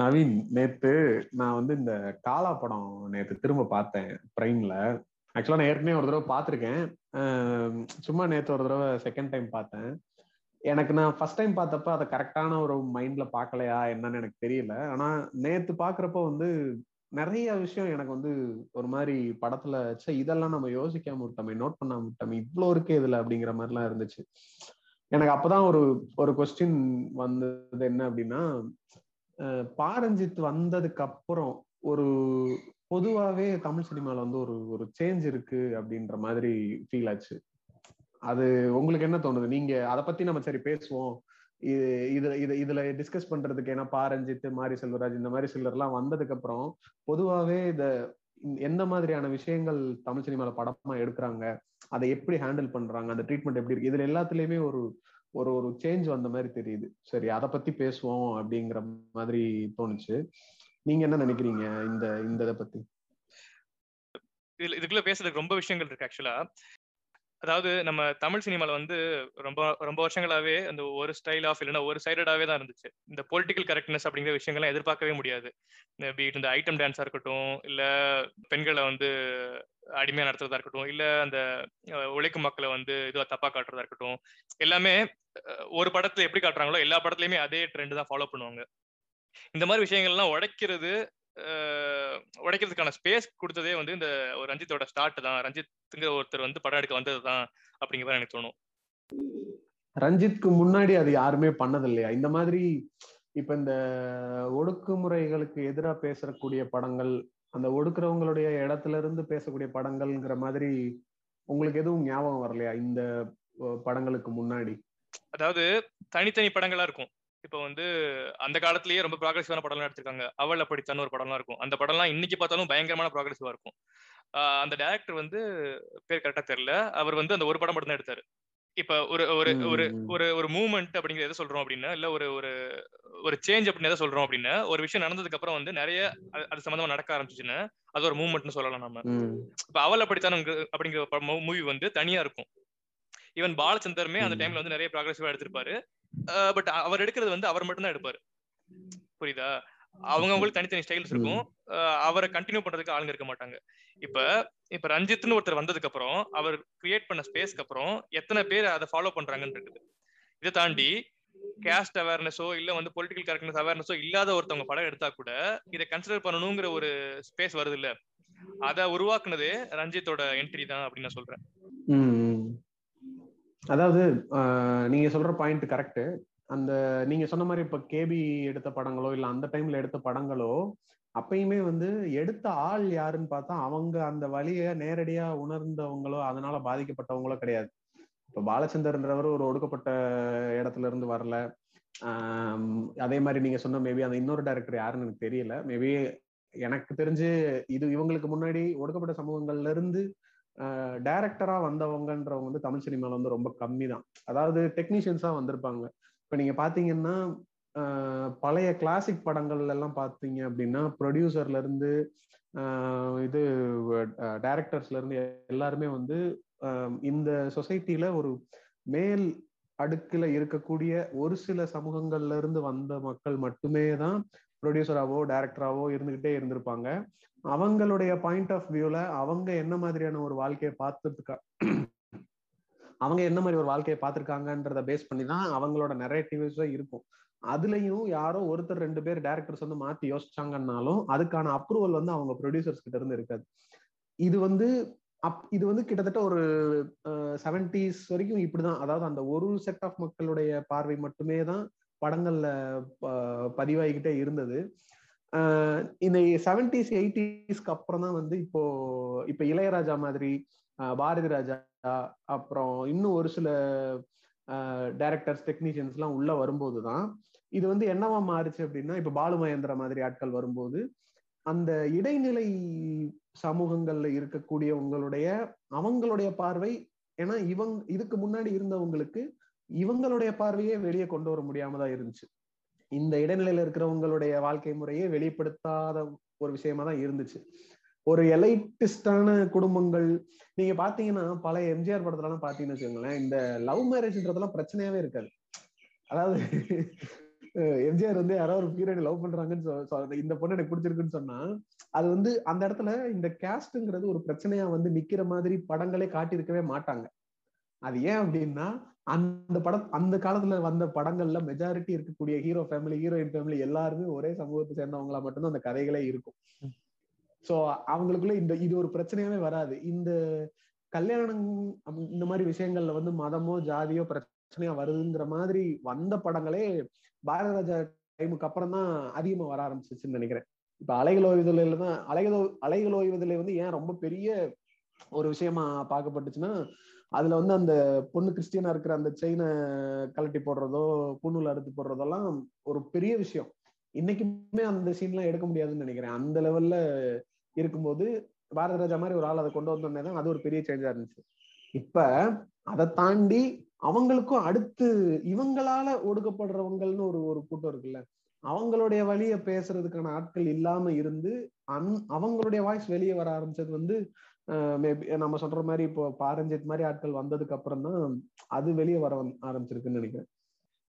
நவீன் நேத்து நான் வந்து இந்த காலா படம் நேத்து திரும்ப பார்த்தேன் பிரைம்ல ஆக்சுவலா நான் ஏற்கனவே ஒரு தடவை பார்த்துருக்கேன். சும்மா நேத்து ஒரு தடவை செகண்ட் டைம் பார்த்தேன். எனக்கு நான் ஃபர்ஸ்ட் டைம் பார்த்தப்ப அதை கரெக்டான ஒரு மைண்ட்ல பார்க்கலையா என்னன்னு எனக்கு தெரியல. ஆனா நேத்து பாக்குறப்ப வந்து நிறைய விஷயம் எனக்கு வந்து ஒரு மாதிரி படத்துல சே இதெல்லாம் நம்ம யோசிக்காம விட்டோமே நோட் பண்ணாம விட்டோமே இவ்வளோ இருக்கே இதுல அப்படிங்கிற மாதிரிலாம் இருந்துச்சு. எனக்கு அப்பதான் ஒரு ஒரு கொஸ்டின் வந்தது என்ன அப்படின்னா பாரஞ்சித் வந்ததுக்கு அப்புறம் ஒரு பொதுவாவே தமிழ் சினிமால வந்து ஒரு ஒரு சேஞ்ச் இருக்கு அப்படின்ற மாதிரி ஃபீல் ஆச்சு. அது உங்களுக்கு என்ன தோணுது? நீங்க அதை பத்தி நம்ம சரி பேசுவோம். இது இது இது இதுல டிஸ்கஸ் பண்றதுக்கு ஏன்னா பாரஞ்சித் மாரி செல்வராஜ் இந்த மாதிரி சிலர்லாம் வந்ததுக்கு அப்புறம் பொதுவாவே இத எந்த மாதிரியான விஷயங்கள் தமிழ் சினிமால படமா எடுக்கிறாங்க? அதை எப்படி ஹேண்டில் பண்றாங்க? அந்த ட்ரீட்மெண்ட் எப்படி இருக்கு? இதுல எல்லாத்துலயுமே ஒரு ஒரு ஒரு சேஞ்ச் வந்த மாதிரி தெரியுது. சரி அதை பத்தி பேசுவோம் அப்படிங்கிற மாதிரி தோணுச்சு. நீங்க என்ன நினைக்கிறீங்க இந்த இந்த இதை பத்தி? இதுக்குள்ள பேசுறதுக்கு ரொம்ப விஷயங்கள் இருக்கு ஆக்சுவலா அதாவது நம்ம தமிழ் சினிமால வந்து ரொம்ப ரொம்ப வருஷங்களாவே அந்த ஒரு ஸ்டைல் ஆஃப் இல்லைன்னா ஒரு சைடடாவே தான் இருந்துச்சு. இந்த பொலிட்டிக்கல் கரெக்ட்னஸ் அப்படிங்கிற விஷயங்கள்லாம் எதிர்பார்க்கவே முடியாது. பீட் இந்த ஐட்டம் டான்ஸா இருக்கட்டும் இல்ல பெண்களை வந்து அடிமையா நடத்துறதா இருக்கட்டும் இல்ல அந்த உழைக்கும் மக்களை வந்து இதுவா தப்பா காட்டுறதா இருக்கட்டும் எல்லாமே ஒரு படத்துல எப்படி காட்டுறாங்களோ எல்லா படத்துலயுமே அதே ட்ரெண்ட் தான் ஃபாலோ பண்ணுவாங்க. இந்த மாதிரி விஷயங்கள்லாம் உடைக்கிறது உடைக்கிறதுக்கான ஸ்பேஸ் கொடுத்ததே வந்து இந்த ஒரு ரஞ்சித்தோட ஸ்டார்ட் தான். ரஞ்சித்ங்கிற ஒருத்தர் வந்து படம் எடுக்க வந்தது தான் அப்படிங்கிற மாதிரி எனக்கு தோணும். ரஞ்சித்க்கு முன்னாடி அது யாருமே பண்ணது இல்லையா இந்த மாதிரி இப்ப இந்த ஒடுக்குமுறைகளுக்கு எதிராக பேசக்கூடிய படங்கள் அந்த ஒடுக்குறவங்களுடைய இடத்துல இருந்து பேசக்கூடிய படங்கள்ங்கிற மாதிரி உங்களுக்கு எதுவும் ஞாபகம் வரலையா இந்த படங்களுக்கு முன்னாடி? அதாவது தனித்தனி படங்களா இருக்கும். இப்போ வந்து அந்த காலத்திலேயே ரொம்ப ப்ராக்ரஸிவான படம்லாம் எடுத்திருக்காங்க. அவள் அப்படித்தான் ஒரு படம்லாம் இருக்கும். அந்த படம்லாம் இன்னைக்கு பார்த்தாலும் பயங்கரமான ப்ராக்ரஸிவா இருக்கும். அந்த டேரக்டர் வந்து பேர் கரெக்டா தெரியல. அவர் வந்து அந்த ஒரு படம் மட்டும் தான் எடுத்தாரு. இப்ப ஒரு ஒரு ஒரு ஒரு ஒரு மூவ்மெண்ட் அப்படிங்கிறது எதை சொல்றோம் அப்படின்னா இல்ல ஒரு ஒரு ஒரு சேஞ்ச் அப்படின்னு எதை சொல்றோம் அப்படின்னா ஒரு விஷயம் நடந்ததுக்கு அப்புறம் வந்து நிறைய அது சம்பந்தமா நடக்க ஆரம்பிச்சுச்சுன்னா அது ஒரு மூவ்மெண்ட்னு சொல்லலாம் நம்ம. இப்ப அவள் அப்படித்தான் அப்படிங்கிற மூவி வந்து தனியா இருக்கும். ஈவன் பாலச்சந்தருமே அந்த டைம்ல வந்து நிறைய ப்ராக்ரஸிவா எடுத்திருப்பாரு. பட் அவர் எடுக்கிறது வந்து அவர் மட்டும் தான் எடுப்பாரு. புரியுதா? அவங்க அவங்களுக்கு தனித்தனி ஸ்டைல்ஸ் இருக்கும். அவரை கண்டினியூ பண்றதுக்கு ஆளுங்க இருக்க மாட்டாங்க. இப்ப இப்ப ரஞ்சித்னு ஒருத்தர் வந்ததுக்கு அப்புறம் அவர் கிரியேட் பண்ண ஸ்பேஸ்க்கு அப்புறம் எத்தனை பேர் அதை ஃபாலோ பண்றாங்கன்னு இருக்குது. இதை தாண்டி கேஸ்ட் அவேர்னஸோ இல்ல வந்து பொலிட்டிக்கல் கரெக்ட்னஸ் அவேர்னஸோ இல்லாத ஒருத்தவங்க படம் எடுத்தா கூட இதை கன்சிடர் பண்ணணுங்கிற ஒரு ஸ்பேஸ் வருது இல்ல. அதை உருவாக்குனதே ரஞ்சித்தோட என்ட்ரி தான் அப்படின்னு நான் சொல்றேன். அதாவது நீங்க சொல்ற பாயிண்ட் கரெக்ட் அந்த நீங்க சொன்ன மாதிரி இப்ப கேபி எடுத்த படங்களோ இல்ல அந்த டைம்ல எடுத்த படங்களோ அப்பயுமே வந்து எடுத்த ஆள் யாருன்னு பார்த்தா அவங்க அந்த வழிய நேரடியா உணர்ந்தவங்களோ அதனால பாதிக்கப்பட்டவங்களோ கிடையாது. இப்ப பாலச்சந்தர்ன்றவர் ஒரு ஒடுக்கப்பட்ட இடத்துல இருந்து வரல. அதே மாதிரி நீங்க சொன்ன மேபி அந்த இன்னொரு டைரக்டர் யாருன்னு எனக்கு தெரியல. மேபி எனக்கு தெரிஞ்சு இது இவங்களுக்கு முன்னாடி ஒடுக்கப்பட்ட சமூகங்கள்ல இருந்து டைரக்டரா வந்தவங்கன்றவங்க வந்து தமிழ் சினிமால வந்து ரொம்ப கம்மி தான் அதாவது டெக்னீஷியன்ஸா வந்திருப்பாங்க. இப்ப நீங்க பாத்தீங்கன்னா பழைய கிளாசிக் படங்கள்ல எல்லாம் பாத்தீங்க அப்படின்னா ப்ரொடியூசர்ல இருந்து இது டைரக்டர்ஸ்ல இருந்து எல்லாருமே வந்து இந்த சொசைட்டில ஒரு மேல் அடுக்குல இருக்கக்கூடிய ஒரு சில சமூகங்கள்ல இருந்து வந்த மக்கள் மட்டுமே தான் ப்ரொடியூசராவோ டைரக்டராவோ இருந்துகிட்டே இருந்திருப்பாங்க. அவங்களுடைய பாயிண்ட் ஆஃப் வியூல அவங்க என்ன மாதிரியான ஒரு வாழ்க்கையை பார்த்துருக்கா அவங்க என்ன மாதிரி ஒரு வாழ்க்கையை பார்த்துருக்காங்கன்றத பேஸ் பண்ணி தான் அவங்களோட நெரேட்டிவ்ஸா இருக்கும். அதுலயும் யாரோ ஒருத்தர் ரெண்டு பேர் டேரக்டர்ஸ் வந்து மாத்தி யோசிச்சாங்கன்னாலும் அதுக்கான அப்ரூவல் வந்து அவங்க ப்ரொடியூசர்ஸ் கிட்ட இருந்து இருக்காது. இது வந்து அப் இது வந்து கிட்டத்தட்ட ஒரு செவன்டிஸ் வரைக்கும் இப்படிதான். அதாவது அந்த ஒரு செட் ஆஃப் மக்களுடைய பார்வை மட்டுமே தான் படங்கள்ல பதிவாகிக்கிட்டே இருந்தது. இந்த செவன்டிஸ் எயிட்டிஸ்க்கு அப்புறம் தான் வந்து இப்போ இப்ப இளையராஜா மாதிரி பாரதி ராஜா அப்புறம் இன்னும் ஒரு சில டைரக்டர்ஸ் டெக்னீஷியன்ஸ் எல்லாம் உள்ள வரும்போது தான் இது வந்து என்னவா மாறுச்சு அப்படின்னா இப்ப பாலுமகேந்திர மாதிரி ஆட்கள் வரும்போது அந்த இடைநிலை சமூகங்கள்ல இருக்கக்கூடியவங்களுடைய அவங்களுடைய பார்வை ஏன்னா இவங்க இதுக்கு முன்னாடி இருந்தவங்களுக்கு இவங்களுடைய பார்வையே வெளியே கொண்டு வர முடியாம தான் இருந்துச்சு. இந்த இடைநிலையில இருக்கிறவங்களுடைய வாழ்க்கை முறையே வெளிப்படுத்தாத ஒரு விஷயமா தான் இருந்துச்சு. ஒரு எலைட்டிஸ்டான குடும்பங்கள் நீங்க பாத்தீங்கன்னா பல எம்ஜிஆர் படத்துலலாம் பாத்தீங்கன்னு வச்சுக்கோங்களேன் இந்த லவ் மேரேஜ்ன்றதெல்லாம் பிரச்சனையாவே இருக்காது. அதாவது எம்ஜிஆர் வந்து யாரோ ஒரு பீரியட் லவ் பண்றாங்கன்னு சொ- இந்த பொண்ணு எனக்கு பிடிச்சிருக்குன்னு சொன்னா அது வந்து அந்த இடத்துல இந்த கேஸ்ட்ங்கிறது ஒரு பிரச்சனையா வந்து நிக்கிற மாதிரி படங்களே காட்டியிருக்கவே மாட்டாங்க. அது ஏன் அப்படின்னா அந்த படம் அந்த காலத்துல வந்த படங்கள்ல மெஜாரிட்டி இருக்கக்கூடிய ஹீரோ ஃபேமிலி ஹீரோயின் ஃபேமிலி எல்லாருமே ஒரே சமூகத்தை சேர்ந்தவங்களா மட்டும்தான் அந்த கதைகளே இருக்கும். சோ அவங்களுக்குள்ள இந்த இது ஒரு பிரச்சனையாவே வராது. இந்த கல்யாணம் இந்த மாதிரி விஷயங்கள்ல வந்து மதமோ ஜாதியோ பிரச்சனையா வருதுங்கிற மாதிரி வந்த படங்களே பாரத ராஜா டைமுக்கு அப்புறம் தான் அதிகமா வர ஆரம்பிச்சிச்சுன்னு நினைக்கிறேன். இப்ப அலைகள் ஓய்வதில தான் அலைகள் அலைகள் ஓய்வதில் வந்து ஏன் ரொம்ப பெரிய ஒரு விஷயமா பார்க்கப்பட்டுச்சுன்னா அதுல வந்து அந்த பொண்ணு கிறிஸ்டியனா இருக்கிற அந்த செயினை கழட்டி போடுறதோ பூணூல் அறுத்து போடுறதெல்லாம் ஒரு பெரிய விஷயம். இன்னைக்குமே அந்த சீன்லாம் எடுக்க முடியாதுன்னு நினைக்கிறேன். அந்த லெவல்ல இருக்கும்போது பாரத ராஜா மாதிரி ஒரு ஆள் அதை கொண்டு வந்தோடனே தான் அது ஒரு பெரிய சேஞ்சா இருந்துச்சு. இப்ப அதை தாண்டி அவங்களுக்கும் அடுத்து இவங்களால ஒடுக்கப்படுறவங்கள்னு ஒரு ஒரு கூட்டம் இருக்குல்ல அவங்களுடைய வழிய பேசுறதுக்கான ஆட்கள் இல்லாம இருந்து அந் அவங்களுடைய வாய்ஸ் வெளியே வர ஆரம்பிச்சது வந்து மேபி நம்ம சொல்ற மாதிரி இப்போ பாரஞ்சித் மாதிரி ஆட்கள் வந்ததுக்கு அப்புறம் தான் அது வெளியே வர ஆரம்பிச்சிருக்குன்னு நினைக்கிறேன்.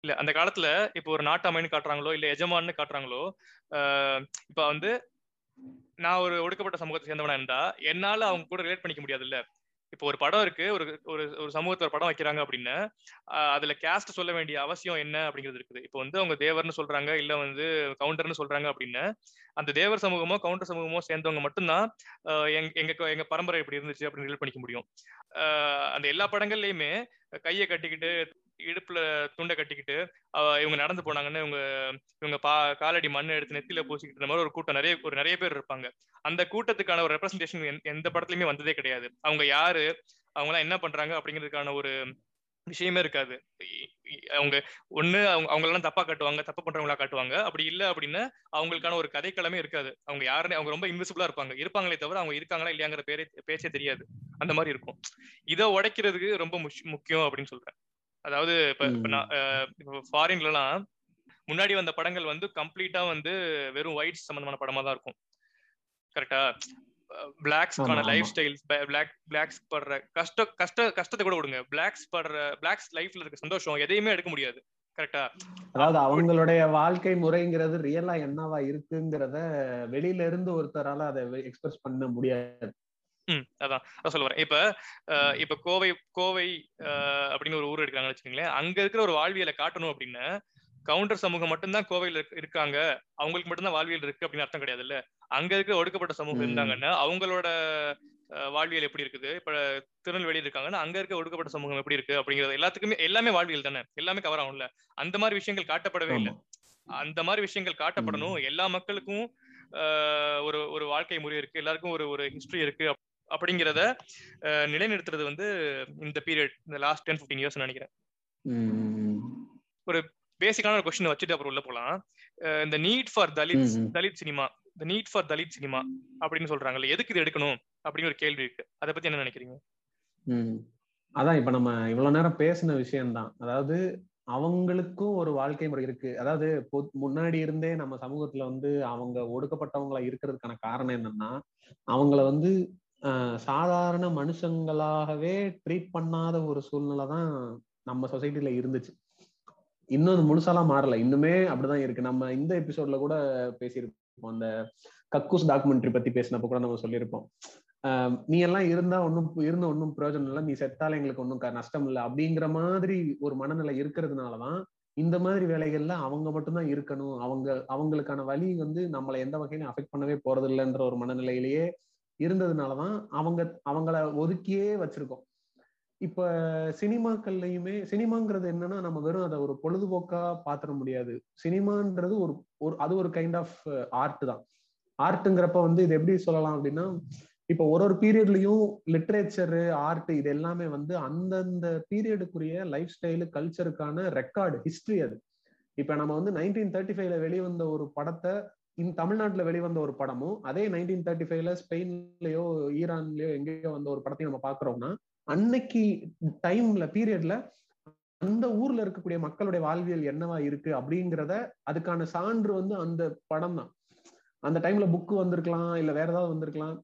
இல்ல அந்த காலத்துல இப்போ ஒரு நாட்டாமைன்னு காட்டுறாங்களோ இல்ல எஜமான்னு காட்டுறாங்களோ ஆஹ் இப்ப வந்து நான் ஒரு ஒடுக்கப்பட்ட சமூகத்தை சேர்ந்தவனா இருந்தா என்னால அவங்க கூட ரிலேட் பண்ணிக்க முடியாது இல்ல இப்போ ஒரு படம் இருக்கு ஒரு ஒரு ஒரு சமூகத்துல படம் வைக்கிறாங்க அப்படின்னு அதுல கேஸ்ட் சொல்ல வேண்டிய அவசியம் என்ன அப்படிங்கிறது இருக்குது. இப்போ வந்து அவங்க தேவர்னு சொல்றாங்க இல்ல வந்து கவுண்டர்னு சொல்றாங்க அப்படின்னு அந்த தேவர் சமூகமோ கவுண்டர் சமூகமோ சேர்ந்தவங்க மட்டும்தான் எங்க எங்க பரம்பரை இப்படி இருந்துச்சு அப்படின்னு ரிலேட் பண்ணிக்க முடியும். அந்த எல்லா படங்கள்லயுமே கையை கட்டிக்கிட்டு இடுப்புல துண்டை கட்டிக்கிட்டு இவங்க நடந்து போனாங்கன்னு இவங்க இவங்க பா காலடி மண்ணை எடுத்து நெத்தியில பூசிக்கிட்டு இந்த மாதிரி ஒரு கூட்டம் நிறைய ஒரு நிறைய பேர் இருப்பாங்க. அந்த கூட்டத்துக்கான ஒரு ரெப்ரஸன்டேஷன் எந்த படத்துலயுமே வந்ததே கிடையாது. அவங்க யாரு? அவங்க எல்லாம் என்ன பண்றாங்க? அப்படிங்கிறதுக்கான ஒரு விஷயமே இருக்காது. அவங்க ஒண்ணு அவங்க அவங்க எல்லாம் தப்பா காட்டுவாங்க தப்பு பண்றவங்களா காட்டுவாங்க. அப்படி இல்ல அப்படின்னா அவங்களுக்கான ஒரு கதைக்களமே இருக்காது. அவங்க யாருன்னு அவங்க ரொம்ப இன்விசிபிளா இருப்பாங்க. இருப்பாங்களே தவிர அவங்க இருக்காங்களா இல்லையாங்கிற பேரே பேச்சே தெரியாது. அந்த மாதிரி இருக்கும். இதை உடைக்கிறதுக்கு ரொம்ப முஷ்- முக்கியம் அப்படின்னு சொல்றேன். அதாவது இப்ப இப்ப நான் அஹ், இப்ப ஃபாரின்ல எல்லாம் முன்னாடி வந்த படங்கள் வந்து கம்ப்ளீட்டா வந்து வெறும் ஒயிட்ஸ் சம்பந்தமான படமா தான் இருக்கும். கரெக்டா பிளாக்ஸ்க்கான லைஃப். ஸ்டைல் பிளாக் பிளாக்ஸ் படுற கஷ்ட கஷ்ட கஷ்டத்தை கூட விடுங்க. பிளாக்ஸ் படுற பிளாக்ஸ் லைஃப்ல இருக்க சந்தோஷம் எதையுமே எடுக்க முடியாது. கரெக்டா அதாவது அவங்களுடைய வாழ்க்கை முறைங்கிறது ரியலா என்னவா இருக்குங்கிறத வெளியில இருந்து ஒருத்தரால அதை எக்ஸ்பிரஸ் பண்ண முடியாது. ம் அதான். அதான் சொல்ல வரேன் இப்ப இப்ப கோவை கோவை அப்படின்னு ஒரு ஊர் எடுக்கிறாங்கன்னு வச்சுக்கோங்களேன். அங்க இருக்கிற ஒரு வாழ்வியலை காட்டணும் அப்படின்னா கவுண்டர் சமூகம் மட்டும்தான் கோவையில இருக்க- இருக்காங்க. அவங்களுக்கு மட்டும்தான் வாழ்வியல் இருக்கு அப்படின்னு அர்த்தம் கிடையாது இல்ல அங்க இருக்க ஒடுக்கப்பட்ட சமூகம். இருந்தாங்கன்னா அவங்களோட வாழ்வியல் எப்படி இருக்குது? இப்ப திருநெல்வேலி இருக்காங்கன்னா அங்க இருக்க ஒடுக்கப்பட்ட சமூகம் எப்படி இருக்கு அப்படிங்கிறது எல்லாத்துக்குமே எல்லாமே வாழ்வியல் தானே? எல்லாமே கவர் ஆகும்ல. அந்த மாதிரி விஷயங்கள் காட்டப்படவே இல்லை. அந்த மாதிரி விஷயங்கள் காட்டப்படணும். எல்லா மக்களுக்கும் ஒரு ஒரு வாழ்க்கை முறை இருக்கு. எல்லாருக்கும் ஒரு ஒரு ஹிஸ்டரி இருக்கு. அப்படிங்கிறத நிலைநிறுத்துறது வந்து இந்த பீரியட் இந்த லாஸ்ட் டென் ஃபிஃப்டீன் இயர்ஸ் நினைக்கிறேன் ம். பேசிக்கான ஒரு கொஸ்டின் வச்சுட்டு அப்புறம் உள்ள போலாம் இந்த need for Dalit. Dalit cinema இந்த நீட் ஃபார் தலித் சினிமா அப்படின்னு சொல்றாங்கல்ல எதுக்கு இது எடுக்கணும் அப்படின்னு ஒரு கேள்வி இருக்கு அதை பத்தி என்ன நினைக்கிறீங்க. அதான் இப்ப நம்ம இவ்வளவு நேரம் பேசின விஷயம்தான் அதாவது அவங்களுக்கும் ஒரு வாழ்க்கை முறை இருக்கு அதாவது முன்னாடி இருந்தே நம்ம சமூகத்துல வந்து அவங்க ஒடுக்கப்பட்டவங்களா இருக்கிறதுக்கான காரணம் என்னன்னா அவங்கள வந்து சாதாரண மனுஷங்களாகவே ட்ரீட் பண்ணாத ஒரு சூழ்நிலை தான் நம்ம சொசைட்டில இருந்துச்சு. இன்னும் அது முழுசாலாம் மாறல. இன்னுமே அப்படிதான் இருக்கு. நம்ம இந்த எபிசோட்ல கூட பேசியிருப்போம். அந்த கக்கூஸ் டாக்குமெண்ட்ரி பத்தி பேசினப்ப கூட நம்ம சொல்லியிருப்போம். நீ எல்லாம் இருந்தா ஒன்னும் இருந்த ஒன்னும் பிரயோஜனம் இல்லை. நீ செத்தால எங்களுக்கு ஒன்றும் நஷ்டம் இல்லை. அப்படிங்கிற மாதிரி ஒரு மனநிலை இருக்கிறதுனாலதான் இந்த மாதிரி வேலைகள்ல அவங்க மட்டும்தான் இருக்கணும். அவங்க அவங்களுக்கான வழி வந்து நம்மளை எந்த வகையிலும் அஃபெக்ட் பண்ணவே போறது இல்லைன்ற ஒரு மனநிலையிலேயே இருந்ததுனாலதான் அவங்க அவங்கள ஒதுக்கியே வச்சிருக்கோம். இப்ப சினிமாக்கள்லயுமே சினிமாங்கிறது என்னன்னா நம்ம வெறும் அதை ஒரு பொழுதுபோக்கா பாத்திர முடியாது. சினிமான்றது ஒரு ஒரு அது ஒரு கைண்ட் ஆஃப் ஆர்ட் தான். ஆர்ட்டுங்கிறப்ப வந்து இது எப்படி சொல்லலாம் அப்படின்னா இப்ப ஒரு ஒரு பீரியட்லயும் லிட்ரேச்சரு ஆர்ட் இது எல்லாமே வந்து அந்தந்த பீரியடுக்குரிய லைஃப் ஸ்டைலு கல்ச்சருக்கான ரெக்கார்டு ஹிஸ்டரி அது. இப்ப நம்ம வந்து நைன்டீன் தேர்ட்டி ஃபைவ்ல வெளிவந்த ஒரு படத்தை இந்த தமிழ்நாட்டில் வெளிவந்த ஒரு படமும் அதே நைன்டீன் தேர்ட்டி ஃபைவ்ல ஸ்பெயின்லயோ ஈரான்லயோ எங்கேயோ வந்த ஒரு படத்தையும் நம்ம பாக்குறோம்னா அன்னைக்கு டைம்ல பீரியட்ல அந்த ஊர்ல இருக்கக்கூடிய மக்களுடைய வாழ்வியல் என்னவா இருக்கு அப்படிங்கிறத அதுக்கான சான்று வந்து அந்த படம் தான். அந்த டைம்ல புக்கு வந்திருக்கலாம் இல்ல வேற ஏதாவது வந்திருக்கலாம்.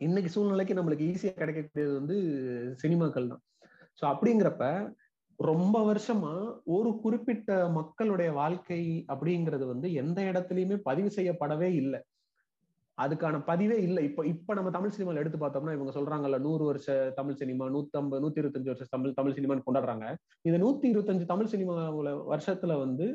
இன்னைக்கு சூழ்நிலைக்கு நம்மளுக்கு ஈஸியா கிடைக்கக்கூடியது வந்து சினிமாக்கள் தான். ஸோ அப்படிங்கிறப்ப ரொம்ப வருஷமா ஒரு குறிப்பிட்ட மக்களுடைய வாழ்க்கை அப்படிங்கிறது வந்து எந்த இடத்துலயுமே பதிவு செய்யப்படவே இல்லை. அதுக்கான பதிவே இல்லை. இப்ப இப்ப நம்ம தமிழ் சினிமால எடுத்து பார்த்தோம்னா இவங்க சொல்றாங்கல்ல நூறு வருஷ தமிழ் சினிமா நூத்தம்பது நூத்தி இருபத்தஞ்சு வருஷம் தமிழ் தமிழ் சினிமான்னு கொண்டாடுறாங்க. இந்த நூத்தி இருபத்தஞ்சு தமிழ் சினிமா வருஷத்துல வந்து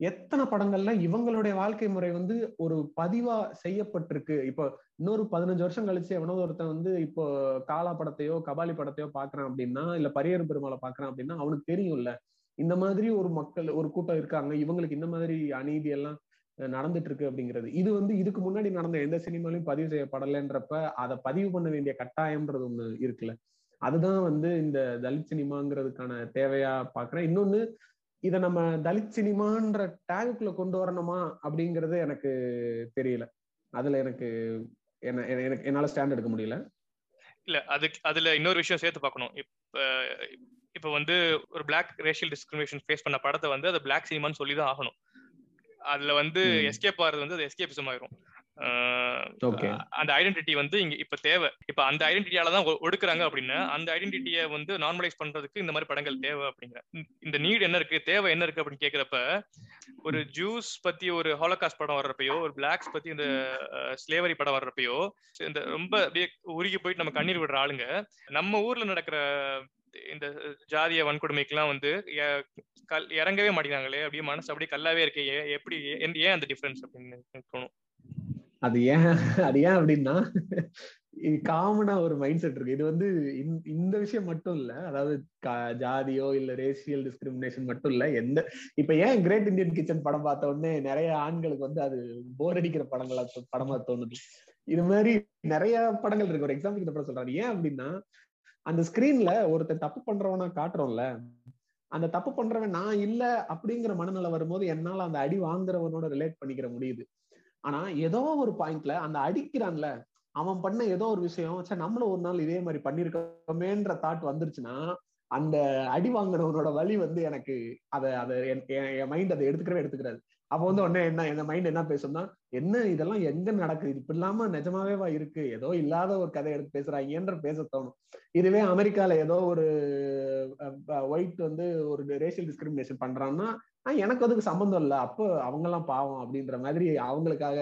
எத்தனை படங்கள்ல இவங்களுடைய வாழ்க்கை முறை வந்து ஒரு பதிவா செய்யப்பட்டிருக்கு? இப்போ இன்னொரு பதினஞ்சு வருஷம் கழிச்சு எவனோ ஒருத்தன் வந்து இப்போ காலா படத்தையோ கபாலி படத்தையோ பாக்குறான் அப்படின்னா இல்ல பரியர் பெருமாளை பாக்குறான் அப்படின்னா அவனுக்கு தெரியும்ல. இந்த மாதிரி ஒரு மக்கள் ஒரு கூட்டம் இருக்காங்க. இவங்களுக்கு இந்த மாதிரி அநீதி எல்லாம் நடந்துட்டு இருக்கு அப்படிங்கிறது. இது வந்து இதுக்கு முன்னாடி நடந்த எந்த சினிமாலையும் பதிவு செய்யப்படலைன்றப்ப அதை பதிவு பண்ண வேண்டிய கட்டாயம்ன்றது ஒண்ணு இருக்குல்ல. அதுதான் வந்து இந்த தலித் சினிமாங்கிறதுக்கான தேவையா பாக்குறேன். இன்னொன்னு இதை நம்ம தலித் சினிமான்ற டேகுக்குள்ள கொண்டு வரணுமா அப்படிங்கிறது எனக்கு தெரியல. அதுல எனக்கு என்ன எனக்கு என்னால ஸ்டாண்ட் எடுக்க முடியல. இல்ல அதுக்கு அதுல இன்னொரு விஷயம் சேர்த்து பார்க்கணும். இப்ப இப்ப வந்து ஒரு பிளாக் ரேஷியல் டிஸ்கிரிமினேஷன் ஃபேஸ் பண்ண படத்தை வந்து அது பிளாக் சினிமான்னு சொல்லி தான் ஆகணும். அதுல வந்து எஸ்கேப் ஆறது வந்து அது எஸ்கேபிசம் ஆயிரும். அந்த ஐடென்டிட்டி வந்து இங்க இப்ப தேவை. இப்ப அந்த ஐடென்டிட்டியால தான் ஒடுக்குறாங்க அப்படின்னா அந்த ஐடென்டிட்டியை வந்து நார்மலைஸ் பண்றதுக்கு இந்த மாதிரி படங்கள் தேவை அப்படிங்கிற. இந்த நீட் என்ன இருக்கு தேவை என்ன இருக்கு அப்படின்னு கேக்குறப்ப ஒரு ஜூஸ் பத்தி ஒரு ஹாலோகாஸ்ட் படம் வர்றப்பயோ ஒரு பிளாக்ஸ் பத்தி இந்த ஸ்லேவரி படம் வர்றப்பயோ இந்த ரொம்ப அப்படியே உருகி போயிட்டு நம்ம கண்ணீர் விடுற ஆளுங்க நம்ம ஊர்ல நடக்கிற இந்த ஜாதிய வன்கொடுமைக்கெல்லாம் வந்து இறங்கவே மாட்டேங்கிறாங்களே அப்படியே மனசு அப்படியே கல்லாவே இருக்கே எப்படி ஏன் அந்த டிஃபரன்ஸ் அப்படின்னு தோணும். அது ஏன் அது ஏன் அப்படின்னா காமனா ஒரு மைண்ட் செட் இருக்கு. இது வந்து இந்த விஷயம் மட்டும் இல்ல அதாவது ஜாதியோ இல்ல ரேசியல் டிஸ்கிரிமினேஷன் மட்டும் இல்ல எந்த இப்ப ஏன் கிரேட் இந்தியன் கிச்சன் படம் பார்த்த உடனே நிறைய ஆண்களுக்கு வந்து அது போர் அடிக்கிற படங்களா படமா தோணுது. இது மாதிரி நிறைய படங்கள் இருக்கு. ஒரு எக்ஸாம்பிள் இந்த படம் சொல்றாரு ஏன் அப்படின்னா அந்த ஸ்கிரீன்ல ஒருத்தர் தப்பு பண்றவனா காட்டுறோம்ல அந்த தப்பு பண்றவன் நான் இல்ல அப்படிங்கிற மனநிலை வரும்போது என்னால அந்த அடி வாங்குறவனோட ரிலேட் பண்ணிக்கிற முடியுது. ஆனா ஏதோ ஒரு பாயிண்ட்ல அந்த அடிக்கிறான்ல அவன் பண்ண ஏதோ ஒரு விஷயம் சரி நம்மளும் ஒரு நாள் இதே மாதிரி பண்ணிருக்கோமேன்ற தாட் வந்துருச்சுன்னா அந்த அடி வாங்கினவனோட வழி வந்து எனக்கு அதை அதை என் மைண்ட் அதை எடுத்துக்கிறவே எடுத்துக்கிறாரு அப்போ வந்து உடனே என்ன என் மைண்ட் என்ன பேசும்னா என்ன இதெல்லாம் எங்க நடக்குது? இப்படி இல்லாம நிஜமாவேவா இருக்கு? ஏதோ இல்லாத ஒரு கதை எடுத்து பேசுறாங்கன்ற பேச தோணும். இதுவே அமெரிக்கால ஏதோ ஒரு ஒயிட் வந்து ஒரு ரேஷியல் டிஸ்கிரிமினேஷன் பண்றான்னா ஆஹ் எனக்கு அதுக்கு சம்பந்தம் இல்லை. அப்போ அவங்க எல்லாம் பாவம் அப்படின்ற மாதிரி அவங்களுக்காக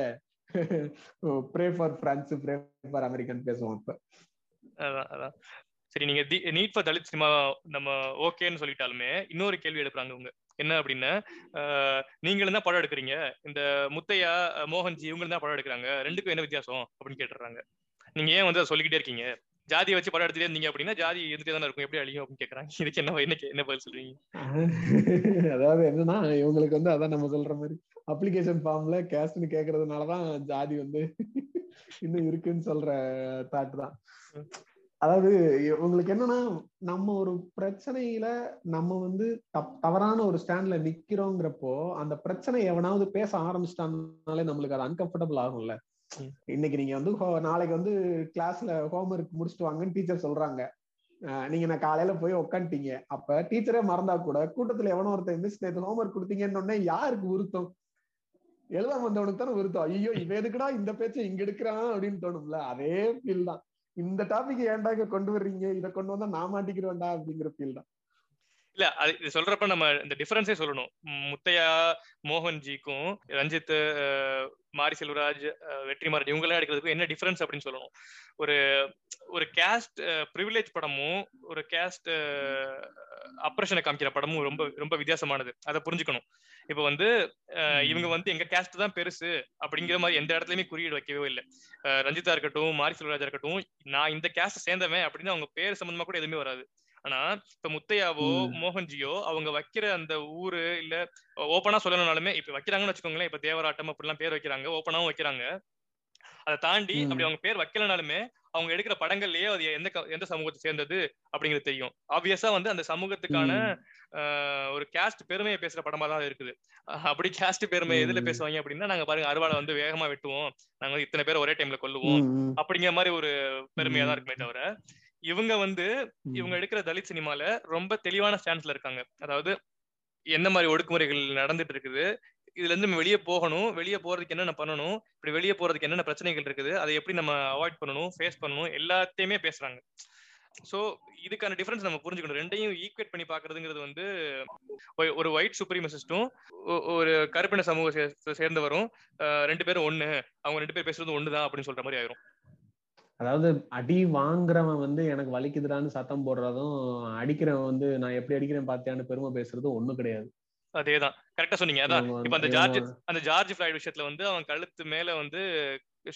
pray for France pray for American பேசுவோம் இப்ப. அதான் அதான். சரி நீங்க நீட் ஃபார் தலித் சினிமா நம்ம ஓகேன்னு சொல்லிட்டாலுமே இன்னொரு கேள்வி எழுப்புறாங்க உங்க என்ன அப்படின்னா நீங்களும் தான் படம் எடுக்கிறீங்க? இந்த முத்தையா மோகன்ஜி இவங்களும் தான் படம் எடுக்கிறாங்க? ரெண்டுக்கும் என்ன வித்தியாசம் அப்படின்னு கேட்டுறாங்க. நீங்க ஏன் வந்து அதை சொல்லிக்கிட்டே இருக்கீங்க? ஜாதியை வச்சு படம் எடுத்துட்டே இருந்தீங்க அப்படின்னா ஜாதி இருந்துட்டே தானே இருக்கும். எப்படி அழியும் அப்படின்னு கேக்குறாங்க. இதுக்கு என்ன என்ன என்ன பதில் சொல்றீங்க? அதாவது என்னன்னா இவங்களுக்கு வந்து அதான் நம்ம சொல்ற மாதிரி அப்ளிகேஷன் ஃபார்ம்ல கேஸ்ட்னு கேக்குறதுனாலதான் ஜாதி வந்து இன்னும் இருக்குன்னு சொல்ற தாட் தான். அதாவது உங்களுக்கு என்னன்னா நம்ம ஒரு பிரச்சனையில நம்ம வந்து தவறான ஒரு ஸ்டாண்ட்ல நிக்கிறோங்கிறப்போ அந்த பிரச்சனை எவனாவது பேச ஆரம்பிச்சிட்டாங்கனாலே நம்மளுக்கு அது அன்கம்ஃபர்டபுள் ஆகும்ல. இன்னைக்கு நீங்க வந்து நாளைக்கு வந்து கிளாஸ்ல ஹோம்ஒர்க் முடிச்சுட்டு வாங்கன்னு டீச்சர் சொல்றாங்க. நீங்க நான் காலையில போய் உக்காந்துட்டீங்க. அப்ப டீச்சரே மறந்தா கூட கூட்டத்துல எவனோ ஒருத்தர் மிஸ் நேற்று ஹோம்ஒர்க் கொடுத்தீங்கன்னு யாருக்கு உருத்தம்? எழுதாம வந்தவனுக்கு தானே உருத்தம். ஐயோ இவன் எதுக்குடா இந்த பேச்சை இங்க எடுக்கிறான் அப்படின்னு தோணும்ல. அதே ஃபீல் தான். இந்த டாபிக் ஏன்டா இங்க கொண்டு வர்றீங்க? இதை கொண்டு வந்தா நான் மாட்டிக்கிறேன்டா அப்படிங்கிற ஃபீல் தான். இல்ல அது இது சொல்றப்ப நம்ம இந்த டிஃபரன்ஸே சொல்லணும். முத்தையா மோகன்ஜிக்கும் ரஞ்சித் மாரி செல்வராஜ் வெற்றிமாறன் இவங்கெல்லாம் எடுக்கிறதுக்கும் என்ன டிஃபரன்ஸ் அப்படின்னு சொல்லணும். ஒரு ஒரு கேஸ்ட் ப்ரிவிலேஜ் படமும் ஒரு கேஸ்ட் அப்ரஷனை காமிக்கிற படமும் ரொம்ப ரொம்ப வித்தியாசமானது. அதை புரிஞ்சுக்கணும். இப்ப வந்து இவங்க வந்து எங்க கேஸ்ட் தான் பெருசு அப்படிங்கிற மாதிரி எந்த இடத்துலயுமே குறியீடு வைக்கவே இல்லை. ரஞ்சிதா இருக்கட்டும் மாரி செல்வராஜா இருக்கட்டும் நான் இந்த கேஸ்ட் சேர்ந்தவன் அப்படின்னு அவங்க பேர் சம்பந்தமா கூட எதுவுமே வராது. ஆனா இப்ப முத்தையாவோ மோகன்ஜியோ அவங்க வைக்கிற அந்த ஊரு இல்ல ஓப்பனா சொல்லணும்னாலுமே இப்ப வைக்கிறாங்கன்னு வச்சுக்கோங்களேன் இப்ப தேவராட்டம் அப்படிலாம் பேர் வைக்கிறாங்க ஓப்பனாவும் வைக்கிறாங்க. அதை தாண்டி அப்படி அவங்க பேர் வைக்கலனாலுமே அவங்க எடுக்கிற படங்கள்லயே அது எந்த எந்த சமூகத்தை சேர்ந்தது அப்படிங்கிறது தெரியும். ஆப்வியஸா வந்து அந்த சமூகத்துக்கான ஒரு கேஸ்ட் பெருமையை பேசுற படமா தான் இருக்குது. அப்படி கேஸ்ட் பெருமை எதுல பேசுவாங்க அப்படின்னா நாங்க பாருங்க அறுவாலை வந்து வேகமா வெட்டுவோம். நாங்க வந்து இத்தனை பேர் ஒரே டைம்ல கொல்லுவோம். அப்படிங்கிற மாதிரி ஒரு பெருமையா தான் இருக்குமே தவிர இவங்க வந்து இவங்க எடுக்கிற தலித் சினிமால ரொம்ப தெளிவான ஸ்டாண்ட்ஸ்ல இருக்காங்க. அதாவது என்ன மாதிரி ஒடுக்குமுறைகள் நடந்துட்டு இருக்குது இதுல இருந்து நம்ம வெளியே போகணும் வெளியே போறதுக்கு என்னென்ன பண்ணணும் இப்படி வெளியே போறதுக்கு என்னென்ன பிரச்சனைகள் இருக்குது அதை எப்படி நம்ம அவாய்ட் பண்ணணும் ஃபேஸ் பண்ணணும் எல்லாத்தையுமே பேசுறாங்க. ஸோ இதுக்கான டிஃபரன்ஸ் நம்ம புரிஞ்சுக்கணும். ரெண்டையும் ஈக்குவேட் பண்ணி பாக்குறதுங்கிறது வந்து ஒரு- ஒயிட் சுப்ரீமசிஸ்டும் ஒரு கருப்பின சமூக சே- சேர்ந்தவரும் ரெண்டு பேரும் ஒண்ணு அவங்க ரெண்டு பேர் பேசுறது ஒண்ணுதான் அப்படின்னு சொல்ற மாதிரி ஆயிரும். அதாவது அடி வாங்குறவன் வந்து எனக்கு வலிக்குதுடான்னு சத்தம் போடுறதும் அடிக்கிறவன் வந்து நான் எப்படி அடிக்கிறேன் பாத்தியான்னு பெருமை பேசுறதும் ஒண்ணும் கிடையாது. அதேதான். கரெக்டா சொன்னீங்க. அதான் இப்ப அந்த ஜார்ஜ் அந்த ஜார்ஜ் ஃபிளைட் விஷயத்துல வந்து அவன் கழுத்து மேல வந்து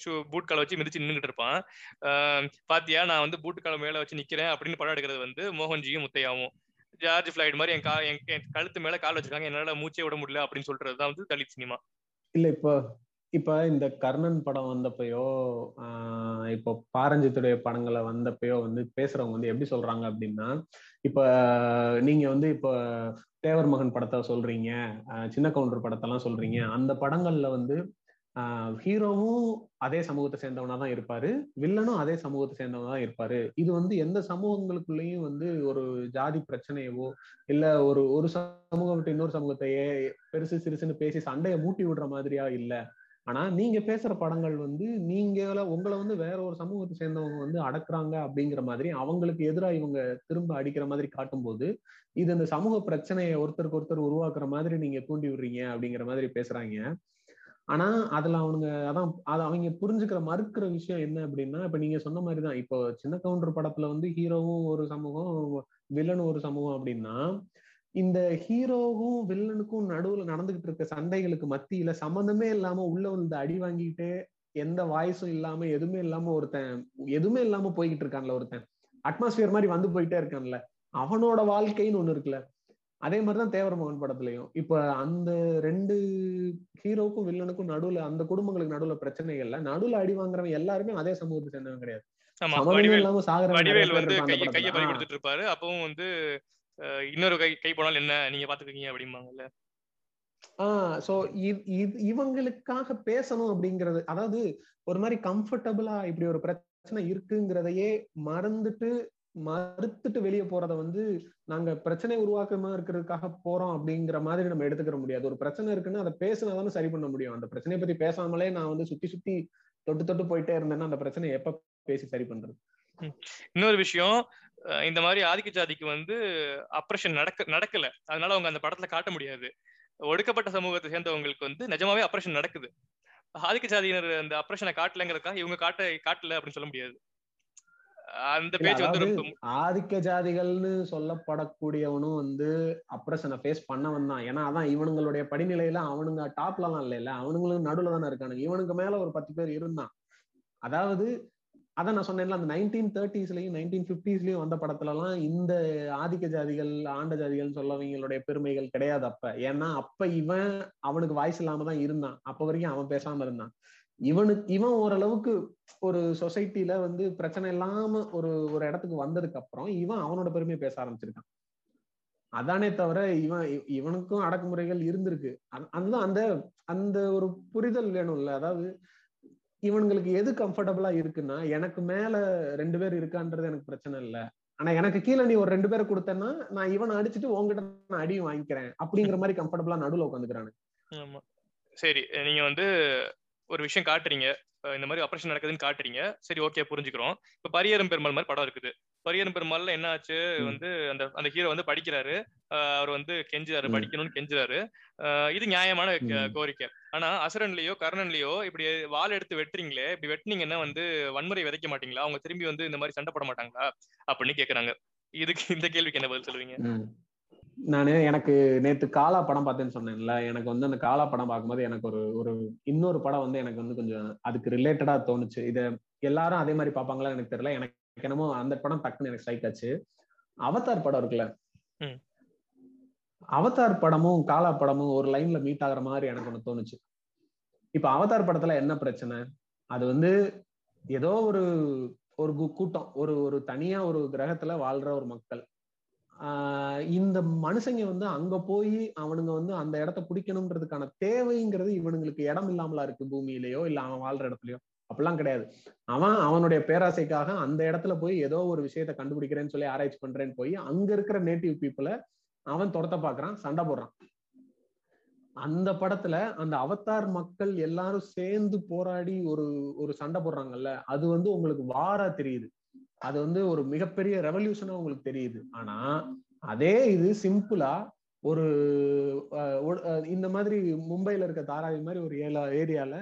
ஷூ பூட் காலை வச்சு மிதிச்சு நின்னுகிட்டு இருப்பான். பாத்தியா நான் வந்து பூட் காலை மேல வச்சு நிக்கிறேன் அப்படின்னு படம் எடுக்கிறது வந்து மோகன்ஜியும் முத்தையாவும். ஜார்ஜ் ஃபிளைட் மாதிரி என் கா என் கழுத்து மேல கால் வச்சிருக்காங்க. என்னால மூச்சே விட முடியல அப்படின்னு சொல்றது தான் வந்து தலித் சினிமா. இல்ல இப்போ இப்ப இந்த கர்ணன் படம் வந்தப்பயோ ஆஹ் இப்போ பாரஞ்சித்துடைய படங்களை வந்தப்பயோ வந்து பேசுறவங்க வந்து எப்படி சொல்றாங்க அப்படின்னா இப்ப நீங்க வந்து இப்ப தேவர் மகன் படத்தை சொல்றீங்க சின்ன கவுண்டர் படத்தெல்லாம் சொல்றீங்க. அந்த படங்கள்ல வந்து ஹீரோவும் அதே சமூகத்தை சேர்ந்தவனா தான் இருப்பாரு வில்லனும் அதே சமூகத்தை சேர்ந்தவனா தான் இருப்பாரு. இது வந்து எந்த சமூகங்களுக்குள்ளேயும் வந்து ஒரு ஜாதி பிரச்சனையவோ இல்ல ஒரு ஒரு சமூகம் விட்டு இன்னொரு சமூகத்தையே பெருசு சிறுசுன்னு பேசி சண்டையை மூட்டி விடுற மாதிரியா இல்ல. ஆனா நீங்க பேசுற படங்கள் வந்து நீங்க உங்களை வந்து வேற ஒரு சமூகத்தை சேர்ந்தவங்க வந்து அடக்குறாங்க அப்படிங்கிற மாதிரி அவங்களுக்கு எதிராக இவங்க திரும்ப அடிக்கிற மாதிரி காட்டும்போது இது இந்த சமூக பிரச்சனையை ஒருத்தருக்கு ஒருத்தர் உருவாக்குற மாதிரி நீங்க தூண்டி விடுறீங்க அப்படிங்கிற மாதிரி பேசுறாங்க. ஆனா அதுல அவனுங்க அதான் அது அவங்க புரிஞ்சுக்கிற மறுக்கிற விஷயம் என்ன அப்படின்னா இப்ப நீங்க சொன்ன மாதிரிதான் இப்போ சின்ன கவுண்டர் படத்துல வந்து ஹீரோவும் ஒரு சமூகம் வில்லனும் ஒரு சமூகம் அப்படின்னா இந்த ஹீரோவும் வில்லனுக்கும் நடுவுல நடந்துகிட்டு இருக்க சண்டைகளுக்கு மத்தியில சம்மந்தமே இல்லாம உள்ள வந்து அடி வாங்கிக்கிட்டே எந்த வாய்ஸும் இல்லாம எதுவுமே இல்லாம ஒருத்தன் எதுவுமே இல்லாம போய்கிட்டு இருக்கான்ல ஒருத்தன். அட்மாஸ்பியர் மாதிரி வந்து போயிட்டே இருக்கான்ல. அவனோட வாழ்க்கைன்னு ஒண்ணு இருக்குல்ல. அதே மாதிரிதான் தேவர் மகன் படத்துலயும். இப்ப அந்த ரெண்டு ஹீரோக்கும் வில்லனுக்கும் நடுவுல அந்த குடும்பங்களுக்கு நடுவுல பிரச்சனைகள்ல நடுவுல அடி வாங்குறவன் எல்லாருமே அதே சமூகத்தை சேர்ந்தவன் கிடையாது. அப்பவும் வந்து இன்னொரு கை கை போனாலும் என்ன? நீங்க பாத்துக்கீங்க அப்படிம்பாங்கல்ல. ஆஹ் சோ இவங்களுக்காக பேசணும் அப்படிங்கிறது அதாவது ஒரு மாதிரி கம்ஃபர்டபுளா இப்படி ஒரு பிரச்சனை இருக்குங்கிறதையே மறந்துட்டு மறுத்துட்டு வெளியே போறத வந்து நாங்க பிரச்சனை உருவாக்கமா இருக்கிறதுக்காக போறோம் அப்படிங்கிற மாதிரி நம்ம எடுத்துக்கிற முடியாது. ஒரு பிரச்சனை இருக்குன்னா அதை பேசினாதானே சரி பண்ண முடியும். அந்த பிரச்சனையை பத்தி பேசாமலே நான் வந்து சுத்தி சுத்தி தொட்டு தொட்டு போயிட்டே இருந்தேன்னா அந்த பிரச்சனையை எப்ப பேசி சரி பண்றது? இன்னொரு விஷயம் இந்த மாதிரி ஆதிக்க ஜாதிக்கு வந்து அப்ரஷன் நடக்க நடக்கல. அதனால அவங்க அந்த படத்துல காட்ட முடியாது. ஒடுக்கப்பட்ட சமூகத்தை சேர்ந்தவங்களுக்கு வந்து நிஜமாவே அப்ரஷன் நடக்குது. ஆதிக்க ஜாதியினர் அந்த அப்ரஷனை காட்டலங்கிறதுக்காக இவங்க காட்ட காட்டல அப்படின்னு சொல்ல முடியாது. அந்த இல்ல, பேஜ் வந்து ஆதிக்க ஜாதிகள்னு சொல்லப்படக்கூடியவனும் வந்து அப்ரஷனை ஃபேஸ் பண்ணவன் தான். ஏன்னா அதான் இவனுங்களுடைய படிநிலையில அவனுங்க டாப்ல எல்லாம் இல்ல அவனுங்களும் நடுவுல தானே இருக்கானுங்க. இவனுக்கு மேல ஒரு பத்து பேர் இருந்தான். அதாவது அதான் நான் சொன்னேன்ல அந்த நைன்டீன் தேர்ட்டிஸ்லயும் நைன்டீன் பிப்டிஸ்லயும் வந்த படத்துல எல்லாம் இந்த ஆதிக்க ஜாதிகள் ஆண்ட ஜாதிகள் சொல்லவங்களுடைய பெருமைகள் கிடையாது அப்ப. ஏன்னா அப்ப இவன் அவனுக்கு வாய்ஸ் இல்லாம தான் இருந்தான். அப்ப வரைக்கும் அவன் பேசாம இருந்தான். இவனுக்கு இவன் ஓரளவுக்கு ஒரு சொசைட்டில வந்து பிரச்சனை இல்லாம ஒரு ஒரு இடத்துக்கு வந்ததுக்கு அப்புறம் இவன் அவனோட பெருமையை பேச ஆரம்பிச்சிருக்கான். அதானே தவிர இவன் இவனுக்கும் அடக்குமுறைகள் இருந்திருக்கு. அதுதான் அந்த அந்த ஒரு புரிதல் வேணும்ல. அதாவது இவனுங்களுக்கு எது கம்ஃபர்டபுளா இருக்குன்னா எனக்கு மேல ரெண்டு பேர் இருக்கான்றது எனக்கு பிரச்சனை இல்ல. ஆனா எனக்கு கீழே நீ ஒரு ரெண்டு பேரை கொடுத்தேன்னா நான் இவனை அடிச்சுட்டு உங்ககிட்ட நான் அடியும் வாங்கிக்கிறேன் அப்படிங்கிற மாதிரி கம்ஃபர்டபுளா நடுவுல உட்காந்துக்கிறானு சரி நீங்க வந்து ஒரு விஷயம் காட்டுறீங்க. இந்த மாதிரி ஆபரேஷன் நடக்குதுன்னு காட்டுறீங்க. சரி ஓகே புரிஞ்சுக்கிறோம். இப்ப பரியரும் பெருமாள் மாதிரி படம் இருக்குது. பரியரும் பெருமாள்ல என்ன ஆச்சு. வந்து அந்த அந்த ஹீரோ வந்து படிக்கிறாரு. அவர் வந்து கெஞ்சுறாரு. படிக்கணும்னு கெஞ்சுறாரு. இது நியாயமான. கோரிக்கை. ஆனா அசுரன்லயோ கர்ணன்லயோ இப்படி வாள் எடுத்து வெட்டுறீங்களே இப்படி வெட்டுனீங்கன்னா வந்து வன்முறை விதைக்க மாட்டீங்களா? அவங்க திரும்பி வந்து இந்த மாதிரி சண்டை போட மாட்டாங்களா? அப்படின்னு கேக்குறாங்க. இதுக்கு இந்த கேள்விக்கு என்ன பதில் சொல்லுவீங்க. நானு எனக்கு நேத்து காலா படம் பார்த்தேன்னு சொன்னேன்ல. எனக்கு வந்து அந்த காலா படம் பார்க்கும்போது எனக்கு ஒரு ஒரு இன்னொரு படம் வந்து எனக்கு வந்து கொஞ்சம் அதுக்கு ரிலேட்டடா தோணுச்சு. இத எல்லாரும் அதே மாதிரி பார்ப்பாங்களா எனக்கு தெரியல. எனக்கு என்னமோ அந்த படம் டக்குன்னு எனக்கு ஸ்ட்ரைக் ஆச்சு. அவதார் படம் இருக்குல்ல. அவதார் படமும் காலா படமும் ஒரு லைன்ல மீட் ஆகுற மாதிரி எனக்கு ஒண்ணு தோணுச்சு. இப்ப அவதார் படத்துல என்ன பிரச்சனை? அது வந்து ஏதோ ஒரு ஒரு கு- கூட்டம். ஒரு ஒரு தனியா ஒரு கிரகத்துல வாழ்ற ஒரு மக்கள். ஆஹ் இந்த மனுஷங்க வந்து அங்க போய் அவனுங்க வந்து அந்த இடத்த பிடிக்கணுன்றதுக்கான தேவைங்கிறது இவனுங்களுக்கு இடம் இல்லாமலா இருக்கு பூமியிலயோ இல்ல அவன் வாழ்ற இடத்துலயோ. அப்படிலாம் கிடையாது. அவன் அவனுடைய பேராசைக்காக அந்த இடத்துல போய் ஏதோ ஒரு விஷயத்த கண்டுபிடிக்கிறேன்னு சொல்லி ஆராய்ச்சி பண்றேன்னு போய் அங்க இருக்கிற நேட்டிவ் பீப்புளை அவன் துரத்த பாக்குறான் சண்டை போடுறான். அந்த படத்துல அந்த அவத்தார் மக்கள் எல்லாரும் சேர்ந்து போராடி ஒரு ஒரு சண்டை போடுறாங்கல்ல அது வந்து உங்களுக்கு வாரா தெரியுது. அது வந்து ஒரு மிகப்பெரிய ரெவல்யூஷனா உங்களுக்கு தெரியுது. ஆனா அதே இது சிம்பிளா ஒரு அஹ், இந்த மாதிரி மும்பைல இருக்க தாராவி மாதிரி ஒரு ஏழா ஏரியால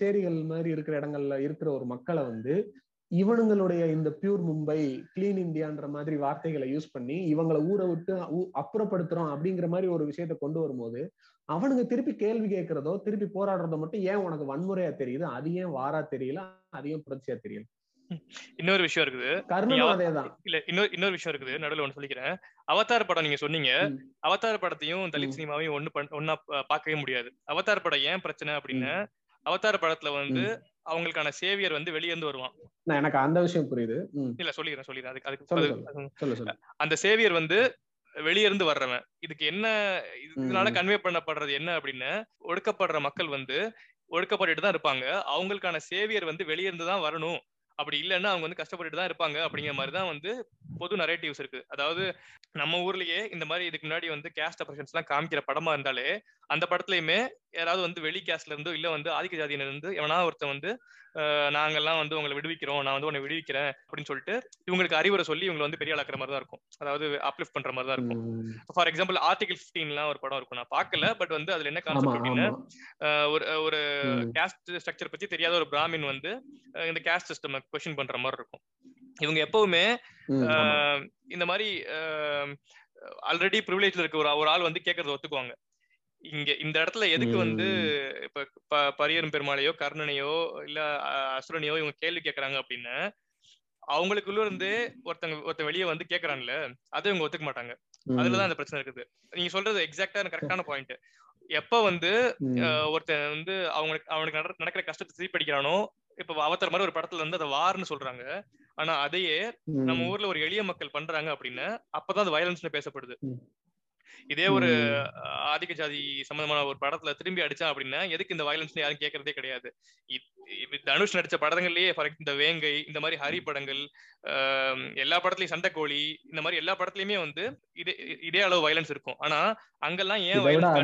சேரிகள் மாதிரி இருக்கிற இடங்கள்ல இருக்கிற ஒரு மக்களை வந்து இவனுங்களுடைய இந்த பியூர் மும்பை கிளீன் இந்தியான்ற மாதிரி வார்த்தைகளை யூஸ் பண்ணி இவங்களை ஊரை விட்டு அப்புறப்படுத்துறோம் அப்படிங்கிற மாதிரி ஒரு விஷயத்த கொண்டு வரும்போது அவனுங்க திருப்பி கேள்வி கேட்கறதோ திருப்பி போராடுறதோ மட்டும் ஏன் உனக்கு வன்முறையா தெரியுது? அது ஏன் வாரா தெரியல? அது ஏன் புரட்சியா தெரியல? இன்னொரு விஷயம் இருக்குது. இல்ல இன்னொரு இன்னொரு விஷயம் இருக்குது. நடுவுல ஒண்ணு சொல்லிக்கிறேன். அவதார் படம் நீங்க சொன்னீங்க. அவதார் படத்தையும் தலித். சினிமாவையும் ஒண்ணு பண்- ஒண்ணா பா- பார்க்கவே முடியாது. அவதார் படம் ஏன் பிரச்சனை அப்படின்னா அவதார் படத்துல வந்து. அவங்களுக்கான சேவியர் வந்து வெளிய இருந்து வருவான். எனக்கு அந்த விஷயம் புரியுது. இல்ல சொல்லிடுறேன் சொல்லிடுறேன். அதுக்கு அந்த சேவியர் வந்து வெளிய இருந்து வர்றவன். இதுக்கு என்ன இது- இதனால. கன்வே பண்ணப்படுறது என்ன அப்படின்னு ஒடுக்கப்படுற மக்கள் வந்து ஒடுக்கப்பட்டுட்டு தான் இருப்பாங்க. அவங்களுக்கான சேவியர் வந்து வெளிய இருந்து தான் வரணும். அப்படி இல்லைன்னா அவங்க வந்து கஷ்டப்பட்டுட்டு தான் இருப்பாங்க அப்படிங்கிற மாதிரி தான் வந்து பொது நரேட்டிவ்ஸ் இருக்கு. அதாவது நம்ம ஊர்லயே இந்த மாதிரி இதுக்கு முன்னாடி வந்து கேஸ்ட் அப்ரஷன்ஸ் எல்லாம் காமிக்கிற படமா இருந்தாலே அந்த படத்துலயுமே யாராவது வந்து வெளி கேஸ்ட்ல இருந்தோ இல்ல வந்து ஆதிக்க ஜாதியில இருந்து எவனா ஒருத்தன் வந்து நாங்கெல்லாம் வந்து உங்களை விடுவிக்கிறோம் நான் வந்து உன்னை விடுவிக்கிறேன் அப்படின்னு சொல்லிட்டு இவங்களுக்கு அறிவுரை சொல்லி இவங்களை வந்து பெரிய ஆளாக்குற மாதிரி தான் இருக்கும். அதாவது அப்லிஃப்ட் பண்ற மாதிரி தான் இருக்கும். ஃபார் எக்ஸாம்பிள் ஆர்டிகல் பிப்டீன்லாம் ஒரு படம் இருக்கும். நான் பார்க்கல பட் வந்து அதுல என்ன கான்செப்ட் அப்படின்னா ஒரு ஒரு. கேஸ்ட் ஸ்ட்ரக்சர் பத்தி தெரியாத ஒரு பிராமின் வந்து இந்த கேஸ்ட் சிஸ்டம் கொஸ்டின் பண்ற மாதிரி இருக்கும். இவங்க எப்பவுமே இந்த மாதிரி ஆல்ரெடி ப்ரிவிலேஜ்ல இருக்க ஒரு ஒரு ஆள் வந்து கேட்கறத ஒத்துக்குவாங்க. இங்க இந்த இடத்துல எதுக்கு வந்து இப்ப பரியரும் பெருமாளையோ கர்ணனையோ இல்ல அசுரனையோ இவங்க கேள்வி கேட்கறாங்க அப்படின்னு அவங்களுக்குள்ள இருந்து ஒருத்தங்க ஒருத்தன் வெளியே வந்து கேக்குறான்ல அதை இவங்க ஒத்துக்க மாட்டாங்க. அதுலதான் அந்த பிரச்சனை இருக்குது. நீங்க சொல்றது எக்ஸாக்டா கரெக்டான பாயிண்ட் எப்ப வந்து ஒருத்தன் வந்து அவங்களுக்கு அவனுக்கு நட- நடக்கிற கஷ்டத்தை திருப்படிக்கிறானோ இப்ப அவதார் மாதிரி ஒரு படத்துல வந்து அதை வார்னு சொல்றாங்க. ஆனா அதையே. நம்ம ஊர்ல ஒரு எளிய மக்கள் பண்றாங்க அப்படின்னு அப்பதான் அது வயலன்ஸ்னு பேசப்படுது. இதே ஒரு ஆதிக்க ஜாதி சம்பந்தமான ஒரு படத்துல திரும்பி அடிச்சான் அப்படின்னா எதுக்கு இந்த வயலன்ஸ் யாரும் கேட்கறதே கிடையாது. தனுஷ் நடிச்ச படங்கள்லயே ஃபார் இந்த வேங்கை இந்த மாதிரி ஹரி படங்கள் எல்லா படத்துலயும் சண்டைக்கோழி இந்த மாதிரி எல்லா படத்துலயுமே வந்து இதே இதே அளவு வயலன்ஸ் இருக்கும். ஆனா அங்கெல்லாம் ஏன் வயலன்ஸ்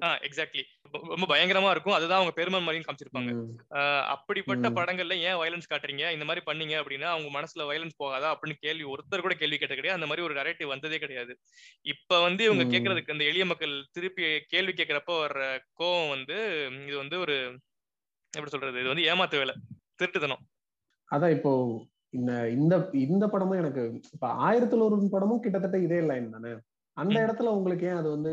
ஆஹ் எக்ஸாக்ட்லி ரொம்ப பயங்கரமா இருக்கும். அதுதான் அவங்க பெருமை மாதிரியும் காமிச்சிருப்பாங்க. அப்படிப்பட்ட. படங்கள்ல ஏன் வயலன்ஸ் காட்டுறீங்க? இந்த மாதிரி பண்ணீங்க அப்படின்னா அவங்க மனசுல வயலன்ஸ் போகாதா? அப்படின்னு கேள்வி ஒருத்தர் கூட கேள்வி கேட்ட கிடையாது. அந்த மாதிரி ஒரு நரேட்டிவ் வந்ததே கிடையாது. இப்ப வந்து இவங்க. கேக்குறதுக்கு அந்த எளிய மக்கள் திருப்பி கேள்வி கேட்கிறப்ப வர்ற கோவம் வந்து இது வந்து ஒரு எப்படி சொல்றது இது வந்து ஏமாத்து வேலை திருட்டுத்தனம் அதான் இப்போ இந்த இந்த இந்த படமும் எனக்கு இப்ப ஆயிரத்துல ஒரு படமும் கிட்டத்தட்ட இதே லைன் தானே அந்த. இடத்துல உங்களுக்கு ஏன் அது வந்து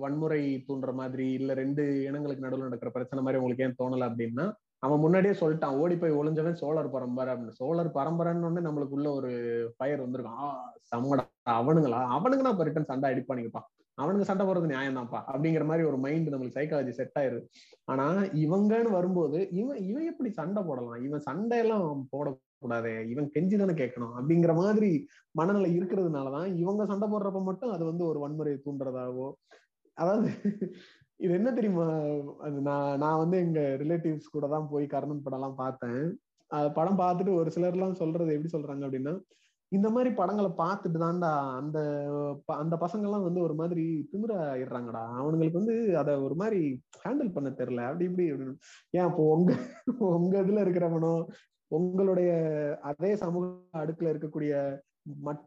வன்முறை தூண்டுற மாதிரி இல்ல ரெண்டு இனங்களுக்கு நடுவுல நடக்கிற பிரச்சனை மாதிரி உங்களுக்கு ஏன் தோணல அப்படின்னா அவன் முன்னாடியே சொல்லிட்டான் ஓடி போய் ஒளிஞ்சவன் சோழர் பரம்பரை அப்படின்னு. சோழர் பரம்பரைன்னு உடனே நம்மளுக்குள்ள ஒரு ஃபயர் வந்திருக்கும். சம்மடா. அவனுங்களா? அவனுங்கன்னா இப்ப ரிட்டன் சண்டை அடிப்பானுங்கப்பா அவனுங்க சண்டை போடுறது நியாயம் தான்ப்பா அப்படிங்கிற மாதிரி ஒரு மைண்ட் நம்மளுக்கு சைக்காலஜி செட் ஆயிருது ஆனா இவங்கன்னு வரும்போது இவன் இவன் எப்படி சண்டை போடலாம்? இவன் சண்டையெல்லாம் போடக்கூடாதே? இவன் கெஞ்சி தானே கேட்கணும்? அப்படிங்கிற மாதிரி மனநிலை இருக்கிறதுனாலதான் இவங்க சண்டை போடுறப்ப மட்டும் அது வந்து ஒரு வன்முறையை தூண்டுறதாவோ அதாவது இது என்ன தெரியுமா? அது நான் நான் வந்து எங்க ரிலேட்டிவ்ஸ் கூட தான் போய் கர்ணன் படம் எல்லாம் பார்த்தேன் படம் பார்த்துட்டு ஒரு சிலர் எல்லாம் சொல்றது எப்படி சொல்றாங்க அப்படின்னா இந்த மாதிரி படங்களை பார்த்துட்டு தான்டா அந்த ப- அந்த பசங்க எல்லாம் வந்து ஒரு மாதிரி திமிராயிடுறாங்கடா. அவனுங்களுக்கு வந்து அத ஒரு மாதிரி ஹேண்டில் பண்ண தெரியல. அப்படி இப்படி ஏன் இப்போ உங்க உங்க இதுல இருக்கிறவனோ உங்களுடைய அதே சமூக அடுக்குல இருக்கக்கூடிய மற்ற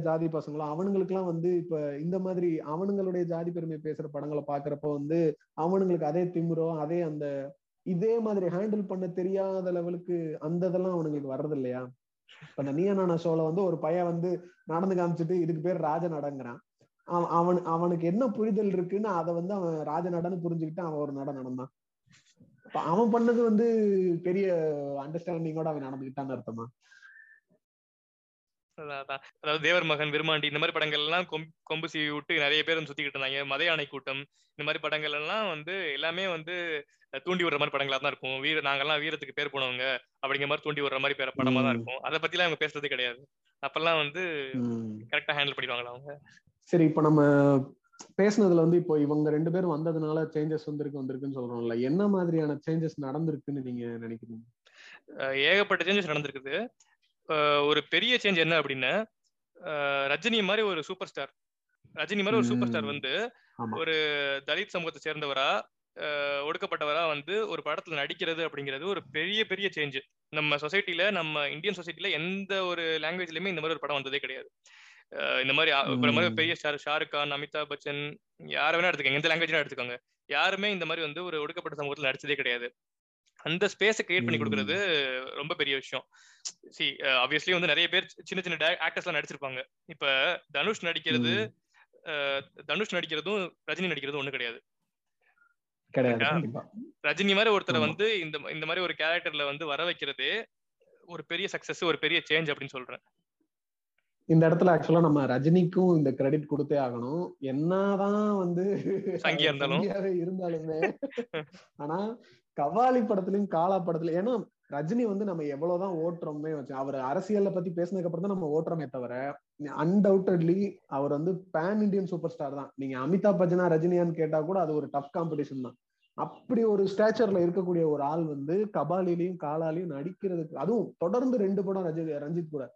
ஜாதி பசங்களும் அவனுங்களுக்குலாம் வந்து இப்ப இந்த மாதிரி அவனுங்களுடைய ஜாதி பெருமை பேசுற படங்களை பாக்குறப்ப வந்து அவனுங்களுக்கு அதே திமிரோ அதே அந்த இதே மாதிரி ஹேண்டில் பண்ண தெரியாத லெவலுக்கு அந்த இதெல்லாம் அவனுங்களுக்கு வர்றது இல்லையா இப்ப இந்த நீயனான நானா ஷோல வந்து ஒரு பையன் வந்து நடந்து காமிச்சிட்டு இதுக்கு பேர் ராஜ நடங்கிறான் அவன் அவன் அவனுக்கு என்ன புரிதல் இருக்குன்னு அதை வந்து அவன் ராஜ நடன்னு புரிஞ்சுக்கிட்டு அவன் ஒரு நட நடந்தான் அவன் பண்ணது வந்து பெரிய அண்டர்ஸ்டாண்டிங்கோட அவன் நடந்துகிட்டான்னு அர்த்தமா? அதாவது தேவர் மகன் விருமாண்டி இந்த மாதிரி படங்கள் எல்லாம் கொம்- கொம்பு சீவி விட்டு நிறைய பேர் சுத்திக்கிட்டு இருந்தாங்க. மத யானை கூட்டம் இந்த மாதிரி படங்கள் எல்லாம் வந்து எல்லாமே வந்து தூண்டி விடுற மாதிரி படங்களா தான் இருக்கும். வீர நாங்கெல்லாம் வீரத்துக்கு பேர் போனவங்க அப்படிங்கிற மாதிரி தூண்டி விடுற மாதிரி படமா தான். இருக்கும். அதை பத்தி எல்லாம் அவங்க பேசுறதே கிடையாது. அப்பெல்லாம் வந்து கரெக்டா ஹேண்டில் பண்ணிடுவாங்களா அவங்க? சரி இப்ப நம்ம பேசுனதுல வந்து இப்போ இவங்க ரெண்டு பேரும் வந்ததுனால சேஞ்சஸ் வந்திருக்கு வந்திருக்குன்னு சொல்றோம்ல. என்ன மாதிரியான சேஞ்சஸ் நடந்திருக்குன்னு நீங்க நினைக்கிறீங்க? ஏகப்பட்ட சேஞ்சஸ் நடந்திருக்குது. ஒரு பெரிய சேஞ்ச் என்ன அப்படின்னா ரஜினி மாதிரி ஒரு சூப்பர் ஸ்டார் ரஜினி மாதிரி ஒரு சூப்பர் ஸ்டார். வந்து ஒரு தலித் சமூகத்தை சேர்ந்தவரா ஒடுக்கப்பட்டவரா வந்து ஒரு படத்துல நடிக்கிறது அப்படிங்கிறது ஒரு பெரிய பெரிய சேஞ்ச் நம்ம சொசைட்டில நம்ம இந்தியன் சொசைட்டில எந்த ஒரு லாங்குவேஜ்லயுமே இந்த மாதிரி ஒரு படம் வந்ததே கிடையாது. இந்த மாதிரி இப்ப மாதிரி. பெரிய ஸ்டார் ஷாருக் கான் அமிதாப் பச்சன் யார வேணா எடுத்துக்கோங்க. எந்த லாங்குவேஜ் எடுத்துக்கோங்க. யாருமே இந்த மாதிரி வந்து ஒரு ஒடுக்கப்பட்ட சமூகத்துல நடிச்சதே கிடையாது. அந்த ஸ்பேஸை கிரியேட் பண்ணி. கொடுக்கறது ரொம்ப பெரிய விஷயம். சி ஆப்வியஸ்லி வந்து நிறைய பேர் சின்ன சின்ன ஆக்டர்ஸ்லாம் நடிச்சிருப்பாங்க. இப்ப தனுஷ் நடிக்கிறது தனுஷ் நடிக்கிறதும் ரஜினி நடிக்கிறதும் ஒண்ணு கிடையாது. ரஜினி மாதிரி ஒருத்தரை. வந்து இந்த இந்த மாதிரி ஒரு கேரக்டர்ல வந்து வர வைக்கிறதே ஒரு பெரிய சக்சஸ் ஒரு பெரிய சேஞ்ச் அப்படின்னு சொல்றேன். இந்த இடத்துல ஆக்சுவலா நம்ம ரஜினிக்கும் இந்த கிரெடிட் கொடுத்தே ஆகணும். என்னதான் வந்து இருந்தாலுமே. ஆனா கவாலி படத்துலயும் காலா படத்துல ஏன்னா ரஜினி வந்து நம்ம எவ்வளவுதான் ஓட்டுறோமே வச்சு அவர் அரசியலை பத்தி பேசினதுக்கு அப்புறம் தான் நம்ம ஓட்டுறோமே தவிர அன்டவுட்டட்லி அவர் வந்து பேன் இண்டியன் சூப்பர் ஸ்டார் தான். நீங்க அமிதாப் பச்சனா ரஜினியான்னு கேட்டா கூட அது ஒரு டஃப் காம்படிஷன் தான். அப்படி ஒரு ஸ்டேச்சர்ல இருக்கக்கூடிய ஒரு ஆள் வந்து கபாலிலையும் காலாலையும் நடிக்கிறதுக்கு அதுவும் தொடர்ந்து ரெண்டு படம் ரஜி ரஞ்சித் கூட.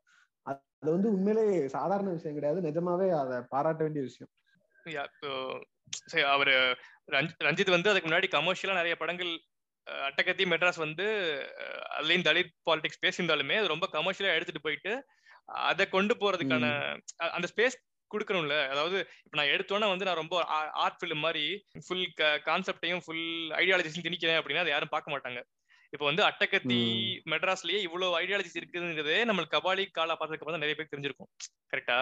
அது வந்து உண்மையிலே சாதாரண விஷயம் கிடையாது. நிஜமாவே அதை பாராட்ட வேண்டிய விஷயம். சரி, அவரு ரஞ்சித் ரஞ்சித் வந்து அதுக்கு முன்னாடி கமர்ஷியலா நிறைய படங்கள் அட்டகத்தி மெட்ராஸ் வந்து அதுலயும் தலித் பாலிடிக்ஸ் பேசியிருந்தாலுமே அது ரொம்ப கமர்ஷியலா எடுத்துட்டு போயிட்டு அதை கொண்டு போறதுக்கான அந்த ஸ்பேஸ் கொடுக்கணும்ல. அதாவது இப்ப நான் எடுத்தோன்னே வந்து நான் ரொம்ப ஆர்ட் ஃபிலிம் மாதிரி ஃபுல் கான்செப்டையும் ஃபுல் ஐடியாலஜிஸையும் திணிக்கிறேன் அப்படின்னா அதை யாரும் பார்க்க மாட்டாங்க. இப்போ வந்து அட்டகத்தி மெட்ராஸ்லயே இவ்வளவு ஐடியாலஜிஸ் இருக்குங்கிறதே நம்மளுக்கு கபாலி காலா பார்த்ததுக்கு அப்புறம் நிறைய பேருக்கு தெரிஞ்சிருக்கும். கரெக்டா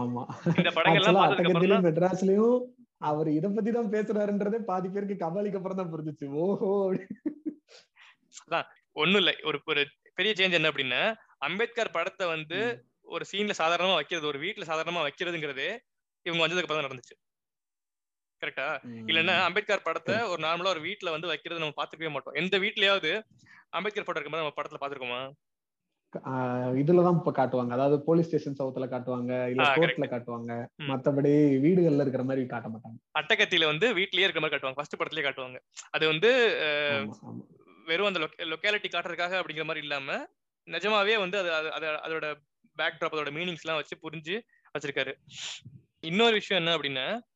ஆமா. இந்த படங்கள்லாம் பார்த்ததுக்கு அப்புறம் மெட்ராஸ்லயும் அவர் இத பத்தி தான் பேசுறாருன்றதே பாதி பேருக்கு கபாலிக்கு அப்புறம் தான் புரிஞ்சுச்சு. ஓஹோ. ஒண்ணும் இல்ல. ஒரு ஒரு பெரிய சேஞ்ச் என்ன அப்படின்னா அம்பேத்கர் படத்தை வந்து ஒரு சீன்ல சாதாரணமா வைக்கிறது ஒரு வீட்ல சாதாரணமா வைக்கிறதுங்கிறதே இவங்க வந்ததுக்கு அப்புறம் தான் நடந்துச்சு கரெக்டா இல்லன்னா அம்பேத்கர் படத்தை ஒரு நார்மலா ஒரு வீட்ல வந்து வைக்கிறது நம்ம பாத்துக்கவே மாட்டோம். எந்த வீட்லயாவது அம்பேத்கர் படம் இருக்கும்போது நம்ம படத்துல பாத்துருக்கோமா இதுலதான் இப்ப காட்டுவாங்க. அதாவது போலீஸ் ஸ்டேஷன் சவுத்துல காட்டுவாங்க இல்ல கோர்ட்ல காட்டுவாங்க. மத்தபடி வீடுகள்ல இருக்கிற மாதிரி காட்ட மாட்டாங்க. அட்டகத்தில வந்து வீட்லயே இருக்கிற மாதிரி காட்டுவாங்க. ஃபர்ஸ்ட் படத்துலயே காட்டுவாங்க. அது வந்து. வெறும் அந்த லொக்காலிட்டி காட்டுறதுக்காக அப்படிங்கிற மாதிரி இல்லாம நிஜமாவே வந்து அது அது- அது அதோட பேக் ட்ராப் அதோட மீனிங்ஸ் எல்லாம் வச்சு புரிஞ்சு வச்சிருக்காரு. இன்னொரு விஷயம் என்ன அப்படின்னா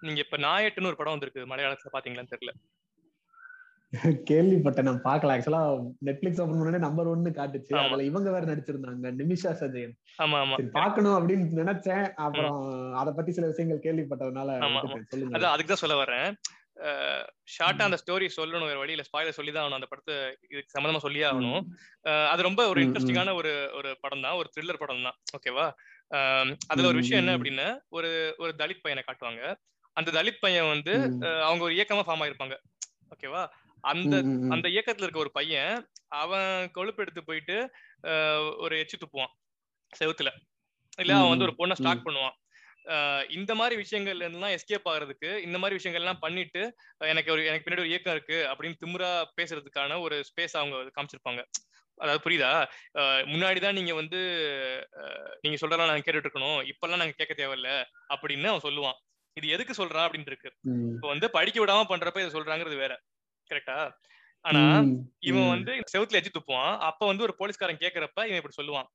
நீங்க இப்ப நாயட்டுன்னு ஒரு படம் வந்திருக்கு மலையாளத்துல பாத்தீங்களான்னு தெரியல. கேள்விப்பட்டேன். நான் பாக்கல ஆக்சுவலா நெட்ஃபிளிக்ஸ் ஓபன் பண்ணே நம்பர் ஒன்னு காட்டுச்சு. அதுல இவங்க வேற நடிச்சிருந்தாங்க. நிமிஷா சஜயன் ஆமா ஆமா. சரி பாக்கணும் அப்படின்னு நினைச்சேன். அப்புறம் அத பத்தி சில விஷயங்கள் கேள்விப்பட்டதுனால. சொல்லுங்க. அதுக்கு தான் சொல்ல வர்றேன். ஷார்ட்டா அந்த ஸ்டோரி சொல்லணும். வேற வழியில ஸ்பாயில சொல்லி தான் ஆகணும். அந்த படத்தை இதுக்கு சம்மந்தமா சொல்லியே ஆகணும். அது ரொம்ப ஒரு. இன்ட்ரெஸ்டிங்கான ஒரு ஒரு படம் தான். ஒரு த்ரில்லர் படம் தான். ஓகேவா அதுல ஒரு விஷயம் என்ன. அப்படின்னா ஒரு ஒரு தலித் பையனை காட்டுவாங்க. அந்த தலித் பையன் வந்து அவங்க ஒரு இயக்கமா ஃபார்ம் ஆயிருப்பாங்க. ஓகேவா அந்த. அந்த இயக்கத்துல இருக்க ஒரு பையன் அவன் கொழுப்பு எடுத்து போயிட்டு ஒரு எச்சி துப்புவான் செவுத்துல. இல்ல அவன் வந்து ஒரு பொண்ணை ஸ்டாக் பண்ணுவான். இந்த மாதிரி விஷயங்கள்ல இருந்தெல்லாம் எஸ்கேப் ஆகுறதுக்கு இந்த மாதிரி விஷயங்கள் எல்லாம் பண்ணிட்டு எனக்கு ஒரு எனக்கு பின்னாடி ஒரு இயக்கம் இருக்கு அப்படின்னு திமிரா பேசுறதுக்கான ஒரு ஸ்பேஸ் அவங்க காமிச்சிருப்பாங்க. அதாவது புரியுதா? முன்னாடிதான் நீங்க வந்து நீங்க சொல்றதெல்லாம் நாங்க கேட்டுட்டு இருக்கணும் இப்பெல்லாம் நாங்க கேட்க தேவையில்ல அப்படின்னு அவன் சொல்லுவான். இது எதுக்கு சொல்றான் அப்படின்னு இருக்கு. இப்போ வந்து படிக்க விடாம பண்றப்ப இதை சொல்றாங்கிறது வேற. கரெக்டா ஆனா இவன். வந்து செவுத்துல எச்சு துப்புவான். அப்ப வந்து ஒரு போலீஸ்காரன் கேக்குறப்ப இவன் இப்படி சொல்லுவான்.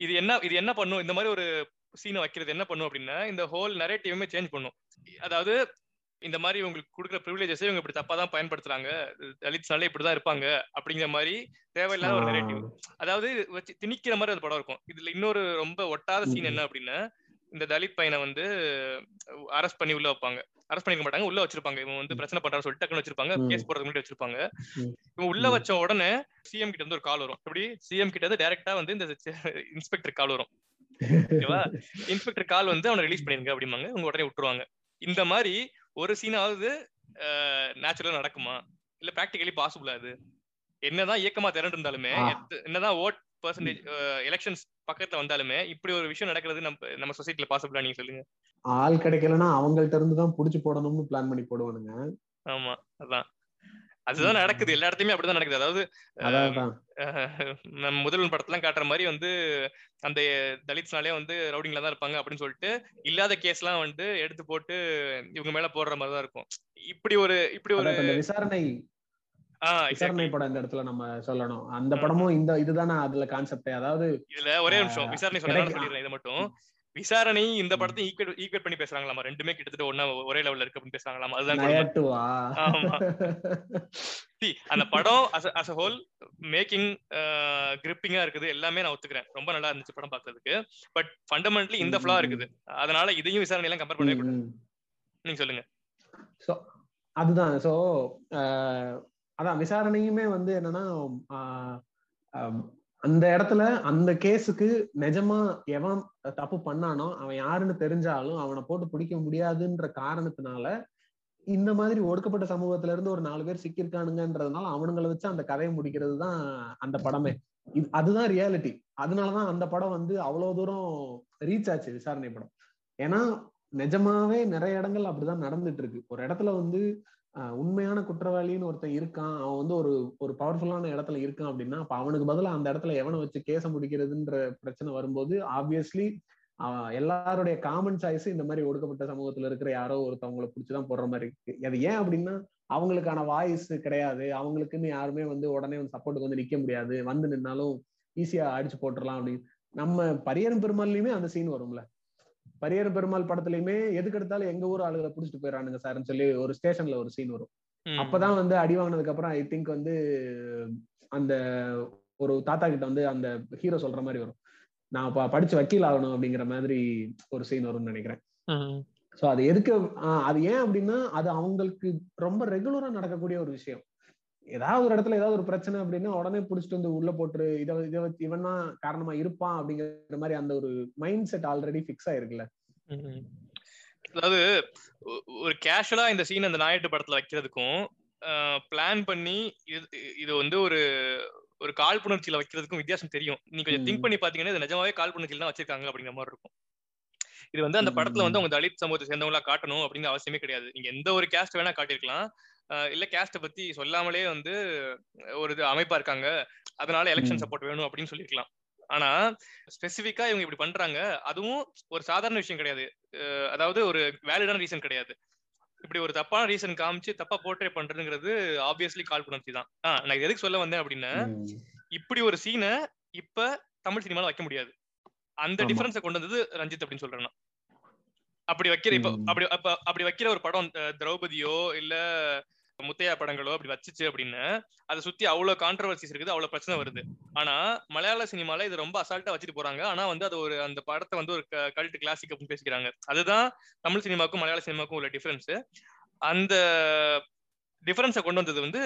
இது என்ன இது என்ன பண்ணும்? இந்த மாதிரி ஒரு சீனை வைக்கிறது என்ன பண்ணும் அப்படின்னா இந்த ஹோல் நரேட்டிவுமே சேஞ்ச் பண்ணும். அதாவது இந்த மாதிரி உங்களுக்கு கொடுக்குற ப்ரிவிலேஜஸ் இவங்க இப்படி தப்பா தான் பயன்படுத்துறாங்க. தலித்ஸ்னாலே இப்படிதான் இருப்பாங்க. அப்படிங்கிற மாதிரி தேவையில்லாத ஒரு நரேட்டிவ் அதாவது வச்சு திணிக்கிற மாதிரி அந்த படம் இருக்கும். இதுல இன்னொரு ரொம்ப ஒட்டாத சீன். என்ன அப்படின்னா இந்த தலித் பையனை வந்து அரெஸ்ட் பண்ணி உள்ள வைப்பாங்க. அரெஸ்ட் பண்ணிக்க மாட்டாங்க உள்ள வச்சிருப்பாங்க. இவன் வந்து பிரச்சனை பண்றான்னு சொல்லிட்டு டக்குன்னு வச்சிருப்பாங்க. கேஸ் போடுறதுக்கு முன்னாடி வச்சிருப்பாங்க. இவன் உள்ள. வச்ச உடனே சிஎம் கிட்ட இருந்து ஒரு கால் வரும். இப்படி சிஎம் கிட்ட இருந்து டைரக்டா வந்து இந்த இன்ஸ்பெக்டர் கால் வரும். ஓகேவா? இன்ஸ்பெக்டர் கால் வந்து அவனை ரிலீஸ் பண்ணிருங்க அப்படிம்பாங்க. உங்க உடனே விட்டுருவாங்க. இந்த மாதிரி ஒரு சீனாவது நேச்சுரலா நடக்குமா? இல்ல பிராக்டிகலி பாசிபிளா அது? என்னதான் இயக்கமா திரண்டு இருந்தாலுமே என்னதான் ஓட் பர்சன்டேஜ் எலெக்ஷன்ஸ் பக்கத்துல வந்தாலுமே இப்படி ஒரு விஷயம் நடக்கிறது நம்ம நம்ம சொசைட்டில பாசிபிளா நீங்க சொல்லுங்க. ஆள் கிடைக்கலன்னா அவங்கள்ட்ட இருந்து தான் புடிச்சு போடணும்னு பிளான் பண்ணி போடுவானுங்க. ஆமா அதான். அதுதான் நடக்குது. எல்லா இடத்துலயுமே அப்படிதான் நடக்குது. அதாவது நம்ம முதல்வன் படத்தெல்லாம் காட்டுற மாதிரி வந்து அந்த தலித்ஸ்னாலே வந்து ரவுடிங்ல தான் இருப்பாங்க அப்படின்னு சொல்லிட்டு இல்லாத கேஸ் எல்லாம் வந்து எடுத்து போட்டு இவங்க மேல போடுற மாதிரி தான் இருக்கும். இப்படி ஒரு இப்படி ஒரு விசாரணை விசாரணை. படம் இந்த இடத்துல நம்ம சொல்லணும். அந்த படமும் இந்த இதுதானே அதுல கான்செப்ட் அதாவது இதுல ஒரே நிமிஷம். விசாரணை சொல்லிடுறேன் இதை மட்டும். விசாரணை இந்த படத்தை ஈக்குவேட் ஈக்குவேட் பண்ணி பேசுறாங்களாமா? ரெண்டுமே கிட்டத்தட்ட ஒன்னா ஒரே லெவல்ல இருக்கு அப்படின்னு பேசுறாங்களாமா? அதுதான் அந்த படம் அஸ் அ ஹோல் மேக்கிங் கிரிப்பிங்கா இருக்குது. எல்லாமே நான் ஒத்துக்கிறேன். ரொம்ப நல்லா இருந்துச்சு படம் பார்க்கிறதுக்கு. பட் ஃபண்டமெண்டலி இந்த ஃபிளா. இருக்குது. அதனால இதையும் விசாரணை எல்லாம் கம்பேர் பண்ணவே கூடாது. நீங்க சொல்லுங்க. ஸோ அதுதான். ஸோ அதான் விசாரணையுமே வந்து என்னன்னா ஆஹ், அந்த இடத்துல அந்த கேஸுக்கு நிஜமா எவன் தப்பு பண்ணானோ அவன் யாருன்னு தெரிஞ்சாலும் அவனை போட்டு பிடிக்க முடியாதுன்ற காரணத்தினால இந்த மாதிரி ஒடுக்கப்பட்ட சமூகத்துல இருந்து ஒரு நாலு பேர் சிக்கியிருக்கானுங்கன்றதுனால அவனுங்களை வச்சு அந்த கதையை முடிக்கிறது தான் அந்த படமே. இது அதுதான் ரியாலிட்டி அதனாலதான் அந்த படம் வந்து அவ்வளவு தூரம் ரீச் ஆச்சு விசாரணை படம். ஏன்னா நிஜமாவே நிறைய இடங்கள் அப்படிதான் நடந்துட்டு இருக்கு. ஒரு இடத்துல வந்து உண்மையான குற்றவாளின்னு ஒருத்தன் இருக்கான். அவன் வந்து ஒரு ஒரு பவர்ஃபுல்லான இடத்துல இருக்கான் அப்படின்னா அப்ப அவனுக்கு பதிலாக அந்த இடத்துல எவனை வச்சு கேச முடிக்கிறதுன்ற பிரச்சனை வரும்போது ஆப்வியஸ்லி எல்லாருடைய காமன் சாய்ஸ் இந்த மாதிரி ஒடுக்கப்பட்ட சமூகத்துல இருக்கிற யாரோ ஒருத்தவங்களை பிடிச்சுதான் போடுற மாதிரி இருக்கு. அது ஏன் அப்படின்னா அவங்களுக்கான வாய்ஸ் கிடையாது. அவங்களுக்குன்னு யாருமே வந்து உடனே வந்து சப்போர்ட்டுக்கு வந்து நிக்க முடியாது. வந்து நின்னாலும் ஈஸியா அடிச்சு போட்டுடலாம் அப்படின்னு. நம்ம பரியரும் பெருமாள்லயுமே அந்த சீன் வரும்ல. பரியர் பெருமாள் படத்துலயுமே எதுக்கு எடுத்தாலும் எங்க ஊர் ஆளுகளை புடிச்சிட்டு போயிடறானுங்க சார்னு சொல்லி ஒரு ஸ்டேஷன்ல ஒரு சீன் வரும். அப்பதான் வந்து அடி வாங்கினதுக்கு அப்புறம் ஐ திங்க் வந்து அந்த ஒரு தாத்தா கிட்ட வந்து அந்த ஹீரோ சொல்ற மாதிரி வரும் நான் படிச்சு வக்கீல் ஆகணும் அப்படிங்கிற மாதிரி ஒரு சீன் வரும்னு நினைக்கிறேன். சோ அது எதுக்கு அது ஏன் அப்படின்னா அது அவங்களுக்கு ரொம்ப ரெகுலரா நடக்கக்கூடிய ஒரு விஷயம் ஏதாவது ஒரு இடத்துல ஏதாவது ஒரு பிரச்சனை அப்படின்னா உடனே புடிச்சிட்டு வந்து உள்ள போட்டு இதை இதை வச்சு இவன் தான் காரணமா இருப்பான் அப்படிங்கிற மாதிரி அந்த ஒரு மைண்ட் செட் ஆல்ரெடி ஃபிக்ஸ் ஆயிருக்குல்ல. அதாவது ஒரு கேஷுவலா இந்த சீன் அந்த நாயட்டு படத்துல வைக்கிறதுக்கும் பிளான் பண்ணி இது இது வந்து ஒரு ஒரு காழ்ப்புணர்ச்சியில வைக்கிறதுக்கும் வித்தியாசம் தெரியும் நீங்க கொஞ்சம். திங்க் பண்ணி பாத்தீங்கன்னா இது நிஜமாவே காழ்ப்புணர்ச்சியில தான் வச்சிருக்காங்க அப்படிங்கிற மாதிரி இருக்கும் இது வந்து அந்த படத்துல வந்து. அவங்க தலித் சமூகத்தை சேர்ந்தவங்களா காட்டணும் அப்படிங்கிற அவசியமே கிடையாது நீங்க எந்த ஒரு கேஸ்ட் வேணா காட்டியிருக்கலாம் அஹ் இல்ல கேஸ்ட பத்தி சொல்லாமலே வந்து ஒரு இது அமைப்பா இருக்காங்க அதனால எலெக்ஷன். சப்போர்ட் வேணும் அப்படின்னு சொல்லிருக்கலாம் ஆனா ஸ்பெசிபிக்கா இவங்க இப்படி பண்றாங்க அதுவும் ஒரு சாதாரண விஷயம் கிடையாது அதாவது ஒரு வேலிடான ரீசன் கிடையாது இப்படி ஒரு தப்பான ரீசன் காமிச்சு தப்பா போர்ட்ரே பண்றதுங்கிறது ஆப்வியஸ்லி காழ்ப்புணர்ச்சி தான் ஆஹ் நான் எதுக்கு சொல்ல வந்தேன் அப்படின்னா. இப்படி ஒரு சீனை இப்ப தமிழ் சினிமால வைக்க முடியாது அந்த. டிஃபரன்ஸை கொண்டு வந்தது ரஞ்சித் அப்படின்னு சொல்றேன். அப்படி வைக்கிற இப்ப. அப்படி அப்ப அப்படி வைக்கிற ஒரு படம் திரௌபதியோ இல்ல முத்தையா படங்களோ அப்படி வச்சுச்சு அப்படின்னு அதை சுத்தி அவ்வளவு கான்ட்ரவர்சிஸ் இருக்குது அவ்வளவு பிரச்சனை வருது. ஆனா மலையாள சினிமால இது ரொம்ப அசால்ட்டா வச்சுட்டு போறாங்க. ஆனா வந்து அது ஒரு அந்த படத்தை வந்து ஒரு கல்ட் கிளாசிக் அப்படின்னு பேசிக்கிறாங்க. அதுதான் தமிழ் சினிமாக்கும் மலையாள சினிமாக்கும் உள்ள டிஃபரன்ஸ் அந்த டிஃபரன்ஸை கொண்டு வந்தது வந்து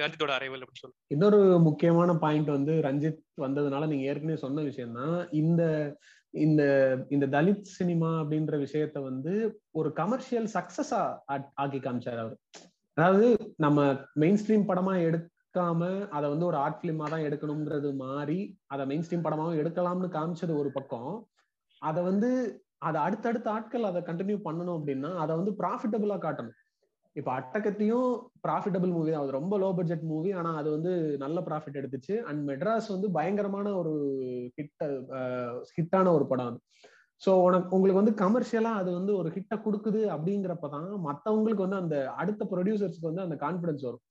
ரஞ்சித்தோட அரைவல் அப்படின்னு சொல்லி. இன்னொரு முக்கியமான பாயிண்ட் வந்து ரஞ்சித் வந்ததுனால நீங்க ஏற்கனவே சொன்ன விஷயம் தான் இந்த இந்த இந்த தலித் சினிமா அப்படின்ற விஷயத்த வந்து ஒரு கமர்ஷியல் சக்சஸா ஆக்கி காமிச்சார் அவர். அதாவது நம்ம மெயின் ஸ்ட்ரீம் படமா எடுக்காம அதை வந்து ஒரு ஆர்ட் பிலிமா தான் எடுக்கணுங்கிறது மாறி அதை மெயின் ஸ்ட்ரீம் படமாவும் எடுக்கலாம்னு காமிச்சது ஒரு பக்கம். அதை வந்து அதை அடுத்தடுத்த ஆட்கள் அதை கண்டினியூ பண்ணணும் அப்படின்னா அதை வந்து ப்ராஃபிட்டபுளா காட்டணும். இப்ப அட்டகத்தையும் ப்ராஃபிட்டபிள் மூவி தான். அது ரொம்ப லோ பட்ஜெட் மூவி ஆனா அது வந்து நல்ல ப்ராஃபிட் எடுத்துச்சு. அண்ட் மெட்ராஸ் வந்து பயங்கரமான ஒரு ஹிட் ஹிட்டான ஒரு படம் அது. ஸோ உனக்கு உங்களுக்கு வந்து கமர்ஷியலா அது வந்து ஒரு ஹிட்டை கொடுக்குது அப்படிங்கிறப்பதான் மத்தவங்களுக்கு வந்து அந்த அடுத்த ப்ரொடியூசர்ஸ்க்கு வந்து அந்த கான்பிடன்ஸ் வரும்.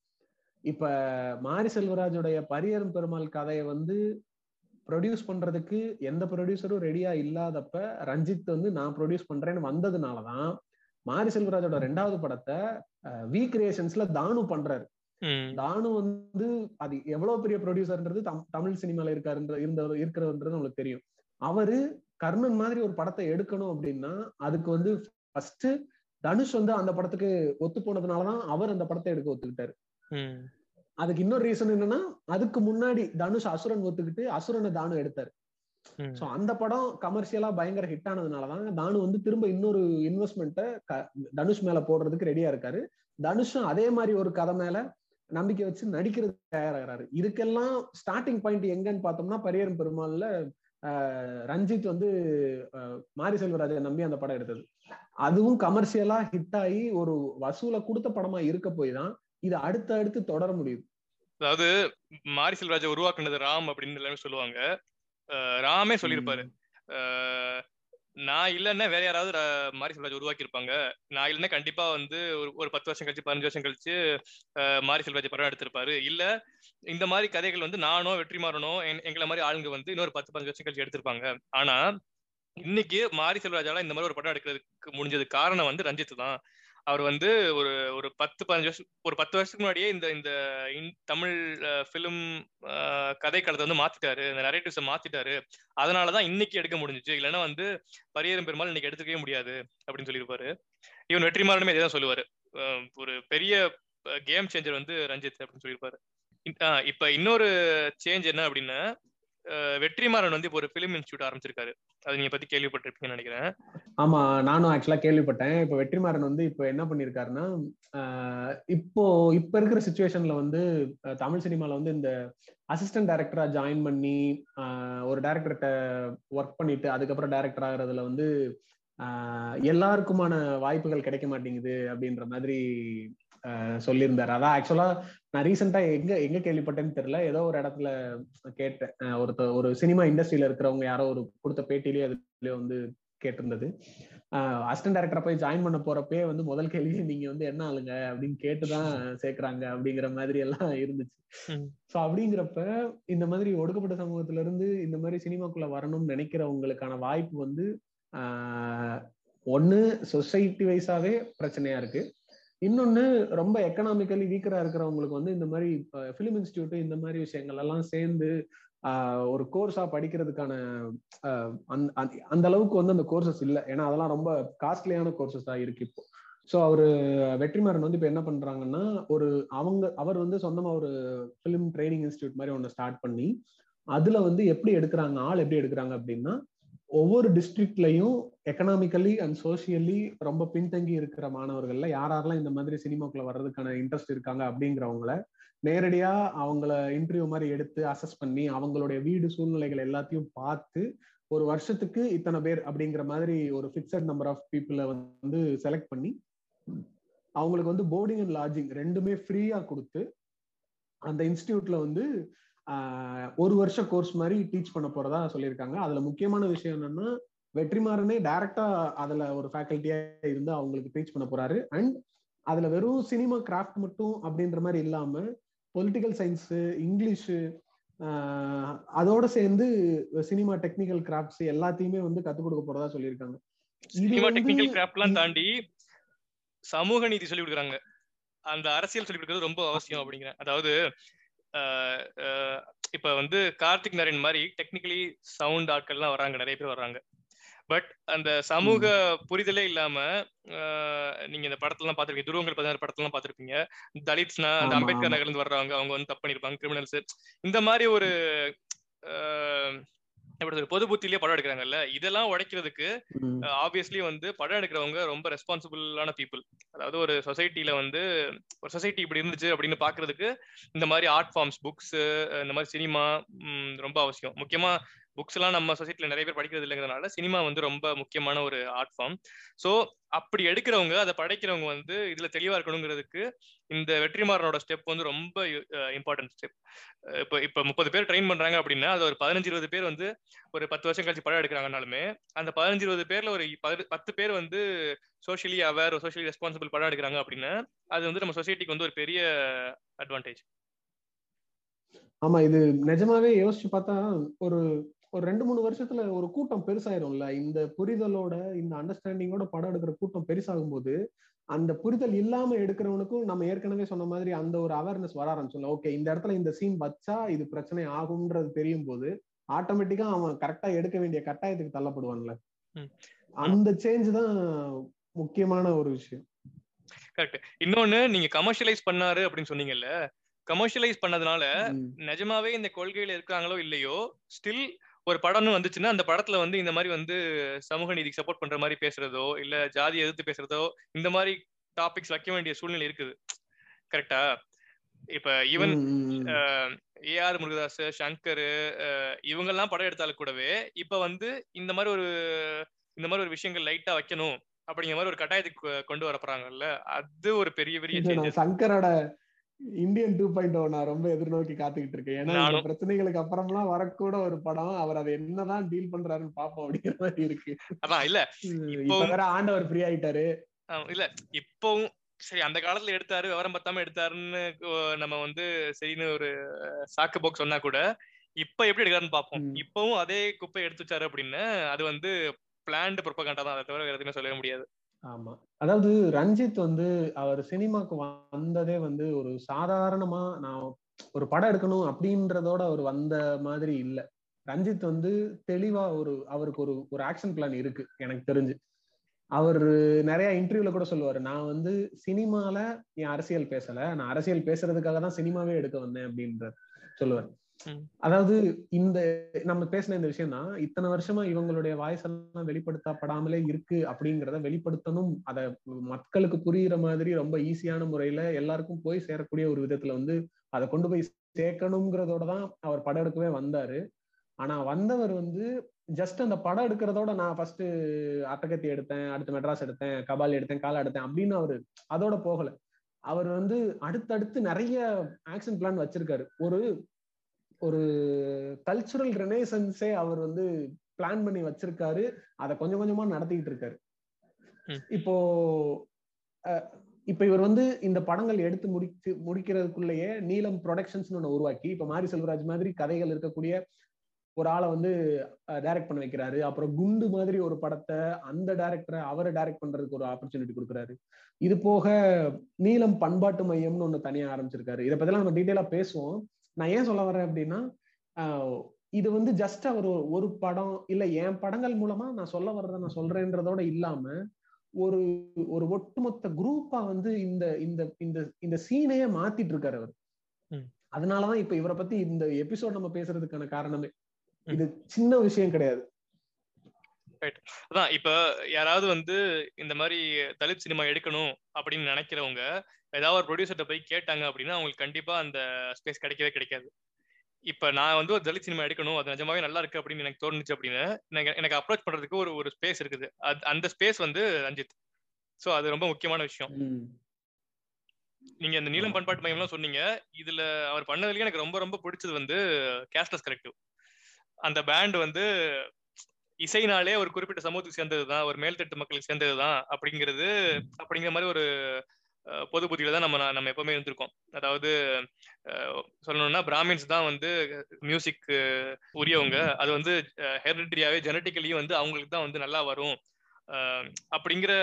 இப்ப மாரி செல்வராஜுடைய பரியரும் பெருமாள் கதையை வந்து ப்ரொடியூஸ் பண்றதுக்கு எந்த ப்ரொடியூசரும் ரெடியா இல்லாதப்ப ரஞ்சித் வந்து நான் ப்ரொடியூஸ் பண்றேன்னு வந்ததுனாலதான் மாரி செல்வராஜோட ரெண்டாவது படத்தை வி கிரியேஷன்ஸ்ல தானு பண்றாரு. தானு வந்து அது எவ்வளவு பெரிய ப்ரொடியூசர்ன்றது தமிழ் சினிமால இருக்காருன்ற இருந்தவர் இருக்கிறவன்றது நம்மளுக்கு தெரியும். அவரு கர்ணன் மாதிரி ஒரு படத்தை எடுக்கணும் அப்படின்னா அதுக்கு வந்து ஃபர்ஸ்ட் தனுஷ் வந்து அந்த படத்துக்கு ஒத்து போனதுனாலதான் அவர் அந்த படத்தை எடுக்க ஒத்துக்கிட்டாரு. அதுக்கு இன்னொரு ரீசன் என்னன்னா அதுக்கு முன்னாடி தனுஷ் அசுரன் ஒத்துக்கிட்டு அசுரனை தானு எடுத்தாரு. சோ அந்த படம் கமர்ஷியலா பயங்கர ஹிட் ஆனதுனாலதான் தானு வந்து திரும்ப இன்னொரு இன்வெஸ்ட்மெண்ட்டை தனுஷ் மேல போடுறதுக்கு ரெடியா இருக்காரு. தனுஷும் அதே மாதிரி ஒரு கதை மேல நம்பிக்கை வச்சு நடிக்கிறது தயாராகிறாரு. இதுக்கெல்லாம் ஸ்டார்டிங் பாயிண்ட் எங்கன்னு பார்த்தோம்னா பரியரும் பெருமாள்ல ரஞ்சித் வந்து மாரி செல்வராஜை நம்பி அந்த படம் எடுத்தது. அதுவும் கமர்ஷியலா ஹிட் ஆகி ஒரு வசூலை கொடுத்த படமா இருக்க போய் தான் இது அடுத்து அடுத்து தொடர முடியுது. அதாவது மாரி செல்வராஜை உருவாக்குனது ராம் அப்படின்னு எல்லாமே சொல்லுவாங்க ராமே சொல்லியிருப்பாரு. நான் இல்லைன்னா வேற யாராவது மாரி செல்வராஜ் உருவாக்கி இருப்பாங்க நான் இல்லைன்னா கண்டிப்பா வந்து ஒரு ஒரு பத்து வருஷம் கழிச்சு பதினஞ்சு வருஷம் கழிச்சு மாரி செல்வராஜ் படம் எடுத்திருப்பாரு. இல்ல இந்த மாதிரி கதைகள் வந்து நானோ வெற்றிமாறனோ எங்களை மாதிரி ஆளுங்க வந்து இன்னொரு பத்து பதினஞ்சு வருஷம் கழிச்சு எடுத்திருப்பாங்க. ஆனா இன்னைக்கு மாரி செல்வராஜால இந்த மாதிரி ஒரு படம் எடுக்கிறதுக்கு முடிஞ்சது காரணம் வந்து ரஞ்சித் தான். அவர் வந்து ஒரு ஒரு பத்து பதினஞ்சு வருஷம் ஒரு பத்து வருஷத்துக்கு முன்னாடியே இந்த இந்த தமிழ் ஃபிலிம் கதை களத்தை வந்து மாத்திட்டாரு. இந்த நரேட்டிவ்ஸை மாத்திட்டாரு. அதனாலதான் இன்னைக்கு எடுக்க முடிஞ்சிச்சு. இல்லைன்னா வந்து பரியரும் பெருமாள் இன்னைக்கு எடுத்துக்கவே முடியாது அப்படின்னு சொல்லியிருப்பாரு. இவன் வெற்றிமாறனுமே இதே தான் சொல்லுவாரு ஒரு பெரிய கேம் சேஞ்சர் வந்து ரஞ்சித் அப்படின்னு சொல்லியிருப்பாரு. இப்ப இன்னொரு சேஞ்ச் என்ன அப்படின்னா வெற்றிமாறன் வந்து இப்போ ஒரு பிலிம் இன்ஸ்டியூட் ஆரம்பிச்சிருக்காரு. அது நீங்க பத்தி கேள்விப்பட்டிருப்பீங்கன்னு நினைக்கிறேன். ஆமா நானும் ஆக்சுவலா கேள்விப்பட்டேன். இப்போ வெற்றிமாறன் வந்து இப்போ என்ன பண்ணிருக்காருன்னா இப்போ இப்ப இருக்கிற சுச்சுவேஷன்ல வந்து தமிழ் சினிமால வந்து இந்த அசிஸ்டன்ட் டைரக்டரா ஜாயின் பண்ணி ஒரு டைரக்டர்கிட்ட ஒர்க் பண்ணிட்டு அதுக்கப்புறம் டைரக்டர் ஆகுறதுல வந்து எல்லாருக்குமான வாய்ப்புகள் கிடைக்க மாட்டேங்குது அப்படின்ற மாதிரி சொல்லியிருந்தாரு. அதான் ஆக்சுவலா நான் ரீசெண்டா எங்க எங்க கேள்விப்பட்டேன்னு தெரியல. ஏதோ ஒரு இடத்துல கேட்டேன். ஒருத்த ஒரு சினிமா இண்டஸ்ட்ரியில இருக்கிறவங்க யாரோ ஒரு கொடுத்த பேட்டிலேயே அதுலயே வந்து கேட்டிருந்தது. அசிஸ்டன்ட் டைரக்டரா போய் ஜாயின் பண்ண போறப்பே வந்து முதல் கேள்வி நீங்க வந்து என்ன ஆளுங்க? அப்படின்னு கேட்டுதான் சேர்க்கறாங்க அப்படிங்கிற மாதிரி எல்லாம் இருந்துச்சு. சோ அப்படிங்கிறப்ப இந்த மாதிரி ஒடுக்கப்பட்ட சமூகத்துல இருந்து இந்த மாதிரி சினிமாக்குள்ள வரணும்னு நினைக்கிறவங்களுக்கான வாய்ப்பு வந்து ஒன்னு சொசைட்டி வைஸாவே பிரச்சனையா இருக்கு. இன்னொன்னு ரொம்ப எக்கனாமிக்கலி வீக்கரா இருக்கிறவங்களுக்கு வந்து இந்த மாதிரி பிலிம் இன்ஸ்டியூட் இந்த மாதிரி விஷயங்கள் எல்லாம் சேர்ந்து ஒரு கோர்ஸா படிக்கிறதுக்கான அந்த அளவுக்கு வந்து அந்த கோர்சஸ் இல்லை. ஏன்னா அதெல்லாம் ரொம்ப காஸ்ட்லியான கோர்சஸ் தான் இருக்கு இப்போ. ஸோ அவர் வெற்றிமாறன் வந்து இப்போ என்ன பண்றாங்கன்னா ஒரு அவங்க அவர் வந்து சொந்தமா ஒரு பிலிம் ட்ரைனிங் இன்ஸ்டியூட் மாதிரி ஒன்று ஸ்டார்ட் பண்ணி அதுல வந்து எப்படி எடுக்கிறாங்க ஆள் எப்படி எடுக்கிறாங்க அப்படின்னா ஒவ்வொரு டிஸ்ட்ரிக்ட்லயும் எக்கனாமிக்கலி அண்ட் சோசியலி ரொம்ப பின்தங்கி இருக்கிற மாணவர்கள்ல யாரெல்லாம் இந்த மாதிரி சினிமாக்குள்ள வர்றதுக்கான இன்ட்ரெஸ்ட் இருக்காங்க அப்படிங்கிறவங்கள நேரடியா அவங்கள இன்டர்வியூ மாதிரி எடுத்து அசஸ் பண்ணி அவங்களுடைய வீடு சூழ்நிலைகள் எல்லாத்தையும் பார்த்து ஒரு வருஷத்துக்கு இத்தனை பேர் அப்படிங்கிற மாதிரி ஒரு ஃபிக்சட் நம்பர் ஆஃப் பீப்புளை வந்து செலக்ட் பண்ணி அவங்களுக்கு வந்து போர்டிங் அண்ட் லாட்ஜிங் ரெண்டுமே ஃப்ரீயா கொடுத்து அந்த இன்ஸ்டியூட்ல வந்து ஒரு வருஷ கோர்ஸ் மாதிரி டீச் பண்ண போறதா சொல்லியிருக்காங்க. அதுல முக்கியமான விஷயம் என்னன்னா வெற்றிமாறனே டைரக்டா அதுல ஒரு ஃபேக்கல்ட்டியா இருந்து அவங்களுக்கு டீச் பண்ண போறாரு. அண்ட் அதுல வெறும் சினிமா கிராஃப்ட் மட்டும் அப்படின்ற மாதிரி இல்லாம பொலிட்டிக்கல் சயின்ஸ் இங்கிலீஷ் அதோட சேர்ந்து சினிமா டெக்னிக்கல் கிராஃப்ட்ஸ் எல்லாத்தையுமே வந்து கத்துக் கொடுக்க போறதா சொல்லியிருக்காங்க. சினிமா டெக்னிக்கல் கிராஃப்ட்லாம் தாண்டி சமூக நீதி சொல்லி கொடுக்குறாங்க. அந்த அரசியல் சொல்லி கொடுக்கறது ரொம்ப அவசியம் அப்படிங்கிறேன். அதாவது இப்ப வந்து கார்த்திக் நரேன் மாதிரி டெக்னிக்கலி சவுண்ட் ஆட்கள்லாம் வராங்க நிறைய பேர் வர்றாங்க. பட் அந்த சமூக புரிதலே இல்லாம நீங்க இந்த படத்துல பாத்திருப்பீங்க துருவங்கள் பதினாறு படத்துல பாத்திருப்பீங்க தலித்ஸ்னா அந்த அம்பேத்கர் நகர்ல இருந்து வர்றவங்க அவங்க வந்து தப்பு பண்ணிருப்பாங்க கிரிமினல்ஸ் இந்த மாதிரி ஒரு எப்படி பொது புத்திலேயே படம் எடுக்கிறாங்கல்ல இதெல்லாம் உடைக்கிறதுக்கு ஆப்வியஸ்லி வந்து படம் எடுக்கிறவங்க ரொம்ப ரெஸ்பான்சிபிளான பீப்புள் அதாவது ஒரு சொசைட்டில வந்து ஒரு சொசைட்டி இப்படி இருந்துச்சு அப்படின்னு பாக்குறதுக்கு இந்த மாதிரி ஆர்ட் ஃபார்ம்ஸ் புக்ஸ் இந்த மாதிரி சினிமா ரொம்ப அவசியம். முக்கியமா புக்ஸ் எல்லாம் நம்ம சொசைட்டில நிறைய பேர் படிக்கிறது இல்லைங்கிறதுனால சினிமா வந்து ரொம்ப முக்கியமான ஒரு ஆர்ட் ஃபார்ம் ஸோ அப்படி எடுக்கிறவங்க அதை படைக்கிறவங்க வந்து இதுல தெளிவா இருக்கணுங்கிறதுக்கு இந்த வெற்றிமாறனோட ஸ்டெப் வந்து ரொம்ப இம்பார்ட்டன்ட் ஸ்டெப் இப்போ இப்போ முப்பது பேர் ட்ரெயின் பண்றாங்க அப்படின்னா அது ஒரு பதினஞ்சு இருபது பேர் வந்து ஒரு பத்து வருஷம் கழிச்சு படம் எடுக்கிறாங்கனாலுமே அந்த பதினஞ்சு இருபது பேர்ல ஒரு பத்து பேர் வந்து சோஷியலி அவேர் சோஷியலி ரெஸ்பான்சிபிள் படம் எடுக்கிறாங்க அப்படின்னா அது வந்து நம்ம சொசைட்டிக்கு வந்து ஒரு பெரிய அட்வான்டேஜ் ஆமா இது நிஜமாவே யோசிச்சு பார்த்தா ஒரு ஒரு ரெண்டு மூணு வருஷத்துல ஒரு கூட்டம் பெருசாயிரும்ல. இந்த புரிதலோட இந்த அண்டர்ஸ்டாண்டிங்கோட படம் எடுக்கிற கூட்டம் பெருசாகும் போது அந்த புரிதல் இல்லாம எடுக்கிறவனுக்கும் நம்ம ஏற்கனவே சொன்ன மாதிரி அந்த ஒரு அவேர்னஸ் வர ஆரம்பிச்சோம்ல ஓகே இந்த இடத்துல இந்த சீன் வச்சா இது பிரச்சனை ஆகும்ன்றது தெரியும் போது ஆட்டோமேட்டிக்கா அவன் கரெக்டா எடுக்க வேண்டிய கட்டாயத்துக்கு தள்ளப்படுவான்ல. அந்த சேஞ்ச் தான் முக்கியமான ஒரு விஷயம். கரெக்ட் இன்னொன்னு நீங்க கமர்ஷியலைஸ் பண்ணாரு அப்படின்னு சொன்னீங்கல்ல. கமர்ஷியலைஸ் பண்ணதுனால நிஜமாவே இந்த கொள்கையில இருக்காங்களோ இல்லையோ ஸ்டில் ஒரு படம்னு வந்துச்சுன்னா அந்த படத்துல வந்து இந்த மாதிரி வந்து சமூக நீதிக்கு சப்போர்ட் பண்ற மாதிரி பேசுறதோ இல்ல ஜாதி எதிர்த்து பேசுறதோ இந்த மாதிரி டாபிக்ஸ் வைக்க வேண்டிய சூழ்நிலை இருக்குது. கரெக்டா இப்ப ஈவன் ஏஆர் முருகதாஸ் சங்கர் இவங்க எல்லாம் படம் எடுத்தாலும் கூடவே இப்ப வந்து இந்த மாதிரி ஒரு இந்த மாதிரி ஒரு விஷயங்கள் லைட்டா வைக்கணும் அப்படிங்கிற மாதிரி ஒரு கட்டாயத்துக்கு கொண்டு வரப்படுறாங்கல்ல அது ஒரு பெரிய பெரிய சங்கரோட இந்தியன் டூ பாயிண்ட் ஓ நான் ரொம்ப எதிர்நோக்கி காத்துக்கிட்டு இருக்கேன். ஏன்னா இந்த பிரச்சனைகளுக்கு அப்புறம்லாம் வரக்கூட ஒரு படம் அவர் அதை என்னதான் டீல் பண்றாருன்னு பாப்போம் அப்படிங்கிற மாதிரி இருக்கு. அதான் இல்ல. இப்ப வேற ஆண்டவர் ஃப்ரீ ஆயிட்டாரு. இல்ல. இப்பவும் சரி அந்த காலத்துல எடுத்தாரு விவரம் பத்தாம எடுத்தாருன்னு நம்ம வந்து சரின்னு ஒரு சாக்கு போக் சொன்னா கூட இப்ப எப்படி எடுக்கிறாருன்னு பார்ப்போம். இப்பவும் அதே குப்பை எடுத்து வச்சாரு அப்படின்னு அது வந்து பிளான்டு ப்ரொபகண்டா தான். அதை தவிர வேற எதுவுமே சொல்லவே முடியாது. ஆமா. அதாவது ரஞ்சித் வந்து அவர் சினிமாக்கு வந்ததே வந்து ஒரு சாதாரணமா நான் ஒரு படம் எடுக்கணும் அப்படின்றதோட அவர் வந்த மாதிரி இல்ல. ரஞ்சித் வந்து தெளிவா ஒரு அவருக்கு ஒரு ஒரு ஆக்ஷன் பிளான் இருக்கு எனக்கு தெரிஞ்சு. அவர் நிறைய இன்டர்வியூல கூட சொல்லுவாரு நான் வந்து சினிமால என் அரசியல் பேசல நான் அரசியல் பேசுறதுக்காக தான் சினிமாவே எடுக்க வந்தேன் அப்படின்ற சொல்லுவார். அதாவது இந்த நம்ம பேசின இந்த விஷயம் தான் இத்தனை வருஷமா இவங்களுடைய வாய்ஸ் எல்லாம் வெளிப்படுத்தப்படாமலே இருக்கு அப்படிங்கிறத வெளிப்படுத்தணும். அத மக்களுக்கு புரியுற மாதிரி ரொம்ப ஈஸியான முறையில எல்லாருக்கும் போய் சேரக்கூடிய ஒரு விதத்துல வந்து அதை கொண்டு போய் சேர்க்கணுங்கிறதோட தான் அவர் படம் எடுக்கவே வந்தாரு. ஆனா வந்தவர் வந்து ஜஸ்ட் அந்த படம் எடுக்கிறதோட நான் ஃபர்ஸ்ட் அட்டகத்தி எடுத்தேன் அடுத்து மெட்ராஸ் எடுத்தேன் கபால் எடுத்தேன் காலா எடுத்தேன் அப்படின்னு அவரு அதோட போகல. அவர் வந்து அடுத்தடுத்து நிறைய ஆக்ஷன் பிளான் வச்சிருக்காரு. ஒரு ஒரு கல்ச்சுரல் ரெனேசன்ஸே அவர் வந்து பிளான் பண்ணி வச்சிருக்காரு. அதை கொஞ்சம் கொஞ்சமா நடத்திக்கிட்டு இருக்காரு. இப்போ இப்ப இவர் வந்து இந்த படங்கள் எடுத்து முடிச்சு முடிக்கிறதுக்குள்ளேயே நீலம் ப்ரொடக்ஷன்ஸ் ஒண்ணு உருவாக்கி இப்ப மாரி செல்வராஜ் மாதிரி கதைகள் இருக்கக்கூடிய ஒரு ஆளை வந்து டைரக்ட் பண்ண வைக்கிறாரு. அப்புறம் குண்டு மாதிரி ஒரு படத்தை அந்த டைரக்டரை அவரை டைரக்ட் பண்றதுக்கு ஒரு ஆப்பர்ச்சுனிட்டி கொடுக்குறாரு. இது போக நீலம் பண்பாட்டு மையம்னு ஒண்ணு தனியா ஆரம்பிச்சிருக்காரு. இதை பத்திலாம் நம்ம டீட்டெயிலா பேசுவோம். நான் ஏன் சொல்ல வரேன் அப்படின்னா இது வந்து ஜஸ்ட் அவர் ஒரு- படம் இல்ல என் படங்கள் மூலமா நான் சொல்ல வர்றதை நான் சொல்றேன்றதோட இல்லாம ஒரு ஒரு ஒட்டுமொத்த குரூப்பா வந்து இந்த இந்த இந்த இந்த சீனையே மாத்திட்டு இருக்காரு அவர். அதனாலதான் இப்ப இவரை பத்தி இந்த எபிசோட் நம்ம பேசுறதுக்கான காரணமே. இது சின்ன விஷயம் கிடையாது அதான் இப்ப யாராவது வந்து இந்த மாதிரி தலித் சினிமா எடுக்கணும் அப்படின்னு நினைக்கிறவங்க ஏதாவது ஒரு ப்ரொடியூசர்கிட்ட போய் கேட்டாங்க அப்படின்னா அவங்களுக்கு கண்டிப்பா அந்த ஸ்பேஸ் கிடைக்கவே கிடைக்காது. இப்ப நான் வந்து ஒரு தலித் சினிமா எடுக்கணும் அது நிஜமாவே நல்லா இருக்கு அப்படின்னு எனக்கு தோணுச்சு அப்படின்னு எனக்கு எனக்கு அப்ரோச் பண்றதுக்கு ஒரு ஒரு ஸ்பேஸ் இருக்குது. அது அந்த ஸ்பேஸ் வந்து ரஞ்சித். சோ அது ரொம்ப முக்கியமான விஷயம். நீங்க இந்த நீலம் பண்பாட்டு மையம்லாம் சொன்னீங்க. இதுல அவர் பண்ணதுலயே எனக்கு ரொம்ப ரொம்ப பிடிச்சது வந்து கேஷ்லெஸ் கலெக்டிவ் அந்த பேண்ட் வந்து இசைனாலே ஒரு குறிப்பிட்ட சமூகத்துக்கு சேர்ந்ததுதான் ஒரு மேல்தட்டு மக்களுக்கு சேர்ந்ததுதான் அப்படிங்கிறது அப்படிங்கிற மாதிரி ஒரு பொது புத்தியில தான் நம்ம நம்ம எப்பவுமே இருந்திருக்கோம். அதாவது சொல்லணும்னா பிராமின்ஸ் தான் வந்து மியூசிக் உரியவங்க. அது வந்து ஹெரிட்ரியாவே ஜெனட்டிக்கலியும் வந்து அவங்களுக்கு தான் வந்து நல்லா வரும். அப்படிங்கிற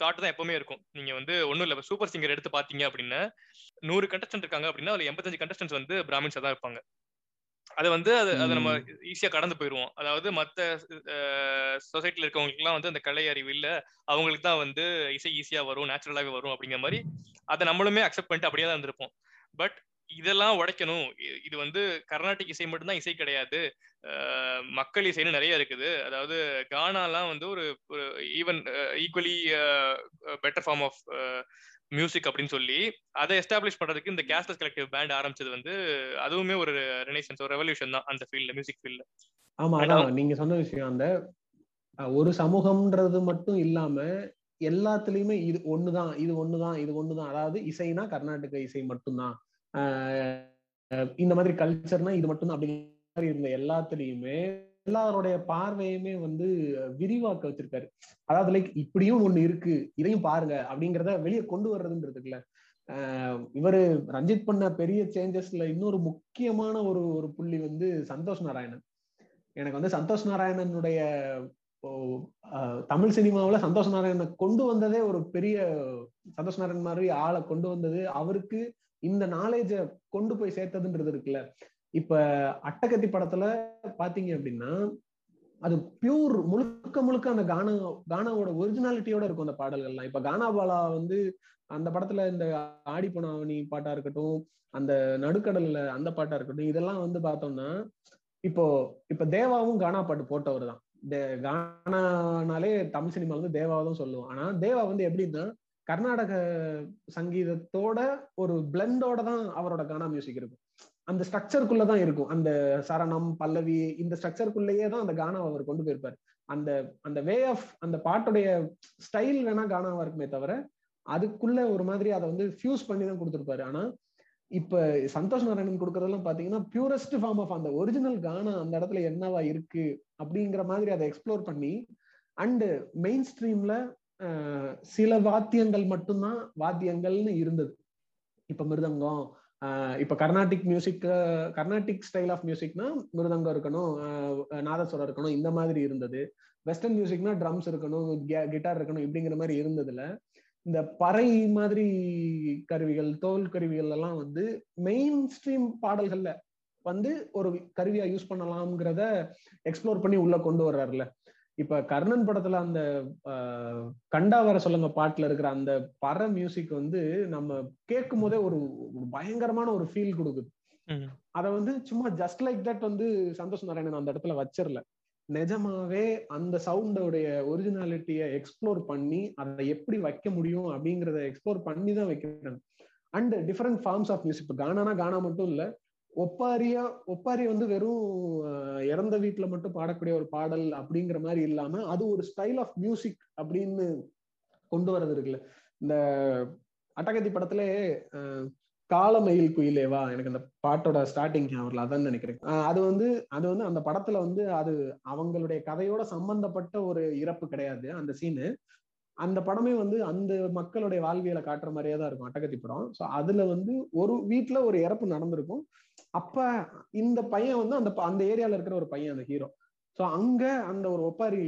தாட் தான் எப்பவுமே இருக்கும். நீங்க வந்து ஒண்ணும் இல்ல சூப்பர் சிங்கர் எடுத்து பாத்தீங்க அப்படின்னா நூறு கண்டஸ்டன்ட் இருக்காங்க அப்படின்னா அதுல எண்பத்தஞ்சு கண்டஸ்டன்ஸ் வந்து பிராமின்ஸா தான் இருப்பாங்க. அது வந்து அது அதை நம்ம ஈஸியா கடந்து போயிருவோம். அதாவது மத்த சொசைட்டில இருக்கவங்களுக்கு எல்லாம் வந்து அந்த கலை அறிவு இல்ல. அவங்களுக்கு தான் வந்து இசை ஈஸியா வரும் நேச்சுரலாவே வரும் அப்படிங்கிற மாதிரி அதை நம்மளுமே அக்செப்ட் பண்ணிட்டு அப்படியே தான் இருந்திருப்போம். பட் இதெல்லாம் உடைக்கணும். இது வந்து கர்நாடிக் இசை மட்டும்தான் இசை கிடையாது. மக்கள் இசைன்னு நிறைய இருக்குது. அதாவது கானாலாம் வந்து ஒரு even equally better form of music அப்படின்னு சொல்லி அதை எஸ்டாப்ளிஷ் பண்றதுக்கு இந்த கேஸ்லஸ் கலெக்டிவ் பேண்ட் ஆரம்பிச்சது வந்து அதுவுமே ஒரு ரெனைசன்ஸ் ஒரு ரெவல்யூஷன் தான் அந்த ஃபீல்ட்ல மியூசிக் ஃபீல்ட்ல ஆமா அதான் நீங்க சொன்ன விஷயம். அந்த ஒரு சமூகம்ன்றது மட்டும் இல்லாம எல்லாத்துலயுமே இது ஒண்ணுதான் இது ஒண்ணுதான் இது ஒண்ணுதான். அதாவது இசைனா கர்நாடக இசை மட்டும்தான். இந்த மாதிரி கல்ச்சர்னா இது மட்டும்தான் அப்படிங்கிற மாதிரி இருந்த எல்லாத்துலயுமே எல்லாருடைய பார்வையுமே வந்து விரிவாக்க வச்சிருக்காரு. அதாவது லைக் இப்படியும் ஒண்ணு இருக்கு இதையும் பாருங்க அப்படிங்கிறத வெளியே கொண்டு வர்றதுன்றதுக்குல ஆஹ் இவரு ரஞ்சித் பண்ண பெரிய சேஞ்சஸ்ல இன்னொரு முக்கியமான ஒரு ஒரு புள்ளி வந்து சந்தோஷ் நாராயணன். எனக்கு வந்து சந்தோஷ் நாராயணனுடைய தமிழ் சினிமாவுல சந்தோஷ் நாராயணனை கொண்டு வந்ததே ஒரு பெரிய சந்தோஷ் நாராயணன் மாதிரி ஆளை கொண்டு வந்தது அவருக்கு இந்த நாலேஜ கொண்டு போய் சேர்த்ததுன்றது இருக்குல்ல. இப்ப அட்டகத்தி படத்துல பாத்தீங்க அப்படின்னா அது பியூர் முழுக்க முழுக்க அந்த கானா கானாவோட ஒரிஜினாலிட்டியோட இருக்கும் அந்த பாடல்கள்லாம். இப்ப கானாபாலா வந்து அந்த படத்துல இந்த ஆடிப்பனாவணி பாட்டா இருக்கட்டும் அந்த நடுக்கடல்ல அந்த பாட்டா இருக்கட்டும் இதெல்லாம் வந்து பார்த்தோம்னா இப்போ இப்ப தேவாவும் கானா பாட்டு போட்டவர் தான். தே- கானானாலே தமிழ் சினிமா வந்து தேவாவை தான் சொல்லுவோம். ஆனா தேவா வந்து எப்படின்னா கர்நாடக சங்கீதத்தோட ஒரு பிளண்டோட தான் அவரோட கானா மியூசிக் இருக்கும் அந்த ஸ்ட்ரக்சருக்குள்ள தான் இருக்கும். அந்த சரணம் பல்லவி இந்த ஸ்ட்ரக்சருக்குள்ளேயே தான் அந்த கானாவை அவர் கொண்டு போயிருப்பார். அந்த அந்த வே ஆஃப் அந்த பாட்டுடைய ஸ்டைல் வேணா கானாவா இருக்குமே தவிர அதுக்குள்ள ஒரு மாதிரி அதை வந்து ஃபியூஸ் பண்ணி தான் கொடுத்துருப்பாரு. ஆனா இப்ப சந்தோஷ் நாராயணன் கொடுக்கறதெல்லாம் பாத்தீங்கன்னா பியூரஸ்ட் ஃபார்ம் ஆஃப் அந்த ஒரிஜினல் கானா அந்த இடத்துல என்னவா இருக்கு அப்படிங்கிற மாதிரி அதை எக்ஸ்ப்ளோர் பண்ணி அண்டு மெயின் ஸ்ட்ரீம்ல சில வாத்தியங்கள் மட்டும்தான் வாத்தியங்கள்னு இருந்தது. இப்ப மிருதங்கம் இப்போ Carnatic music Carnatic style of மியூசிக்னா மிருதங்கம் இருக்கணும் நாதஸ்வரம் இருக்கணும் இந்த மாதிரி இருந்தது. வெஸ்டர்ன் மியூசிக்னா ட்ரம்ஸ் இருக்கணும் கிட்டார் இருக்கணும் இப்படிங்கிற மாதிரி இருந்ததுல. இந்த பறை மாதிரி கருவிகள் தோல் கருவிகள் எல்லாம் வந்து மெயின் ஸ்ட்ரீம் பாடல்கள்ல வந்து ஒரு கருவியா யூஸ் பண்ணலாம்ங்கிறத எக்ஸ்ப்ளோர் பண்ணி உள்ள கொண்டு வர்றாருல. இப்ப கர்ணன் படத்துல அந்த கண்டா வர சொல்லுங்க பாட்டுல இருக்கிற அந்த பற மியூசிக் வந்து நம்ம கேட்கும் போதே ஒரு பயங்கரமான ஒரு ஃபீல் கொடுக்குது. அத வந்து சும்மா ஜஸ்ட் லைக் தட் வந்து சந்தோஷ் நாராயணன் அந்த இடத்துல வச்சிரல. நிஜமாவே அந்த சவுண்டோடைய ஒரிஜினாலிட்டியை எக்ஸ்ப்ளோர் பண்ணி அதை எப்படி வைக்க முடியும் அப்படிங்கறத எக்ஸ்ப்ளோர் பண்ணி தான் வைக்கிறாங்க. And different forms of music இப்போ கானானா கானா மட்டும் இல்ல ஒப்பாரியா ஒப்பாரி வந்து வெறும் இறந்த வீட்டுல மட்டும் பாடக்கூடிய ஒரு பாடல் அப்படிங்கிற மாதிரி இல்லாம அது ஒரு ஸ்டைல் ஆஃப் மியூசிக் அப்படின்னு கொண்டு வர்றது இருக்குல்ல. இந்த அட்டகத்தி படத்துல காலமயில் குயிலேவா எனக்கு அந்த பாட்டோட ஸ்டார்டிங் ஞாபகம் அதான் நினைக்கிறேன். அது வந்து அது வந்து அந்த படத்துல வந்து அது அவங்களுடைய கதையோட சம்பந்தப்பட்ட ஒரு இறப்பு கிடையாது அந்த சீனு அந்த படமே வந்து அந்த மக்களுடைய வாழ்வியலை காட்டுற மாதிரியே தான் இருக்கும் அட்டகத்தி படம். ஸோ அதுல வந்து ஒரு வீட்டுல ஒரு இறப்பு நடந்திருக்கும். அப்ப இந்த பையன் வந்து அந்த அந்த ஏரியால இருக்கிற ஒரு பையன் அந்த ஹீரோ ஸோ அங்க அந்த ஒரு ஒப்பாரி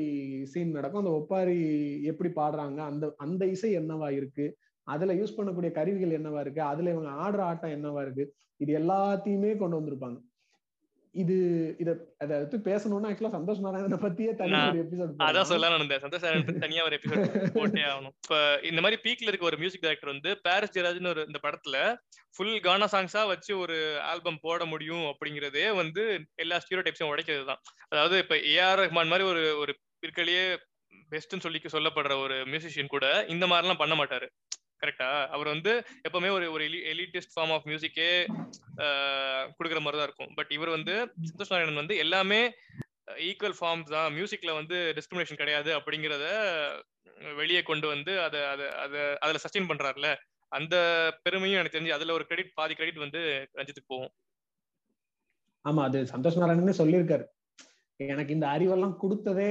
சீன் நடக்கும். அந்த ஒப்பாரி எப்படி பாடுறாங்க? அந்த அந்த இசை என்னவா இருக்கு? அதுல யூஸ் பண்ணக்கூடிய கருவிகள் என்னவா இருக்கு? அதுல இவங்க ஆடுற ஆட்டம் என்னவா இருக்கு? இது எல்லாத்தையுமே கொண்டு வந்திருப்பாங்க. இது இத அத பத்தி பேசணும்னா ஆக்சுவலா சந்தோஷ் நாராயணனை பத்தியே தனியா ஒரு எபிசோட் அதான் சொல்லலாம் இருந்தேன். சந்தோஷ் நாராயணன் தனியா ஒரு எபிசோட் போட்டே ஆகணும். இப்ப இந்த மாதிரி பீக்ல இருக்க ஒரு மியூசிக் டைரக்டர் வந்து பாரிஸ் ஜெராஜ்னு ஒரு இந்த படத்துல ஃபுல் கானா சாங்ஸா வச்சு ஒரு ஆல்பம் போட முடியும் அப்படிங்கறதே வந்து எல்லா ஸ்டீரோ டைப்ஸும் உடைக்கிறது தான். அதாவது இப்ப ஏஆர் ரஹ்மான் மாதிரி ஒரு ஒரு பிற்கலையே பெஸ்ட்னு சொல்லி சொல்லப்படுற ஒரு மியூசிஷியன் கூட இந்த மாதிரிலாம் பண்ண மாட்டாரு. கரெக்டா அவர் வந்து எப்பவுமே ஒரு ஒரு எலிட்டிஸ்ட் ஃபார்ம் ஆஃப் மியூசிக்கே கொடுக்குற மாதிரி தான் இருக்கும். பட் இவர் வந்து சந்தோஷ் நாராயணன் வந்து எல்லாமே ஈக்குவல் ஃபார்ம்ஸ் தான். மியூசிக்ல வந்து டிஸ்கிரிமினேஷன் கிடையாது அப்படிங்கிறத வெளியே கொண்டு வந்து அதை அதை அதை அதில் சஸ்டெயின் பண்றாருல அந்த பெருமையும் எனக்கு தெரிஞ்சு அதுல ஒரு கிரெடிட் பாதி கிரெடிட் வந்து ரஞ்சித்துக்கு போகும். ஆமா அது சந்தோஷ் நாராயணன் சொல்லியிருக்காரு. எனக்கு இந்த அறிவெல்லாம் கொடுத்ததே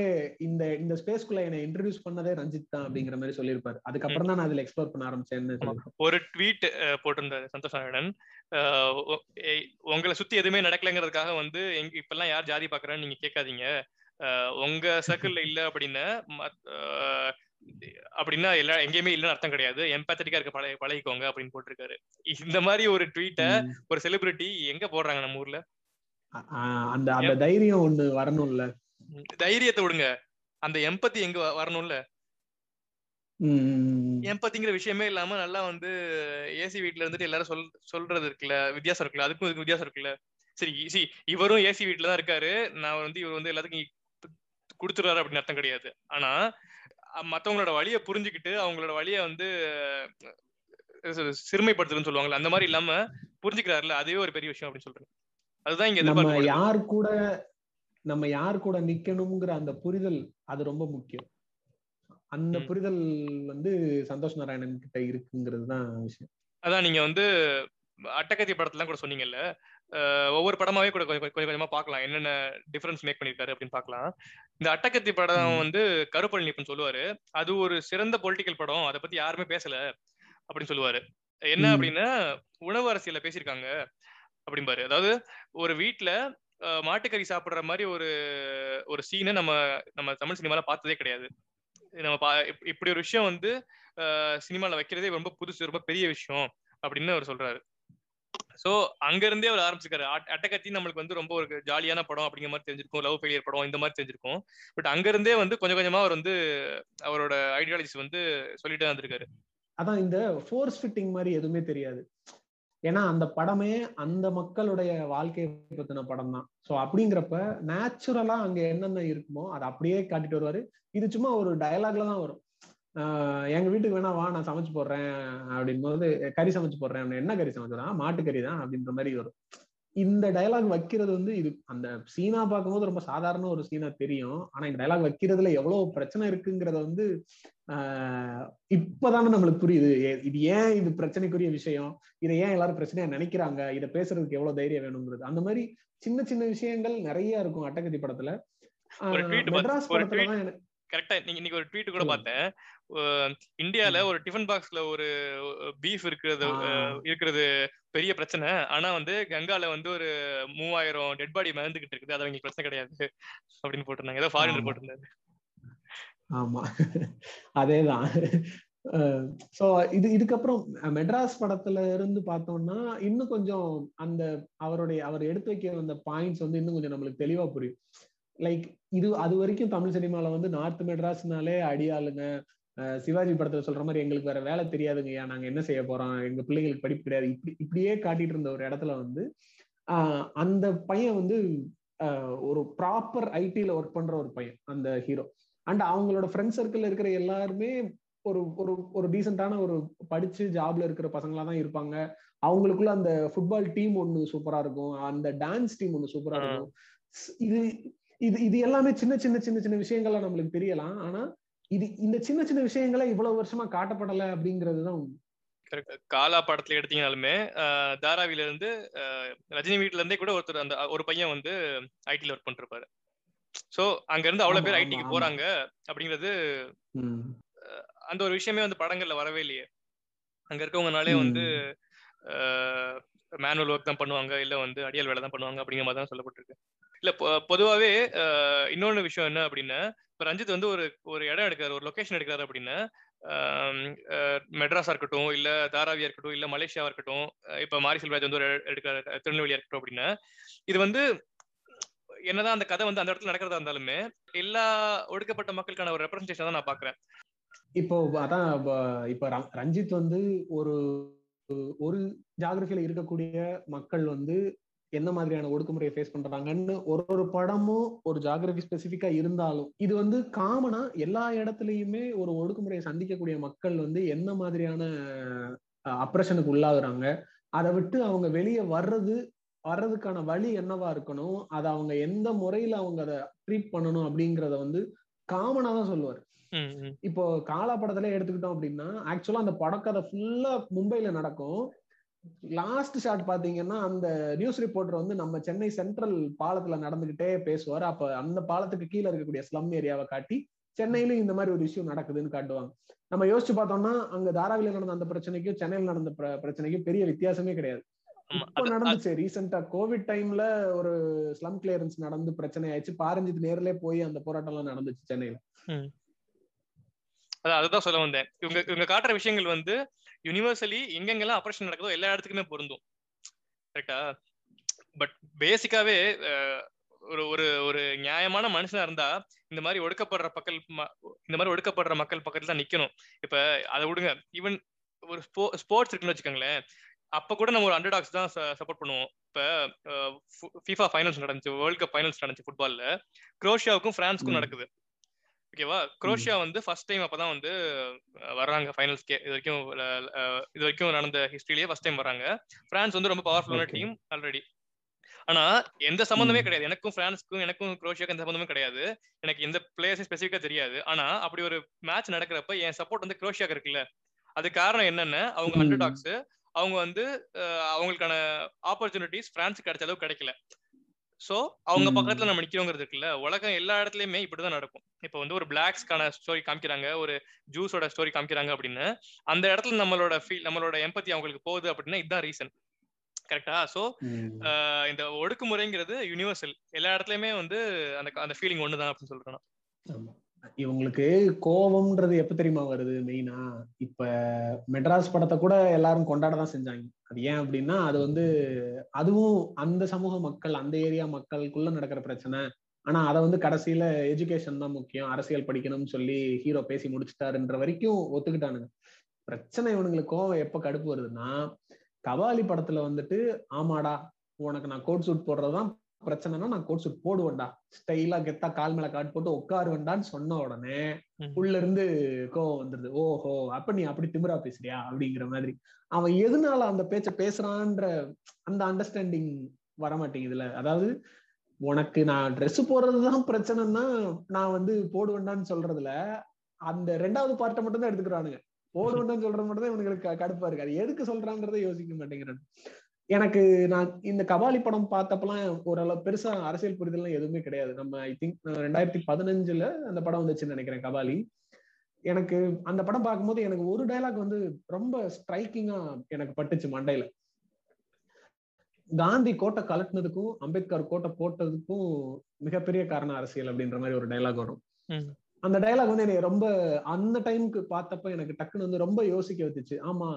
இந்த இந்த ஸ்பேஸ்க்குள்ள என்னை இன்ட்ரடியூஸ் பண்ணதே ரஞ்சித் தான் அப்படிங்கிற மாதிரி சொல்லியிருப்பாரு. அதுக்கப்புறம் தான் நான் அதுல எக்ஸ்ப்ளோர் பண்ண ஆரம்பிச்சேன்னு ஒரு ட்வீட் போட்டிருந்தாரு சந்தோஷ் நாராயணன். உங்களை சுத்தி எதுவுமே நடக்கலைங்கிறதுக்காக வந்து எங்க இப்பெல்லாம் யார் ஜாதி பாக்குறான்னு நீங்க கேட்காதீங்க. உங்க சர்க்கிள்ல இல்ல அப்படின்னு அப்படின்னா எல்லா எங்கேயுமே இல்லைன்னு அர்த்தம் கிடையாது. எம்பத்தட்டிக்கா இருக்க பழக பழகிக்கோங்க அப்படின்னு போட்டிருக்காரு. இந்த மாதிரி ஒரு ட்வீட்டை ஒரு செலிபிரிட்டி எங்க போடுறாங்க நம்ம ஊர்ல? அந்த அந்த தைரியம் ஒண்ணு வரணும்ல. தைரியத்தை விடுங்க. அந்த எம்பத்தி எங்க வரணும்ல? எம்பத்திங்கிற விஷயமே இல்லாம நல்லா வந்து ஏசி வீட்ல இருந்துட்டு எல்லாரும் சொல் சொல்றது இருக்குல்ல? வித்தியாசம் இருக்குல்ல? அதுக்கும் இதுக்கு வித்தியாசம் இருக்குல்ல? சரி சி இவரும் ஏசி வீட்ல தான் இருக்காரு. நான் வந்து இவர் வந்து எல்லாத்துக்கும் கொடுத்துறாரு அப்படின்னு அர்த்தம் கிடையாது. ஆனா மத்தவங்களோட வழியை புரிஞ்சுக்கிட்டு அவங்களோட வழியை வந்து சிறுமைப்படுத்துறதுன்னு சொல்லுவாங்கல்ல அந்த மாதிரி இல்லாம புரிஞ்சுக்கிறாருல அதுவே ஒரு பெரிய விஷயம் அப்படின்னு சொல்றேன். அதுதான் இங்க நம்ம யார் கூட நம்ம யார் கூட நிக்கணுங்கிற அந்த புரிதல் அது ரொம்ப முக்கியம். அந்த புரிதல் வந்து சந்தோஷ் நாராயணன் கிட்ட இருக்குங்கிறது தான் விஷயம். அதான் நீங்க வந்து அட்டகத்தி படத்துல கூட சொன்னீங்கல்ல ஒவ்வொரு படமாவே கூட கொஞ்சம் கொஞ்சம் பார்க்கலாம். என்னென்ன டிஃபரன்ஸ் மேக் பண்ணிருக்காரு அப்படின்னு பார்க்கலாம். இந்த அட்டகத்தி படம் வந்து கருப்பழனிப்பன் சொல்லுவாரு. அது ஒரு சிறந்த பொலிட்டிக்கல் படம். அதை பத்தி யாருமே பேசல அப்படின்னு சொல்லுவாரு. என்ன அப்படின்னா உணவு அரசியல பேசியிருக்காங்க. அப்படிம்பாரு அதாவது ஒரு வீட்டுல மாட்டுக்கறி சாப்பிடுற மாதிரி ஒரு ஒரு சீனை நம்ம நம்ம தமிழ் சினிமால பார்த்ததே கிடையாது. நம்ம பா இப்படி ஒரு விஷயம் வந்து சினிமால வைக்கிறதே ரொம்ப புதுசு ரொம்ப பெரிய விஷயம் அப்படின்னு அவர் சொல்றாரு. சோ அங்க இருந்தே அவர் ஆரம்பிச்சிருக்காரு. அட்டகத்தி நம்மளுக்கு வந்து ரொம்ப ஒரு ஜாலியான படம் அப்படிங்கிற மாதிரி தெரிஞ்சிருக்கும். லவ் ஃபெயிலியர் படம் இந்த மாதிரி தெரிஞ்சிருக்கும். பட் அங்க இருந்தே வந்து கொஞ்சம் கொஞ்சமா அவர் வந்து அவரோட ஐடியாலஜிஸ் வந்து சொல்லிட்டு வந்திருக்காரு. அதான் இந்த ஃபோர்ஸ் ஃபிட்டிங் மாதிரி எதுவுமே தெரியாது. ஏன்னா அந்த படமே அந்த மக்களுடைய வாழ்க்கையை பத்தின படம் தான் ஸோ அப்படிங்கிறப்ப நேச்சுரலா அங்க என்னென்ன இருக்குமோ அதை அப்படியே காட்டிட்டு வருவாரு. இது சும்மா ஒரு டயலாக்ல தான் வரும். எங்க வீட்டுக்கு வேணா வா நான் சமைச்சு போடுறேன். அப்படின் போது கறி சமைச்சு போடுறேன். என்ன கறி சமைச்சுறான் மாட்டுக்கறி தான். அப்படின்ற மாதிரி வரும். இந்த டயலாக் வைக்கிறது வந்து இது அந்த சீனா பார்க்கும்போது ரொம்ப சாதாரண ஒரு சீனா தெரியும். ஆனா இந்த டயலாக் வைக்கிறதுல எவ்வளவு பிரச்சனை இருக்குங்கிறத வந்து ஆஹ் இப்பதானே நம்மளுக்கு புரியுது. இது ஏன் இது பிரச்சனைக்குரிய விஷயம்? இதை ஏன் எல்லாரும் பிரச்சனையா நினைக்கிறாங்க? இதை பேசுறதுக்கு எவ்வளவு தைரியம் வேணுங்கிறது. அந்த மாதிரி சின்ன சின்ன விஷயங்கள் நிறைய இருக்கும் அட்டகத்தி படத்துல. மெட்ராஸ் படத்துல தான் கரெக்டா நீங்க இன்னைக்கு ஒரு ட்வீட் கூட பார்த்தேன். இந்தியால ஒரு டிஃபன் பாக்ஸ்ல ஒரு பீஃப் இருக்கிறது இருக்கிறது பெரிய பிரச்சனை. ஆனா வந்து கங்கால வந்து ஒரு மூவாயிரம் டெட் பாடி மறந்துகிட்டு இருக்குது. அது அவங்களுக்கு பிரச்சனை கிடையாது. அப்படின்னு போட்டிருந்தாங்க. ஏதோ ஃபாரினர் போட்டிருந்தாரு. ஆமா. அதேதான். சோ இது இதுக்கப்புறம் மெட்ராஸ் படத்துல இருந்து பார்த்தோம்னா இன்னும் கொஞ்சம் அந்த அவருடைய அவர் எடுத்து வைக்க வந்த பாயிண்ட்ஸ் வந்து இன்னும் கொஞ்சம் நம்மளுக்கு தெளிவா புரியும். லைக் இது அது வரைக்கும் தமிழ் சினிமால வந்து நார்த் மெட்ராஸ்னாலே அடியாளுங்க. சிவாஜி படத்துல சொல்ற மாதிரி எங்களுக்கு வேற வேலை தெரியாதுங்கய்யா நாங்க என்ன செய்ய போறோம்? எங்க பிள்ளைங்களுக்கு படிப்பு கிடையாது. இப்படி இப்படியே காட்டிட்டு இருந்த ஒரு இடத்துல வந்து ஆஹ் அந்த பையன் வந்து ஒரு ப்ராப்பர் ஐடில ஒர்க் பண்ற ஒரு பையன் அந்த ஹீரோ அண்ட் அவங்களோட ஃப்ரெண்ட் சர்க்கிள் இருக்கிற எல்லாருமே ஒரு ஒரு ஒரு டீசென்டான ஒரு படிச்சு ஜாப்ல இருக்கிற பசங்களா தான் இருப்பாங்க. அவங்களுக்குள்ள அந்த ஃபுட்பால் டீம் ஒண்ணு சூப்பரா இருக்கும். அந்த டான்ஸ் டீம் ஒண்ணு சூப்பரா இருக்கும். இது இது இது எல்லாமே சின்ன சின்ன சின்ன சின்ன விஷயங்களா நம்மளுக்கு தெரியலாம். ஆனா இது இந்த சின்ன சின்ன விஷயங்களை இவ்வளவு வருஷமா காட்டப்படல அப்படிங்கிறதுதான் காலா படத்துல எடுத்தீங்கனாலுமே தாராவில இருந்து ரஜினி வீட்டுல இருந்தே கூட ஒருத்தர் அந்த ஒரு பையன் வந்து ஐடில ஒர்க் பண்ணிருப்பாரு. சோ அங்க இருந்து அவ்வளவு பேர் ஐடிக்கு போறாங்க அப்படிங்கிறது அந்த ஒரு விஷயமே வந்து படங்கள்ல வரவே இல்லையே. அங்க இருக்கவங்கனாலே வந்து மேனுவல் ஒர்க் தான் பண்ணுவாங்க இல்ல வந்து அடியல் வேலை தான் பண்ணுவாங்க அப்படிங்கிற மாதிரி தான் சொல்லப்பட்டிருக்கு. இல்ல பொதுவாவே இன்னொன்னு விஷயம் என்ன அப்படின்னா இப்போ ரஞ்சித் வந்து ஒரு ஒரு இடம் எடுக்கிறார் ஒரு லொகேஷன் எடுக்கிறார் அப்படின்னா மெட்ராஸா இருக்கட்டும் இல்ல தாராவியா இருக்கட்டும் இல்ல மலேசியாவா இருக்கட்டும் இப்ப மாரி செல்வராஜ் வந்து ஒரு எடுக்கிற திருநெல்வேலியா இருக்கட்டும் அப்படின்னா இது வந்து என்னதான் அந்த கதை வந்து அந்த இடத்துல நடக்கிறதா இருந்தாலுமே எல்லா ஒடுக்கப்பட்ட மக்களுக்கான ஒரு ரெப்ரஸன்டேஷன் தான் நான் பாக்குறேன். இப்போ அதான் இப்ப ரஞ்சித் வந்து ஒரு ஒரு ஜாகிரபியில இருக்கக்கூடிய மக்கள் வந்து என்ன மாதிரியான ஒடுக்குமுறையை ஃபேஸ் பண்றாங்கன்னு ஒரு ஒரு படமும் ஒரு ஜாகிரபி ஸ்பெசிஃபிக்கா இருந்தாலும் இது வந்து காமனா எல்லா இடத்துலயுமே ஒரு ஒடுக்குமுறையை சந்திக்கக்கூடிய மக்கள் வந்து என்ன மாதிரியான அப்ரஷனுக்கு உள்ளாகுறாங்க அதை விட்டு அவங்க வெளியே வர்றது வர்றதுக்கான வழி என்னவா இருக்கணும் அதை அவங்க எந்த முறையில அவங்க அதை ட்ரீட் பண்ணணும் அப்படிங்கிறத வந்து காமனா தான் சொல்லுவார். இப்போ காலா படத்துல எடுத்துக்கிட்டோம் அப்படின்னா ஆக்சுவலா அந்த படக்கதை ஃபுல்லா மும்பைல நடக்கும். லாஸ்ட் ஷாட் பாத்தீங்கன்னா அந்த நியூஸ் ரிப்போர்ட்டர் வந்து நம்ம சென்னை சென்ட்ரல் பாலத்துல நடந்துகிட்டே பேசுவார். அப்ப அந்த பாலத்துக்கு கீழே இருக்கக்கூடிய ஸ்லம் ஏரியாவை காட்டி சென்னையிலும் இந்த மாதிரி ஒரு இஷ்யூ நடக்குதுன்னு காட்டுவாங்க. நம்ம யோசிச்சு பார்த்தோம்னா அங்க தாராவில நடந்த அந்த பிரச்சனைக்கும் சென்னையில் நடந்த பிரச்சனைக்கும் பெரிய வித்தியாசமே கிடையாது. இப்ப நடந்துச்சு. ரீசெண்டா கோவிட் டைம்ல ஒரு ஸ்லம் கிளியரன்ஸ் நடந்து பிரச்சனை ஆயிடுச்சு பாரஞ்சித் நேர்ல போய் அந்த போராட்டம் எல்லாம் நடந்துச்சு சென்னையில. அதான் அதுதான் சொல்ல வந்தேன். இவங்க இவங்க காட்டுற விஷயங்கள் வந்து யூனிவர்சலி எங்கெங்கெல்லாம் ஆப்ரேஷன் நடக்குதோ எல்லா இடத்துக்குமே பொருந்தும். கரெக்டா பட் பேசிக்காவே ஒரு ஒரு ஒரு நியாயமான மனுஷனா இருந்தா இந்த மாதிரி ஒடுக்கப்படுற மக்கள் இந்த மாதிரி ஒடுக்கப்படுற மக்கள் பக்கத்துல தான் நிக்கணும். இப்ப அதை விடுங்க. ஈவன் ஒரு ஸ்போ ஸ்போர்ட்ஸ் இருக்குன்னு வச்சுக்கோங்களேன். அப்ப கூட நம்ம ஒரு அண்டர் டாக்ஸ் தான் சப்போர்ட் பண்ணுவோம். இப்ப ஃபிஃபா ஃபைனல்ஸ் நடந்துச்சு வேர்ல்ட் கப் ஃபைனல்ஸ் நடந்துச்சு ஃபுட்பால்ல குரோஷியாவுக்கும் பிரான்ஸ்க்கும் நடக்குது. ஓகேவா குரோஷியா வந்து ஃபர்ஸ்ட் டைம் அப்பதான் வந்து வர்றாங்க ஃபைனல்ஸ்க்கே இது வரைக்கும் இது வரைக்கும் நடந்த ஹிஸ்டரியிலேயே ஃபர்ஸ்ட் டைம் வராங்க பிரான்ஸ் வந்து ரொம்ப பவர்ஃபுல்லான டீம் ஆல்ரெடி ஆனா எந்த சம்பந்தமே கிடையாது. எனக்கும் பிரான்ஸ்க்கும் எனக்கும் குரோஷியாக்கும் எந்த சம்பந்தமே கிடையாது. எனக்கு எந்த பிளேயர்ஸும் ஸ்பெசிஃபிக்கா தெரியாது. ஆனா அப்படி ஒரு மேட்ச் நடக்கிறப்ப என் சப்போர்ட் வந்து குரோஷியாக்கு இருக்குல்ல. அது காரணம் என்னன்னு அவங்க அண்டர் டாக்ஸ் அவங்க வந்து அவங்களுக்கான ஆப்பர்ச்சுனிட்டிஸ் பிரான்ஸுக்கு கிடைச்ச அளவுக்கு கிடைக்கல. சோ அவங்க பக்கத்துல நம்ம நிக்கிறோங்கிறது இருக்குல்ல உலகம் எல்லா இடத்துலயுமே இப்படிதான் நடக்கும். இப்ப வந்து ஒரு பிளாக்ஸ்க்கான ஸ்டோரி காமிக்கிறாங்க ஒரு ஜூஸோட ஸ்டோரி காமிக்கிறாங்க அப்படின்னு அந்த இடத்துல நம்மளோட ஃபீல் நம்மளோட எம்பத்தி அவங்களுக்கு போகுது அப்படின்னா இதுதான் ரீசன் கரெக்டா சோ இந்த ஒடுக்குமுறைங்கிறது யூனிவர்சல் எல்லா இடத்துலயுமே வந்து அந்த அந்த ஃபீலிங் ஒண்ணுதான் அப்படின்னு சொல்றேன் இவங்களுக்கு கோபம்ன்றது எப்ப தெரியுமா வருது மெயினா இப்ப மெட்ராஸ் படத்தை கூட எல்லாரும் கொண்டாட தான் செஞ்சாங்க. அது ஏன் அப்படின்னா அது வந்து அதுவும் அந்த சமூக மக்கள் அந்த ஏரியா மக்களுக்குள்ள நடக்கிற பிரச்சனை. ஆனா அதை வந்து கடைசியில எஜுகேஷன் தான் முக்கியம். அரசியல் படிக்கணும்னு சொல்லி ஹீரோ பேசி முடிச்சுட்டாருன்ற வரைக்கும் ஒத்துக்கிட்டானுங்க. பிரச்சனை இவனுங்களுக்கு கோவம் எப்ப கடுப்பு வருதுன்னா கபாலி படத்துல வந்துட்டு ஆமாடா உனக்கு நான் கோட் சூட் போடுறதுதான் பிரச்சனைனா நான் கோட் சூட் போடுவேன்டா ஸ்டைலா கெத்தா கால் மேல காட்டு போட்டு உட்காருவேன்டான்னு சொன்ன உடனே உள்ள இருந்து கோவம் வந்துருது. ஓஹோ அப்ப நீ அப்படி திமிரா பேசுறியா? அப்படிங்கிற மாதிரி. அவன் எதனால அந்த பேச்ச பேசுறான்ற அந்த அண்டர்ஸ்டாண்டிங் வர மாட்டேங்குதுல அதாவது உனக்கு நான் ட்ரெஸ் போடுறதுதான் பிரச்சனைன்னா நான் வந்து போடுவேன்டான்னு சொல்றதுல அந்த ரெண்டாவது பார்ட்டை மட்டும் தான் எடுத்துக்கிறானுங்க. போடுவேன்டான்னு சொல்றது மட்டும் தான் இவனுங்களுக்கு கடுப்பா இருக்கு. அது எதுக்கு சொல்றான்றதை யோசிக்க மாட்டேங்கிறானு. எனக்கு நான் இந்த கபாலி படம் பார்த்தப்பெல்லாம் ஓரளவு பெருசா அரசியல் புரிதல்லாம் எதுவுமே கிடையாது. நம்ம ஐ திங்க் ரெண்டாயிரத்தி பதினஞ்சுல அந்த படம் வந்துச்சுன்னு நினைக்கிறேன் கபாலி. எனக்கு அந்த படம் பார்க்கும்போது எனக்கு ஒரு டைலாக் வந்து ரொம்ப ஸ்ட்ரைக்கிங்கா எனக்கு பட்டுச்சு மண்டையில. காந்தி கோட்டை கலட்டினதுக்கும் அம்பேத்கர் கோட்டை போட்டதுக்கும் மிகப்பெரிய காரணம் அரசியல் அப்படின்ற மாதிரி ஒரு டைலாக் வரும். அந்த டைலாக் வந்து எனக்கு ரொம்ப அந்த டைமுக்கு பார்த்தப்ப எனக்கு டக்குன்னு வந்து ரொம்ப யோசிக்க வச்சுச்சு ஆமா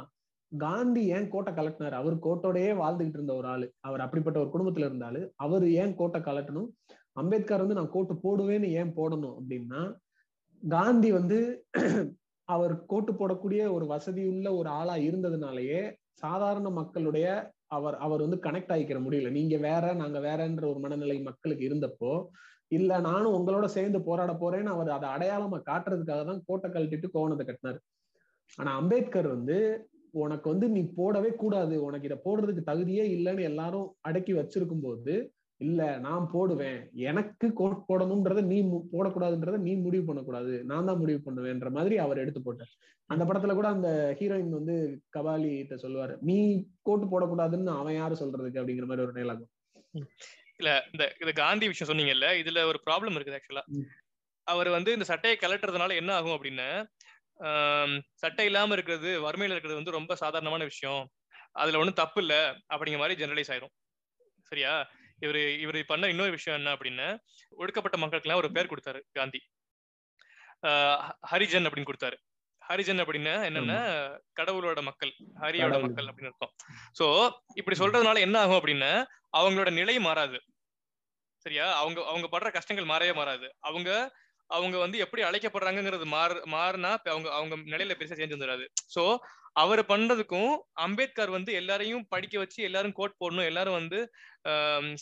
காந்தி ஏன் கோட்டை கலட்டினார்? அவர் கோட்டோடயே வாழ்ந்துகிட்டு இருந்த ஒரு ஆளு. அவர் அப்படிப்பட்ட ஒரு குடும்பத்துல இருந்தாலு அவர் ஏன் கோட்டை கலட்டணும்? அம்பேத்கர் வந்து நான் கோட்டு போடுவேன்னு ஏன் போடணும்? அப்படின்னா காந்தி வந்து அவர் கோட்டு போடக்கூடிய ஒரு வசதி உள்ள ஒரு ஆளா இருந்ததுனாலயே சாதாரண மக்களுடைய அவர் அவர் வந்து கனெக்ட் ஆகிக்கிற முடியல. நீங்க வேற நாங்க வேறன்ற ஒரு மனநிலை மக்களுக்கு இருந்தப்போ இல்ல நானும் உங்களோட சேர்ந்து போராட போறேன்னு அவர் அதை அடையாளமா காட்டுறதுக்காக தான் கோட்டை கழட்டிட்டு கோவணத்தை கட்டினார். ஆனா அம்பேத்கர் வந்து உனக்கு வந்து நீ போடவே கூடாது. உனக்கு இதை போடுறதுக்கு தகுதியே இல்லைன்னு எல்லாரும் அடக்கி வச்சிருக்கும் போது இல்ல நான் போடுவேன். எனக்கு கோட் போடணும்ன்றத நீ போடக்கூடாதுன்றத நீ முடிவு பண்ணக்கூடாது. நான் தான் முடிவு பண்ணுவேன்ற மாதிரி அவர் எடுத்து போட்டார். அந்த படத்துல கூட அந்த ஹீரோயின் வந்து கபாலி கிட்ட சொல்லுவாரு நீ கோட்டு போடக்கூடாதுன்னு அவன் யாரு சொல்றதுக்கு? அப்படிங்கிற மாதிரி ஒரு டைலாக் இல்ல இந்த இந்த காந்தி விஷயம் சொன்னீங்கல்ல இதுல ஒரு ப்ராப்ளம் இருக்குது ஆக்சுவலா அவர் வந்து இந்த சட்டையை கலட்டுறதுனால என்ன ஆகும் அப்படின்னு சட்டை இல்லாம இருக்கிறது வறுமையில இருக்கிறது வந்து ரொம்ப சாதாரணமான விஷயம். அதுல ஒண்ணும் தப்பு இல்ல அப்படிங்கிற மாதிரி ஜெனரலைஸ் ஆயிரும். சரியா? இவரு இவர் பண்ண இன்னொரு விஷயம் என்ன அப்படின்னு ஒடுக்கப்பட்ட மக்களுக்கு ஒரு பேர் கொடுத்தாரு காந்தி. ஹரிஜன் அப்படின்னு கொடுத்தாரு. ஹரிஜன் அப்படின்னா என்னன்னா கடவுளோட மக்கள் ஹரியோட மக்கள் அப்படின்னு அர்த்தம். சோ இப்படி சொல்றதுனால என்ன ஆகும் அப்படின்னா அவங்களோட நிலை மாறாது. சரியா? அவங்க அவங்க படுற கஷ்டங்கள் மாறவே மாறாது. அவங்க அவங்க வந்து எப்படி அழைக்கப்படுறாங்கிறது மாறு மாறினா அவங்க அவங்க நிலையில பெருசா சேஞ்ச் வந்துடாது சோ அவர் பண்றதுக்கும் அம்பேத்கர் வந்து எல்லாரையும் படிக்க வச்சு எல்லாரும் கோட் போடணும் எல்லாரும் வந்து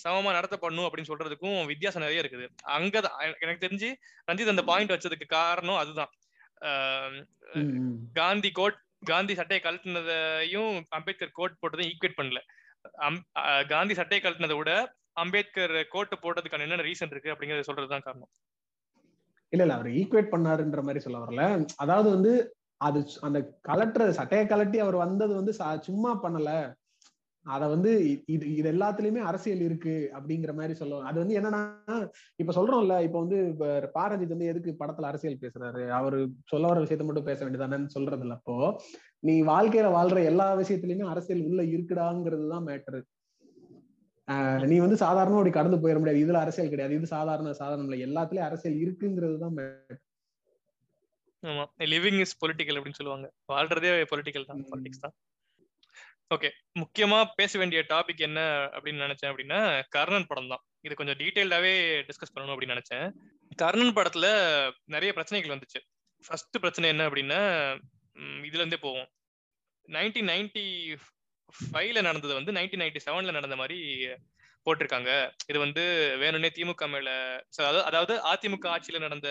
சமமா நடத்தப்படணும் அப்படின்னு சொல்றதுக்கும் வித்தியாசம் நிறைய இருக்குது. அங்க எனக்கு தெரிஞ்சு ரஞ்சித் அந்த பாயிண்ட் வச்சதுக்கு காரணம் அதுதான். காந்தி கோட் காந்தி சட்டையை கழட்டினதையும் அம்பேத்கர் கோட் போட்டதையும் ஈக்குவேட் பண்ணல. காந்தி சட்டையை கழட்டினதை விட அம்பேத்கர் கோட்டு போட்டதுக்கான என்னென்ன ரீசன் இருக்கு அப்படிங்கறத சொல்றதுதான் காரணம். இல்ல இல்ல அவர் ஈக்குவேட் பண்ணாருன்ற மாதிரி சொல்ல வரல. அதாவது வந்து அது அந்த கலட்டுற சட்டையை கலட்டி அவர் வந்தது வந்து சும்மா பண்ணல. அத வந்து இது இது எல்லாத்துலயுமே அரசியல் இருக்கு அப்படிங்கிற மாதிரி சொல்லுவாங்க அது வந்து என்னன்னா இப்ப சொல்றோம்ல இப்ப வந்து பாரஞ்சித் வந்து எதுக்கு படத்துல அரசியல் பேசுறாரு? அவரு சொல்ல வர விஷயத்த மட்டும் பேச வேண்டியதானு சொல்றது இல்ல அப்போ நீ வாழ்க்கையில வாழ்ற எல்லா விஷயத்திலயுமே அரசியல் உள்ள இருக்குடாங்கிறது தான் மேட்டரு நீ வந்து சாதாரணமா அப்படி கடந்து போயிட முடியாது. இதுல அரசியல் கிடையாது. இது சாதாரண சாதாரணம் இல்லை. எல்லாத்துலயும் அரசியல் இருக்குங்கிறது தான் ஆமா. லிவிங் இஸ் பொலிட்டிக்கல் அப்படின்னு சொல்லுவாங்க. வாழ்றதே பொலிட்டிக்கல் தான். பாலிடிக்ஸ் தான். ஓகே முக்கியமா பேச வேண்டிய டாபிக் என்ன அப்படின்னு நினைச்சேன் அப்படின்னா கர்ணன் படம் தான். இது கொஞ்சம் டீட்டெயில்டாவே டிஸ்கஸ் பண்ணணும் அப்படின்னு நினைச்சேன். கர்ணன் படத்துல நிறைய பிரச்சனைகள் வந்துச்சு. ஃபர்ஸ்ட் பிரச்சனை என்ன அப்படின்னா இதுல இருந்தே போவோம். நைன்டீன் நைன்டி ஃபைவ்ல நடந்தது வந்து நைன்டீன் நைன்டி செவன்ல நடந்த மாதிரி போட்டிருக்காங்க. இது வந்து வேணும்னே திமுக மேல அதாவது அதிமுக ஆட்சியில நடந்த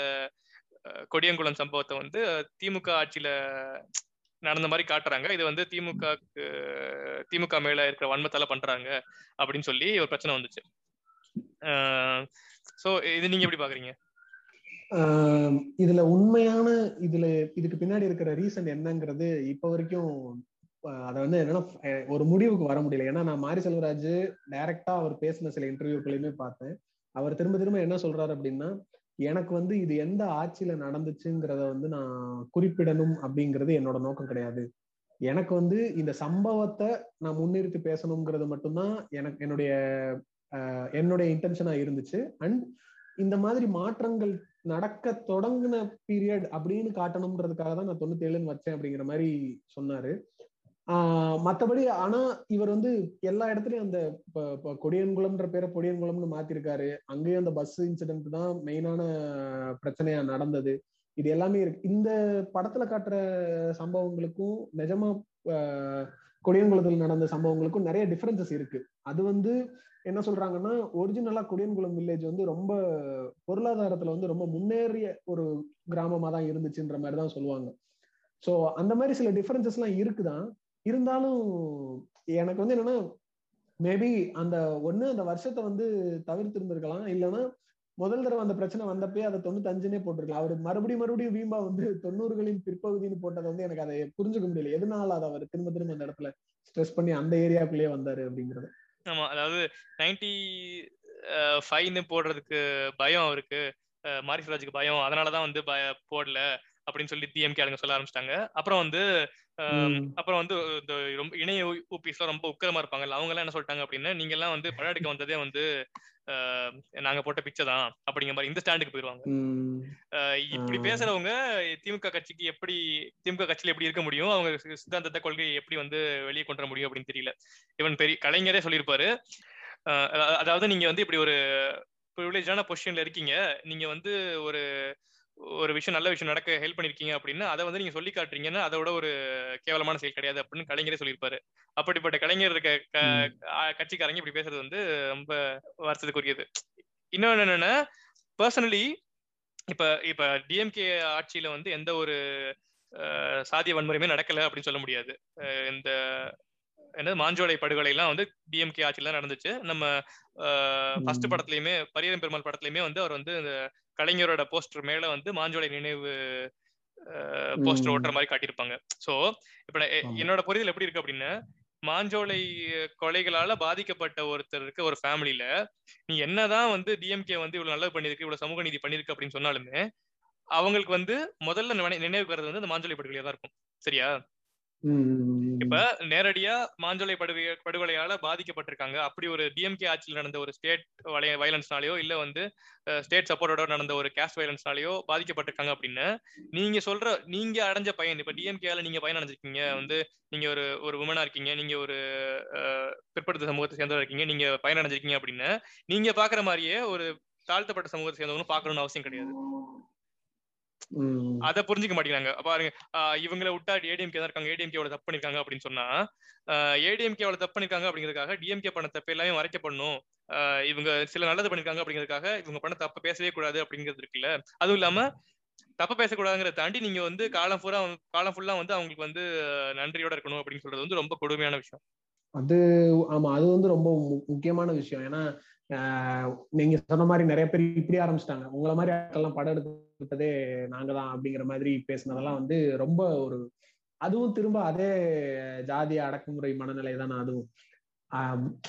கொடியங்குளம் சம்பவத்தை வந்து திமுக ஆட்சியில நடந்த மாதிரி காட்டுறாங்க. இது வந்து திமுக திமுக மேல இருக்கிற வன்மத்தால பண்றாங்க அப்படின்னு சொல்லி ஒரு பிரச்சனை வந்துச்சு. சோ இது நீங்க எப்படி பாக்குறீங்க? இதுல உண்மையான இதுல இதுக்கு பின்னாடி இருக்கிற ரீசன் என்னங்கிறது இப்ப வரைக்கும் அதை வந்து என்னன்னா ஒரு முடிவுக்கு வர முடியல. ஏன்னா நான் மாரி செல்வராஜ் டைரக்டா அவர் பேசின சில இன்டர்வியூக்களையுமே பார்த்தேன். அவர் திரும்ப திரும்ப என்ன சொல்றாரு அப்படின்னா எனக்கு வந்து இது எந்த ஆட்சியில நடந்துச்சுங்கிறத வந்து நான் குறிப்பிடணும் அப்படிங்கிறது என்னோட நோக்கம் கிடையாது. எனக்கு வந்து இந்த சம்பவத்தை நான் முன்னிறுத்தி பேசணுங்கிறது மட்டும்தான் எனக்கு என்னுடைய என்னுடைய இன்டென்ஷனா இருந்துச்சு. அண்ட் இந்த மாதிரி மாற்றங்கள் நடக்க தொடங்கின பீரியட் அப்படின்னு காட்டணும்ன்றதுக்காக தான் நான் தொண்ணூத்தி ஏழுன்னு வச்சேன் அப்படிங்கிற மாதிரி சொன்னாரு. மற்றபடி மத்தபடி ஆனா இவர் வந்து எல்லா இடத்துலயும் அந்த கொடியன்குளம்ன்ற பேரை பொடியன்குளம்னு மாத்திருக்காரு. அங்கேயும் அந்த பஸ் இன்சிடென்ட் தான் மெயினான பிரச்சனையா நடந்தது. இது எல்லாமே இருக்கு. இந்த படத்துல காட்டுற சம்பவங்களுக்கும் நிஜமா கொடியன்குளத்தில் நடந்த சம்பவங்களுக்கும் நிறைய டிஃபரன்சஸ் இருக்கு. அது வந்து என்ன சொல்றாங்கன்னா ஒரிஜினலா கொடியன்குளம் வில்லேஜ் வந்து ரொம்ப பொருளாதாரத்துல வந்து ரொம்ப முன்னேறிய ஒரு கிராமமா தான் இருந்துச்சுன்ற மாதிரி தான் சொல்லுவாங்க. ஸோ அந்த மாதிரி சில டிஃபரன்சஸ் எல்லாம் இருக்குதான். இருந்தாலும் எனக்கு வந்து என்னன்னா மேபி அந்த ஒண்ணு அந்த வருஷத்தை வந்து தவிர்த்து இருந்திருக்கலாம். இல்லைன்னா முதல் தடவை அந்த பிரச்சனை வந்தப்பே அதை தொண்ணூத்தஞ்சுனே போட்டிருக்கலாம். அவர் மறுபடியும் மறுபடியும் வீம்பா வந்து தொண்ணூறுகளின் பிற்பகுதின்னு போட்டதை வந்து எனக்கு அதை புரிஞ்சுக்க முடியல. எதனால அதை அவர் திரும்ப திரும்ப அந்த இடத்துல ஸ்ட்ரெஸ் பண்ணி அந்த ஏரியாக்குள்ளேயே வந்தாரு அப்படிங்கறது. ஆமா அதாவது நைன்டி ஃபைவ்னு போடுறதுக்கு பயம் அவருக்கு. மாரிஃபராஜுக்கு பயம். அதனாலதான் வந்து போடல அப்படின்னு சொல்லி டிஎம்கே ஆளுங்க சொல்ல ஆரம்பிச்சிட்டாங்க. அப்புறம் வந்து அப்புறம் வந்து இந்த ரொம்ப இணைய ஊபிஸ் ரொம்ப உக்கரமா இருப்பாங்கல்ல அவங்க எல்லாம் என்ன சொல்லிட்டாங்க அப்படின்னா நீங்க எல்லாம் வந்து படம் எடுக்க வந்ததே வந்து நாங்க போட்ட பிச்சை தான் அப்படிங்கிற மாதிரி இந்த ஸ்டாண்டுக்கு போயிருவாங்க. இப்படி பேசுறவங்க திமுக கட்சிக்கு எப்படி திமுக கட்சியில எப்படி இருக்க முடியும் அவங்க சித்தாந்தத்தை கொள்கையை எப்படி வந்து வெளியே கொண்டு வர முடியும் அப்படின்னு தெரியல. இவன் பெரிய கலைஞரே சொல்லியிருப்பாரு. அதாவது நீங்க வந்து இப்படி ஒரு ப்ரிவிலேஜான பொசிஷன்ல இருக்கீங்க. நீங்க வந்து ஒரு ஒரு விஷயம் நல்ல விஷயம் நடக்க ஹெல்ப் பண்ணிருக்கீங்க அப்படின்னா அதை வந்து நீங்க சொல்லி காட்டுறீங்கன்னா அதோட ஒரு கேவலமான செயல் கிடையாது அப்படின்னு கலைஞரே சொல்லியிருப்பாரு. அப்படிப்பட்ட கலைஞர் இருக்க கட்சிக்காரங்க இப்படி பேசுறது வந்து ரொம்ப வருஷத்துக்குரியது இன்னொன்னு என்னன்னா பர்சனலி இப்ப இப்ப டிஎம்கே ஆட்சியில வந்து எந்த ஒரு சாதிய வன்முறையுமே நடக்கல அப்படின்னு சொல்ல முடியாது. இந்த என்னது மாஞ்சோலை படுகொலை எல்லாம் வந்து டிஎம்கே ஆட்சியில நடந்துச்சு. நம்ம ஃபர்ஸ்ட் படத்துலயுமே பரியரம் பெருமாள் படத்துலயுமே வந்து அவர் வந்து இந்த கலைஞரோட போஸ்டர் மேல வந்து மாஞ்சோலை நினைவு போஸ்டர் ஓட்டுற மாதிரி காட்டியிருப்பாங்க. சோ இப்ப என்னோட புரிதல் எப்படி இருக்கு அப்படின்னா மாஞ்சோலை கொலைகளால பாதிக்கப்பட்ட ஒருத்தருக்கு ஒரு ஃபேமிலியில நீ என்னதான் வந்து டிஎம்கே வந்து இவ்வளவு நல்லது பண்ணிருக்கு இவ்வளவு சமூக நீதி பண்ணிருக்கு அப்படின்னு சொன்னாலுமே அவங்களுக்கு வந்து முதல்ல நினைவுக்கு வர்றது வந்து அந்த மாஞ்சோலை படுகொலையா தான் இருக்கும். சரியா? இப்ப நேரடியா மாஞ்சோலை படுகொலை படுகொலையால பாதிக்கப்பட்டிருக்காங்க. அப்படி ஒரு டிஎம்கே ஆட்சியில் நடந்த ஒரு ஸ்டேட் வயலன்ஸ்னாலயோ இல்ல வந்து ஸ்டேட் சப்போர்ட்டோட நடந்த ஒரு கேஸ்ட் வயலன்ஸ்னாலயோ பாதிக்கப்பட்டிருக்காங்க அப்படின்னு நீங்க சொல்ற நீங்க அடைஞ்ச பயன் இப்ப டிஎம்கேல நீங்க பயன் அடைஞ்சிருக்கீங்க வந்து நீங்க ஒரு ஒரு உமனா இருக்கீங்க நீங்க ஒரு பிற்படுத்த சமூகத்தை சேர்ந்தவா இருக்கீங்க நீங்க பயன் அடைஞ்சிருக்கீங்க அப்படின்னு நீங்க பாக்குற மாதிரியே ஒரு தாழ்த்தப்பட்ட சமூகத்தை சேர்ந்தவங்களும் பாக்கணும்னு அவசியம் கிடையாது. அத புரிஞ்சுக்க மாட்டேங்கிறாங்க. பாருங்க இவங்களை விட்டா ஏடிஎம்கே தான் இருக்காங்க ஏடிஎம்கே எவ்வளவு தப்பு பண்ணிருக்காங்க அப்படின்னு சொன்னா ஏடிஎம்கே எவ்வளவு தப்பு பண்ணிருக்காங்க அப்படிங்கிறதுக்காக டிஎம்கே பண்ண தப்பு எல்லாமே மறைக்கப்படணும். இவங்க சில நல்லது பண்ணிருக்காங்க அப்படிங்கிறதுக்காக இவங்க பண்ண தப்பு பேசவே கூடாது அப்படிங்கிறது இருக்குல்ல. அதுவும் இல்லாம தப்ப பேசக்கூடாதுங்கிறத தாண்டி நீங்க வந்து காலம் பூரா காலம் ஃபுல்லா வந்து அவங்களுக்கு வந்து நன்றியோட இருக்கணும் அப்படின்னு சொல்றது வந்து ரொம்ப கொடுமையான விஷயம். அது ஆமா அது வந்து ரொம்ப முக்கியமான விஷயம். ஏன்னா நீங்க சொன்ன மாதிரி நிறைய பேர் இப்படி ஆரம்பிச்சிட்டாங்க. உங்களை மாதிரி ஆட்கள்லாம் படம் எடுத்துட்டதே நாங்க தான் அப்படிங்கிற மாதிரி பேசினதெல்லாம் வந்து ரொம்ப ஒரு அதுவும் திரும்ப அதே ஜாதிய அடக்குமுறை மனநிலை தானே அதுவும்.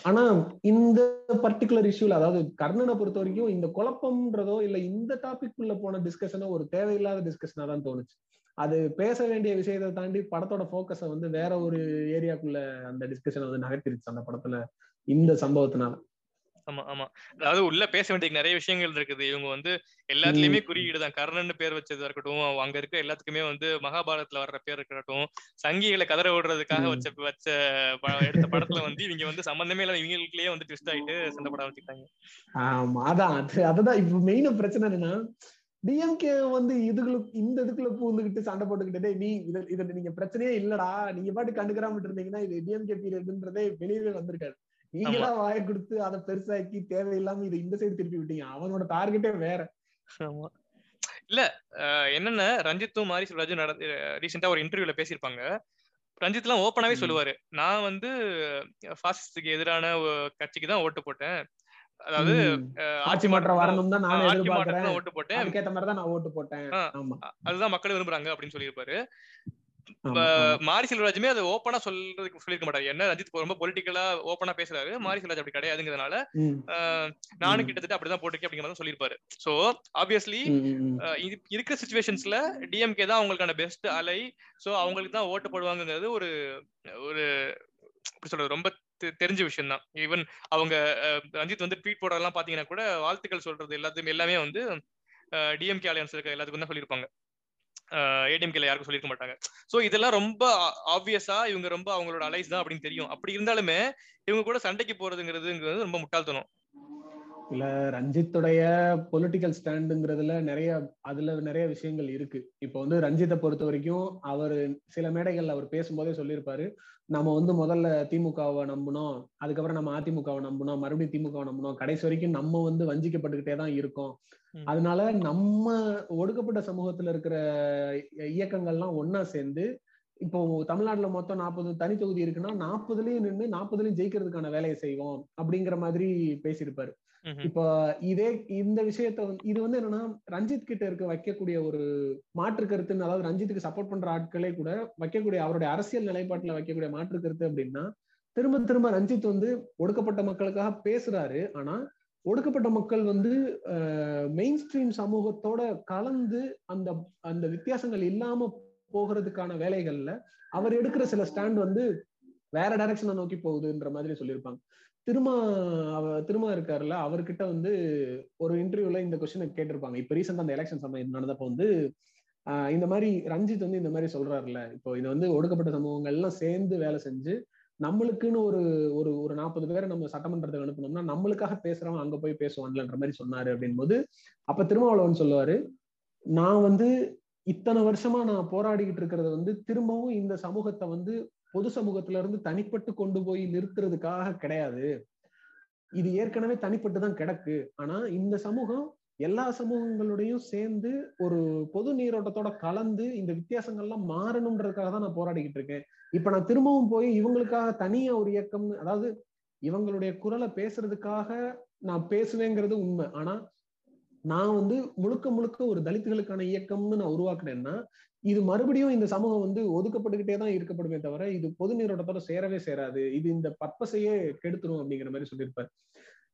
ஆனா இந்த பர்டிகுலர் இஷ்யூல அதாவது கர்ணனை பொறுத்த வரைக்கும் இந்த குழப்பம்ன்றதோ இல்ல இந்த டாபிக் உள்ள போன டிஸ்கஷனோ ஒரு தேவையில்லாத டிஸ்கஷனா தான் தோணுச்சு. அது பேச வேண்டிய விஷயத்தை தாண்டி படத்தோட போக்கஸை வந்து வேற ஒரு ஏரியாக்குள்ள அந்த டிஸ்கஷனை வந்து நகர்த்திருச்சு அந்த படத்துல இந்த சம்பவத்தினால. ஆமா ஆமா. அதாவது உள்ள பேச வேண்டிய நிறைய விஷயங்கள் இருக்குது. இவங்க வந்து எல்லாத்துலயுமே குறியீடு தான். கர்ணன் பேர் வச்சதா இருக்கட்டும் அங்க இருக்க எல்லாத்துக்குமே வந்து மகாபாரதத்துல வர்ற பேர் இருக்கட்டும் சங்கிகளை கதற விடுறதுக்காக வச்ச வச்ச எடுத்த படத்துல வந்து இவங்க வந்து சம்பந்தமே இல்லாத இவங்களுக்குள்ளேயே வந்து ட்விஸ்ட் ஆயிட்டு சண்டை படம் வச்சுக்கிட்டாங்க ஆமா அதான். அது அதுதான் இப்ப மெயின பிரச்சனை என்னன்னா டிஎம்கே வந்து இதுகளுக்கு இந்த இதுக்குள்ள பூந்துகிட்டு சண்டை போட்டுக்கிட்டே நீ இத இத நீங்க பிரச்சனையே இல்லடா. நீங்க பாட்டு கண்டுக்கிறாம இருந்தீங்கன்னா இது டிஎம்கே பீரியட்ன்றதே வெளியவே வந்திருக்காரு நீங்களா வாய கொடுத்து அதை பெருசாக்கி தேவையில்லாம இதை இந்த சைடு திருப்பி விட்டீங்க. அவனோட டார்கெட்டே வேற. ஆமா. இல்ல என்னன்னா ரஞ்சித்தும் மாரி செல்வராஜும் நடந்து ரீசெண்டா ஒரு இன்டர்வியூல பேசியிருப்பாங்க. ரஞ்சித் எல்லாம் ஓப்பனாவே சொல்லுவாரு. நான் வந்து பாசிஸ்டுக்கு எதிரான கட்சிக்கு தான் ஓட்டு போட்டேன். அதாவது ஆட்சி மாற்றம் வரணும் தான் நான் எதிர்பார்க்கிறேன். ஓட்டு போட்டேன். அதுக்கேத்த மாதிரி தான் நான் ஓட்டு போட்டேன். அதுதான் மக்கள் விரும்புறாங்க அப்படின்னு சொல்லியிருப்பாரு. மாரி செல்வராஜுமே அதை ஓப்பனா சொல்றதுக்கு சொல்லிருக்க மாட்டாரு. என்ன ரஞ்சித் ரொம்ப பொலிட்டிக்கலா ஓப்பனா பேசுறாரு. மாரி செல்வராஜ் அப்படி கிடையாதுங்கிறதுனால நானும் கிட்டத்தட்ட அப்படிதான் போட்டிருக்கேன் அப்படிங்கிற மாதிரி சொல்லியிருப்பாரு. சோ ஆப்வியஸ்லி இருக்கிற சுச்சுவேஷன்ஸ்ல டிஎம்கே தான் அவங்களுக்கான பெஸ்ட் அலை. சோ அவங்களுக்கு தான் ஓட்டு போடுவாங்கிறது ஒரு ஒரு எப்படி சொல்றது ரொம்ப தெரிஞ்ச விஷயம் தான் ஈவன் அவங்க ரஞ்சித் வந்து ட்வீட் போடுறதெல்லாம் பாத்தீங்கன்னா கூட வாழ்த்துக்கள் சொல்றது எல்லாத்துமே எல்லாமே வந்து டிஎம்கே அலையன்ஸ் இருக்க எல்லாத்துக்கும் தான் சொல்லியிருப்பாங்க. ஏடிஎம்கேல யாருக்கும் சொல்லிருக்க மாட்டாங்க. சோ இதெல்லாம் ரொம்ப ஆப்வியஸா இவங்க ரொம்ப அவங்களோட அலைஸ் தான் அப்படின்னு தெரியும். அப்படி இருந்தாலுமே இவங்க கூட சண்டைக்கு போறதுங்கிறதுங்கிறது ரொம்ப முட்டாள்தனம். இல்ல ரஞ்சித்துடைய பொலிட்டிக்கல் ஸ்டாண்டுங்கிறதுல நிறைய அதுல நிறைய விஷயங்கள் இருக்கு. இப்போ வந்து ரஞ்சித்தை பொறுத்த வரைக்கும் அவர் சில மேடைகள்ல அவர் பேசும்போதே சொல்லியிருப்பாரு நம்ம வந்து முதல்ல திமுகவை நம்பணும் அதுக்கப்புறம் நம்ம அதிமுகவை நம்பணும் மறுபடியும் திமுகவை நம்பணும் கடைசி வரைக்கும் நம்ம வந்து வஞ்சிக்கப்பட்டுக்கிட்டே தான் இருக்கோம். அதனால நம்ம ஒடுக்கப்பட்ட சமூகத்துல இருக்கிற இயக்கங்கள்லாம் ஒன்னா சேர்ந்து இப்போ தமிழ்நாட்டுல மொத்தம் நாற்பது தனி தொகுதி இருக்குன்னா நாற்பதுலயும் நின்று நாற்பதுலயும் ஜெயிக்கிறதுக்கான வேலையை செய்வோம் அப்படிங்கிற மாதிரி பேசியிருப்பாரு. இப்ப இதே இந்த விஷயத்த இது வந்து என்னன்னா ரஞ்சித் கிட்ட இருக்க வைக்கக்கூடிய ஒரு மாற்று கருத்துன்னு அதாவது ரஞ்சித்துக்கு சப்போர்ட் பண்ற ஆட்களே கூட வைக்கக்கூடிய அவருடைய அரசியல் நிலைப்பாட்டுல வைக்கக்கூடிய மாற்று கருத்து அப்படின்னா திரும்ப திரும்ப ரஞ்சித் வந்து ஒடுக்கப்பட்ட மக்களுக்காக பேசுறாரு. ஆனா ஒடுக்கப்பட்ட மக்கள் வந்து மெயின் ஸ்ட்ரீம் சமூகத்தோட கலந்து அந்த அந்த வித்தியாசங்கள் இல்லாம போகிறதுக்கான வேலைகள்ல அவர் எடுக்கிற சில ஸ்டாண்ட் வந்து வேற டைரக்ஷனை நோக்கி போகுதுன்ற மாதிரி சொல்லியிருப்பாங்க. திருமா திருமா இருக்காருல்ல அவர்கிட்ட வந்து ஒரு இன்டர்வியூல இந்த கொஸ்டினை கேட்டிருப்பாங்க. இப்ப ரீசெண்டா அந்த எலெக்ஷன் சமயம் நடந்தப்போ வந்து இந்த மாதிரி ரஞ்சித் வந்து இந்த மாதிரி சொல்றாருல்ல. இப்போ இது வந்து ஒடுக்கப்பட்ட சமூகங்கள் எல்லாம் சேர்ந்து வேலை செஞ்சு நம்மளுக்குன்னு ஒரு ஒரு ஒரு நாற்பது பேரை நம்ம சட்டமன்றத்துக்கு அனுப்பணும்னா நம்மளுக்காக பேசுறவன் அங்க போய் பேசுவான்லன்ற மாதிரி சொன்னாரு அப்படின் போது அப்ப திருமாவளவன் சொல்லுவாரு நான் வந்து இத்தனை வருஷமா நான் போராடிக்கிட்டு இருக்கிறது வந்து திரும்பவும் இந்த சமூகத்தை வந்து பொது சமூகத்துல இருந்து தனிப்பட்டு கொண்டு போய் நிறுத்துறதுக்காக கிடையாது. இது ஏற்கனவே தனிப்பட்டு தான் கிடக்கு. ஆனா இந்த சமூகம் எல்லா சமூகங்களோடையும் சேர்ந்து ஒரு பொது நீரோட்டத்தோட கலந்து இந்த வித்தியாசங்கள்லாம் மாறணுன்றதுக்காக தான் நான் போராடிக்கிட்டு இருக்கேன். இப்ப நான் திரும்பவும் போய் இவங்களுக்காக தனியா ஒரு இயக்கம் அதாவது இவங்களுடைய குரலை பேசுறதுக்காக நான் பேசுவேங்கிறது உண்மை. ஆனா நான் வந்து முழுக்க முழுக்க ஒரு தலித்துகளுக்கான இயக்கம்னு நான் உருவாக்குனேன்னா இது மறுபடியும் இந்த சமூகம் வந்து ஒதுக்கப்பட்டுக்கிட்டே தான் இருக்கப்படுமே தவிர இது பொது நீரோட்டத்தோட சேரவே சேராது. இது இந்த பர்பஸையே கெடுத்துரும் அப்படிங்கிற மாதிரி சொல்லியிருப்பார்.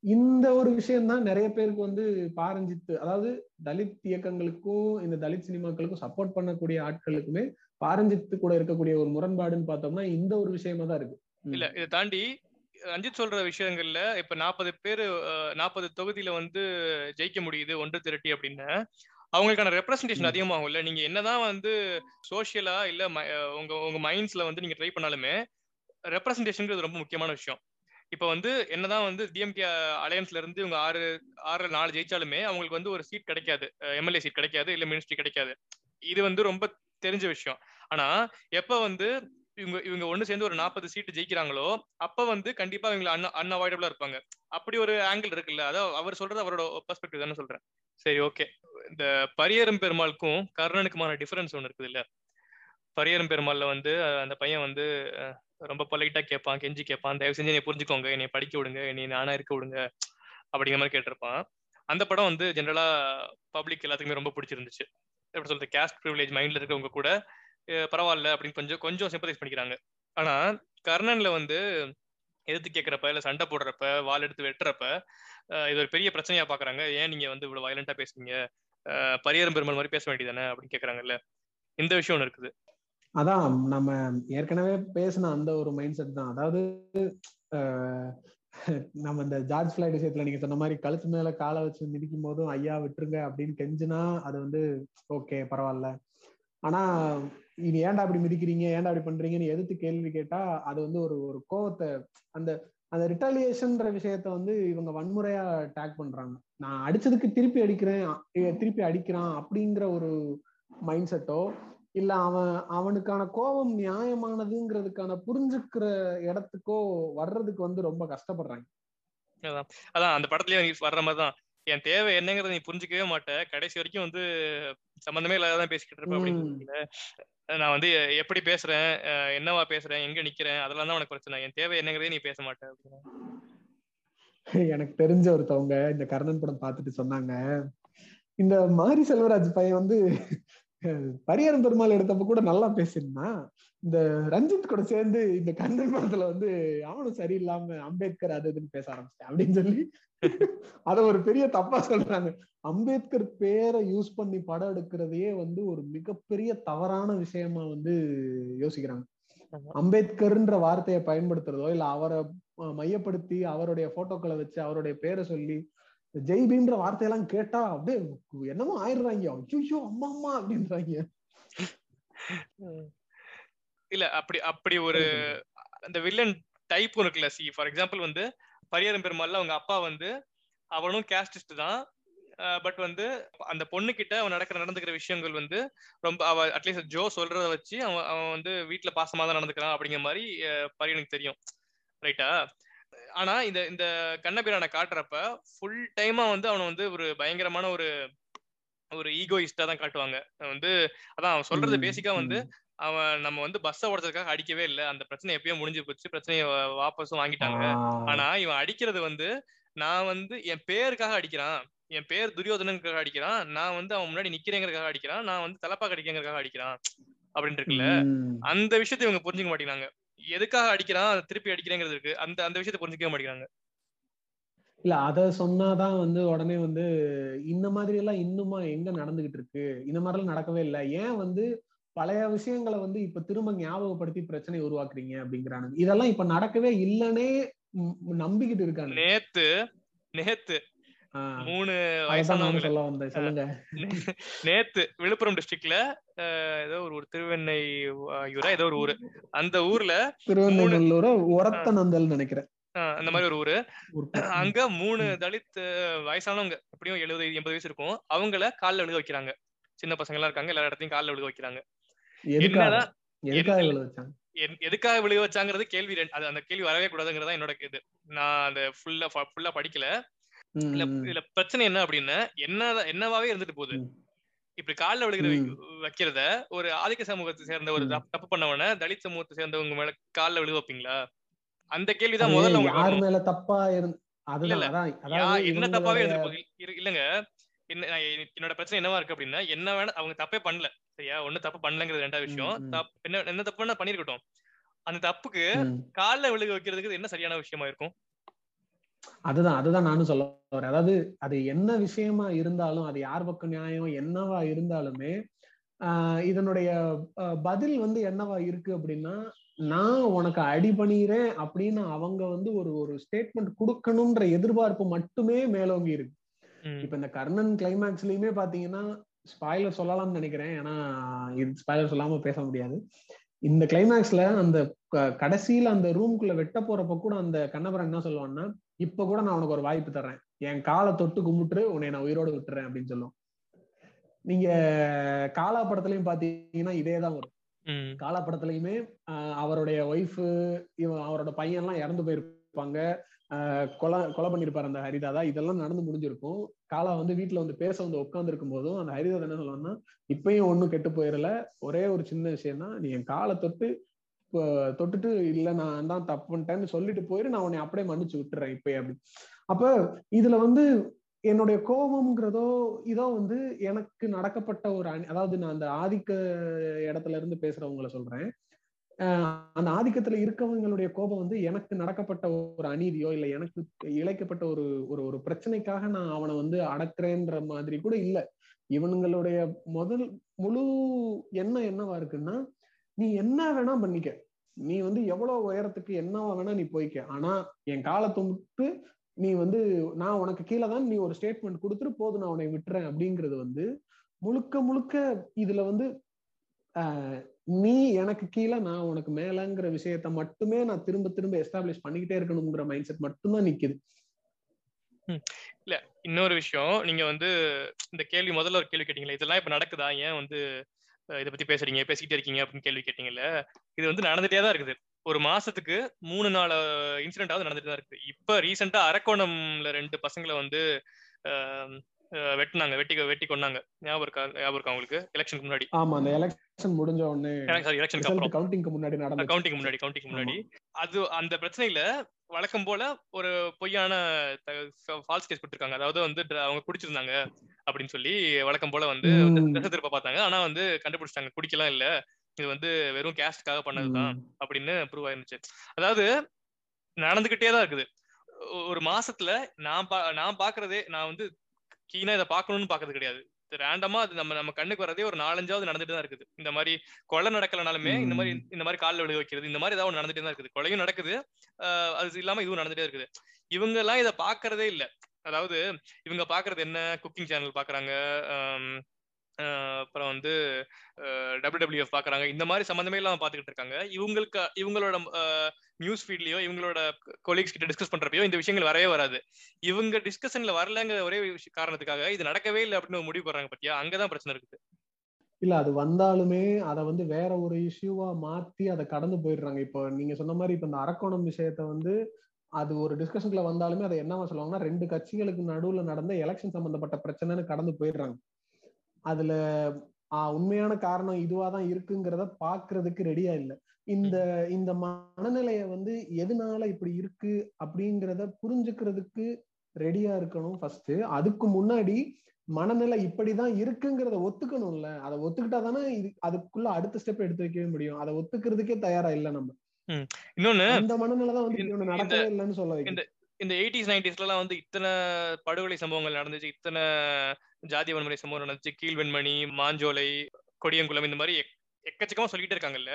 இந்த ஒரு விஷயம் தான் நிறைய பேருக்கு வந்து பாரஞ்சித்து அதாவது தலித் இயக்கங்களுக்கும் இந்த தலித் சினிமாக்களுக்கும் சப்போர்ட் பண்ணக்கூடிய ஆட்களுக்குமே பாரஞ்சித்து கூட இருக்கக்கூடிய ஒரு முரண்பாடுன்னு பார்த்தோம்னா இந்த ஒரு விஷயமா தான் இருக்கு. இல்ல இதை தாண்டி ரஞ்சித் சொல்ற விஷயங்கள்ல இப்ப நாற்பது பேரு நாற்பது தொகுதியில வந்து ஜெயிக்க முடியுது ஒன்று திரட்டி அப்படின்னு. அவங்களுக்கான ரெப்ரஸன்டேஷன் அதிகமாகும்ல. நீங்க என்னதான் வந்து சோசியலா இல்ல உங்க உங்க மைண்ட்ஸ்ல வந்து நீங்க ட்ரை பண்ணாலுமே ரெப்ரஸன்டேஷன் ரொம்ப முக்கியமான விஷயம். இப்ப வந்து என்னதான் வந்து டிஎம்கே அலையன்ஸ்ல இருந்து இவங்க ஆறு ஆறு நாலு ஜெயிச்சாலுமே அவங்களுக்கு வந்து ஒரு சீட் கிடைக்காது. எம்எல்ஏ சீட் கிடைக்காது இல்ல மினிஸ்ட்ரி கிடைக்காது. இது வந்து ரொம்ப தெரிஞ்ச விஷயம். ஆனா எப்ப வந்து இவங்க இவங்க ஒண்ணு சேர்ந்து ஒரு நாற்பது சீட்டு ஜெயிக்கிறாங்களோ அப்ப வந்து கண்டிப்பா இவங்க அன் அன்அவாய்டபிளா இருப்பாங்க. அப்படி ஒரு ஆங்கிள் இருக்குல்ல அதாவது அவர் சொல்றது அவரோட பெர்ஸ்பெக்டிவ் தானே சொல்றேன். சரி ஓகே இந்த பரியரும் பெருமாளுக்கும் கர்ணனுக்குமான டிஃபரன்ஸ் ஒன்று இருக்குது இல்ல? பரியரும் பெருமாள்ல வந்து அந்த பையன் வந்து ரொம்ப பொலைட்டா கேட்பான் கெஞ்சி கேட்பான் தயவு செஞ்சு என்னை புரிஞ்சுக்கோங்க என்னை படிக்க விடுங்க என்னை நானா இருக்க விடுங்க அப்படிங்கிற மாதிரி கேட்டிருப்பான். அந்த படம் வந்து ஜென்ரலா பப்ளிக் எல்லாத்துக்குமே ரொம்ப பிடிச்சிருந்துச்சு. எப்படி சொல்றது கேஸ்ட் ப்ரிவிலேஜ் மைண்ட்ல இருக்கவங்க கூட பரவாயில்ல அப்படின்னு கொஞ்சம் கொஞ்சம் சிம்பத்தைஸ் பண்ணிக்கிறாங்க. ஆனா கர்ணன்ல வந்து எதிர்த்து கேட்கறப்ப இல்ல சண்டை போடுறப்ப வால் எடுத்து வெட்டுறப்ப இது ஒரு பெரிய பிரச்சனையா பாக்குறாங்க. ஏன் நீங்க வந்து இவ்வளவு வயலண்டா பேசுறீங்க? பரியரும் பெருமாள் மாதிரி பேச வேண்டியதானே அப்படின்னு கேக்குறாங்கல்ல. இந்த விஷயம் ஒண்ணு இருக்குது. அதான் நம்ம ஏற்கனவே பேசின அந்த ஒரு மைண்ட் செட் தான். அதாவது நம்ம இந்த ஜார்ஜ் பிளைட் விஷயத்துல நீங்க சொன்ன மாதிரி கழுத்து மேல காலை வச்சு மிதிக்கும் போதும் ஐயா விட்டுருங்க அப்படின்னு கெஞ்சுனா அது வந்து ஓகே பரவாயில்ல. ஆனா இனி ஏன்டா அப்படி மிதிக்கிறீங்க? ஏன்டா அப்படி பண்றீங்கன்னு எதிர்த்து கேள்வி கேட்டா அது வந்து ஒரு ஒரு கோவத்தை அந்த அந்த ரிட்டாலியேஷன்ற விஷயத்த வந்து இவங்க வன்முறையா டேக் பண்றாங்க. நான் அடிச்சதுக்கு திருப்பி அடிக்கிறேன் திருப்பி அடிக்கிறான் அப்படிங்கிற ஒரு மைண்ட் செட்டோ இல்ல அவன் அவனுக்கான கோபம் நியாயமானதுங்கிறதுக்கான புரிஞ்சுக்கிற இடத்துக்கோ வர்றதுக்கு வந்து ரொம்ப கஷ்டப்படுறாங்க. அதான் அதான் அந்த படத்துலயே வர்ற மாதிரிதான். என் தேவை என்னங்கிறத நீ புரிஞ்சுக்கவே மாட்ட. கடைசி வரைக்கும் வந்து சம்பந்தமே இல்லாதான் பேசிக்கிட்டு இருப்பேன் அப்படின்னு நான் வந்து எப்படி பேசுறேன்? என்னவா பேசுறேன்? எங்க நிக்கிறேன்? அதெல்லாம் தான் உனக்கு பிரச்சனை. என் தேவை என்னங்கிறதே நீ பேச மாட்டேன் எனக்கு தெரிஞ்ச ஒருத்தவங்க இந்த கர்ணன் படம் பார்த்துட்டு சொன்னாங்க. இந்த மாரி செல்வராஜ் பையன் வந்து பரியாரம் பெருமாள் எடுத்தப்ப கூட நல்லா பேசியிருந்தான். இந்த ரஞ்சித் கூட சேர்ந்து இந்த கண்ணன் படத்துல வந்து அவனும் சரியில்லாம அம்பேத்கர் அது இதுன்னு பேச ஆரம்பிச்சிட்டேன் அப்படின்னு சொல்லி அத ஒரு பெரிய தப்பா சொல்றாங்க. அம்பேத்கர் பேரை யூஸ் பண்ணி படம் எடுக்கிறதையே வந்து ஒரு மிகப்பெரிய தவறான விஷயமா வந்து யோசிக்கிறாங்க. அம்பேத்கர்ன்ற வார்த்தையை பயன்படுத்துறதோ இல்ல அவரை மையப்படுத்தி அவருடைய போட்டோக்களை வச்சு அவருடைய பேரை சொல்லி ஜெய் பீம்ன்ற வார்த்தையெல்லாம் கேட்டா அப்படியே என்னமோ ஆயிடுறாங்க. ஐயோ அம்மா அம்மா அப்படின்றாங்க. இல்ல அப்படி அப்படி ஒரு அந்த வில்லன் டைப் இருக்குல்ல சி ஃபார் எக்ஸாம்பிள் வந்து பரியரம் பெருமாள்ல அவங்க அப்பா வந்து அவனும் கேஸ்டிஸ்ட் தான் பட் வந்து அந்த பொண்ணு கிட்ட அவன் நடக்கிற நடந்துக்கிற விஷயங்கள் வந்து ரொம்ப அவ அட்லீஸ்ட் ஜோ சொல்றத வச்சு அவன் அவன் வந்து வீட்டுல பாசமா தான் நடந்துக்கிறான் அப்படிங்கிற மாதிரி பரியனுக்கு தெரியும். ரைட்டா ஆனா இந்த இந்த கண்ணபிரானை காட்டுறப்ப ஃபுல் டைமா வந்து அவனை வந்து ஒரு பயங்கரமான ஒரு ஒரு ஈகோயிஸ்டா தான் காட்டுவாங்க. வந்து அதான் அவன் சொல்றது பேசிக்கா வந்து அவன் நம்ம வந்து பஸ்ஸை ஓடுறதுக்காக அடிக்கவே இல்லை. அந்த பிரச்சனை எப்பயோ முடிஞ்சு போச்சு. பிரச்சனையை வாபஸும் வாங்கிட்டாங்க. ஆனா இவன் அடிக்கிறது வந்து நான் வந்து என் பேருக்காக அடிக்கிறான். என் பேர் துரியோதனனுக்காக அடிக்கிறான். நான் வந்து அவன் முன்னாடி நிக்கிறேங்கிறதுக்காக அடிக்கிறான். நான் வந்து தலப்பா கடிக்கிறதுக்காக அடிக்கிறான். அப்படின்னு இருக்குல்ல. அந்த விஷயத்தை இவங்க புரிஞ்சுக்க மாட்டேங்கிறாங்க. எதுக்காக அடிக்கிறான்? அதை திருப்பி அடிக்கிறேங்கிறது இருக்கு. அந்த அந்த விஷயத்தை புரிஞ்சுக்கவே மாட்டேங்கிறாங்க. இல்ல அத சொன்னாதான் வந்து உடனே வந்து இந்த மாதிரி எல்லாம் இன்னுமா எங்க நடந்துகிட்டு இருக்கு? இந்த மாதிரி எல்லாம் நடக்கவே இல்லை. ஏன் வந்து பழைய விஷயங்களை வந்து இப்ப திரும்ப ஞாபகப்படுத்தி பிரச்சனை உருவாக்குறீங்க அப்படிங்கிறானுங்க இதெல்லாம் இப்ப நடக்கவே இல்லைன்னே நம்பிக்கிட்டு இருக்காங்க. நேத்து நேத்து மூணு வயசானவங்க சொல்ல வந்தேன் சொல்லுங்க. நேத்து விழுப்புரம் டிஸ்ட்ரிக்ட்ல ஏதோ ஒரு ஊர் திருவெண்ணை ஆகியூரா ஏதோ ஒரு ஊரு. அந்த ஊர்ல திருவண்ணூர உரத்தனந்தல் நினைக்கிறேன். அந்த மாதிரி ஒரு ஊரு. அங்க மூணு தலித் வயசானவங்க எப்படியும் எழுபது எண்பது வயசு இருக்கும். அவங்கள கால்ல விழுக வைக்கிறாங்க. சின்ன பசங்க எல்லாம் இருக்காங்க எல்லா இடத்தையும் கால்ல விழுக வைக்கிறாங்க. எதுக்காக விழுக வச்சாங்கிறது கேள்வி அது அந்த கேள்வி வரவே கூடாதுங்கிறதா என்னோட இது. நான் அந்த ஃபுல்லா ஃபுல்லா படிக்கல. இதுல பிரச்சனை என்ன அப்படின்னா என்ன என்னவாவே இருந்துட்டு போகுது. இப்படி கால்ல விழுகிற வைக்கிறத ஒரு ஆதிக்க சமூகத்தை சேர்ந்த ஒரு. தப்பு பண்ணவன தலித் சமூகத்தை சேர்ந்தவங்க மேல கால்ல விழுக வைப்பீங்களா? அந்த கேள்விதான் முதல்ல யார். மேல தப்பா என்ன தப்பாவே இருந்துட்டு போகுது. இல்லங்க. என்னோட பிரச்சனை என்னவா இருக்கு அப்படின்னா என்ன வேணா அவங்க தப்பே பண்ணல. சரியா? ஒண்ணு தப்பு பண்ணலங்கிறது ரெண்டாவது விஷயம். என்ன என்ன தப்பு வேணா பண்ணிருக்கட்டும். அந்த தப்புக்கு ம். கால்ல விழுக வைக்கிறதுக்கு என்ன சரியான விஷயமா இருக்கும்? அதுதான் அதுதான் நானும் சொல்ல வரேன். அதாவது அது என்ன விஷயமா இருந்தாலும் அது யார் பக்கம் நியாயம் என்னவா இருந்தாலுமே ஆஹ் இதனுடைய பதில் வந்து என்னவா இருக்கு அப்படின்னா நான் உனக்கு அடி பண்ணிறேன் அப்படின்னு அவங்க வந்து ஒரு ஒரு ஸ்டேட்மெண்ட் கொடுக்கணும்ன்ற எதிர்பார்ப்பு மட்டுமே மேலோங்கி இருக்கு. இப்ப இந்த கர்ணன் கிளைமேக்ஸ்லயுமே பாத்தீங்கன்னா ஸ்பாய்லர் சொல்லலாம்னு நினைக்கிறேன். ஏன்னா இது ஸ்பாய்லர் சொல்லாம பேச முடியாது. இந்த கிளைமேக்ஸ்ல அந்த கடைசியில அந்த ரூம்குள்ள வெட்ட போறப்ப கூட அந்த கண்ணபுரம் என்ன சொல்லுவான்னா இப்ப கூட நான் உனக்கு ஒரு வாய்ப்பு தர்றேன். என் காலை தொட்டு கும்பிட்டு உன்னை நான் உயிரோட விட்டுறேன் அப்படின்னு சொல்லுவோம் நீங்க காலா படத்துலயும் பாத்தீங்கன்னா இதேதான் வரும். காலா படத்துலயுமே அவருடைய ஒய்ஃபு இவன் அவரோட பையன்லாம் இறந்து போயிருப்பாங்க. கொலை கொலை பண்ணியிருப்பார் அந்த ஹரிதாதா. இதெல்லாம் நடந்து முடிஞ்சிருக்கும். காலா வந்து வீட்டுல வந்து பேச வந்து உட்காந்துருக்கும் போதும் அந்த ஹரிதாதா என்ன சொல்லுவாங்கன்னா இப்பயும் ஒண்ணும் கெட்டு போயிடல ஒரே ஒரு சின்ன விஷயம் தான் நீ என் காலை தொட்டு தொட்டுட்டு இல்ல நான் தான் தப்பு பண்ணிட்டேன்னு சொல்லிட்டு போயிரு. நான் உன்னை அப்படியே மன்னிச்சு விட்டுறேன் இப்பயே. அப்படி. அப்ப இதுல வந்து என்னுடைய கோபம்ங்கிறதோ இதோ வந்து எனக்கு நடக்கப்பட்ட ஒரு அணி அதாவது நான் அந்த ஆதிக்க இடத்துல இருந்து பேசுறவங்கள சொல்றேன். அந்த ஆதிக்கத்துல இருக்கவங்களுடைய கோபம் வந்து எனக்கு நடக்கப்பட்ட ஒரு அநீதியோ இல்ல எனக்கு இழைக்கப்பட்ட ஒரு ஒரு ஒரு பிரச்சனைக்காக நான் அவனை வந்து அடக்குறேன்ற மாதிரி கூட இல்ல. இவனுங்களுடைய முதல் முழு எண்ணம் என்னவா இருக்குன்னா நீ என்ன வேணா பண்ணிக்க. நீ வந்து எவ்வளவு உயரத்துக்கு என்னவா வேணா நீ போய்க்க. ஆனா என் காலத்தை விட்டு நீ வந்து நான் உனக்கு கீழே தான் நீ ஒரு ஸ்டேட்மெண்ட் கொடுத்துட்டு போதும் நான் உன்னை விட்டுறேன் அப்படிங்கிறது வந்து முழுக்க முழுக்க இதுல வந்து ஆஹ் நீ எனக்கு கீழே நான் உனக்கு மேலங்கிற விஷயத்த மட்டுமே நான் திரும்ப திரும்ப எஸ்டாப்ளிஷ் பண்ணிக்கிட்டே இருக்கணுங்கிற மைண்ட் செட் மட்டும்தான் நிக்குது. இல்ல இன்னொரு விஷயம். நீங்க வந்து இந்த கேள்வி முதல்ல ஒரு கேள்வி கேட்டீங்களே இதெல்லாம் இப்ப நடக்குதா? ஏன் வந்து இத இதை பத்தி பேசுறீங்க? பேசிக்கிட்டே இருக்கீங்க அப்படின்னு கேள்வி கேட்டீங்கல்ல. இது வந்து நடந்துட்டே தான் இருக்குது. ஒரு மாசத்துக்கு மூணு நாலு இன்சிடென்டாவது நடந்துட்டு தான் இருக்குது. இப்ப ரீசெண்டா அரக்கோணம்ல ரெண்டு பசங்களை வந்து வெட்டினாங்க. வெட்டி வெட்டி கொன்னாங்க. ஞாபகம் இருக்கா? ஞாபகம் இருக்கா உங்களுக்கு? எலெக்ஷனுக்கு முன்னாடி. ஆமா அந்த எலெக்ஷன் முடிஞ்ச உடனே சாரி எலெக்ஷனுக்கு அப்புறம். கவுண்டிங்க்கு முன்னாடி நடந்து கவுண்டிங் முன்னாடி கவுண்டிங் முன்னாடி. அது அந்த பிரச்சனையில வழக்கம் போல ஒரு பொய்யான ஃபால்ஸ் கேஸ் கொடுத்திருக்காங்க. அதாவது வந்து அவங்க குடிச்சிருந்தாங்க அப்படின்னு சொல்லி வழக்கம் போல வந்து திருப்ப பார்த்தாங்க. ஆனா வந்து கண்டுபிடிச்சிட்டாங்க. குடிக்கலாம் இல்ல. இது வந்து வெறும் கேஸ்ட்காக பண்ணதுதான் அப்படின்னு ப்ரூவ் ஆயிருந்துச்சு. அதாவது நடந்துகிட்டே தான் இருக்குது. ஒரு மாசத்துல நான் பா நான் பாக்குறதே நான் வந்து கீனா இதை பார்க்கணும்னு பாக்குறது கிடையாது. ரேண்டமா அது நம்ம நம்ம கண்ணுக்கு வரதே ஒரு நாலஞ்சாவது நடந்துட்டு தான் இருக்குது. இந்த மாதிரி கொலை நடக்கலனாலுமே இந்த மாதிரி. இந்த மாதிரி காலில் விழுக வைக்கிறது இந்த மாதிரி ஏதாவது நடந்துட்டே தான் இருக்குது. கொலையும் நடக்குது. அது இல்லாம இதுவும் நடந்துட்டே இருக்குது. இவங்க எல்லாம் இதை பாக்குறதே இல்ல. அதாவது இவங்க பாக்குறது என்ன? குக்கிங் சேனல் பாக்குறாங்க அப்புறம் வந்து டபிள்யூடபிள்யூஎஃப் பாக்குறாங்க. இந்த மாதிரி சம்மந்தமே இல்லாம பாத்துக்கிட்டு இருக்காங்க. இவங்களுக்கு இவங்களோட நியூஸ் ஃபீட்லயோ இவங்களோட கொலீக்ஸ் கிட்ட டிஸ்கஸ் பண்றப்பயோ இந்த விஷயங்கள் வரவே வராது. இவங்க டிஸ்கஷன்ல வரலங்கிற ஒரே காரணத்துக்காக இது நடக்கவே இல்லை அப்படின்னு முடிவு போடுறாங்க பத்தியா? அங்கதான் பிரச்சனை இருக்குது. இல்ல அது வந்தாலுமே அதை வந்து வேற ஒரு இஷ்யூவா மாத்தி அதை கடந்து போயிடுறாங்க. இப்போ நீங்க சொன்ன மாதிரி இப்ப இந்த அரக்கோணம் விஷயத்த வந்து அது ஒரு டிஸ்கஷன்ல வந்தாலுமே அதை என்னவா சொல்லுவாங்கன்னா ரெண்டு கட்சிகளுக்கு நடுவுல நடந்த எலெக்ஷன் சம்பந்தப்பட்ட பிரச்சனைன்னு கடந்து போயிடுறாங்க. அதுல உண்மையான காரணம் இதுவாதான் இருக்குங்கிறத பாக்குறதுக்கு ரெடியா இல்ல. இந்த இந்த மனநிலைய வந்து எதனால இப்படி இருக்கு அப்படிங்கிறத புரிஞ்சுக்கிறதுக்கு ரெடியா இருக்கணும் ஃபர்ஸ்ட் அதுக்கு முன்னாடி மனநிலை இப்படிதான் இருக்குங்கிறத ஒத்துக்கணும்ல. அதை ஒத்துக்கிட்டா தானே இது அதுக்குள்ள அடுத்த ஸ்டெப் எடுத்து வைக்கவே முடியும். அதை ஒத்துக்கிறதுக்கே தயாரா இல்ல நம்ம. இன்னொன்னு இந்த மனநிலை தான் வந்து நடக்கவே இல்லைன்னு சொல்ல வைக்கும் இந்த எயிட்டிஸ் நைன்டிஸ்லாம் வந்து இத்தனை படுகொலை சம்பவங்கள் நடந்துச்சு. இத்தனை ஜாதி வன்முறை சம்பவம் நடந்துச்சு. கீழ்வெண்மணி மாஞ்சோலை கொடியங்குளம் இந்த மாதிரி எக்கச்சக்கமா சொல்லிட்டு இருக்காங்கல்ல.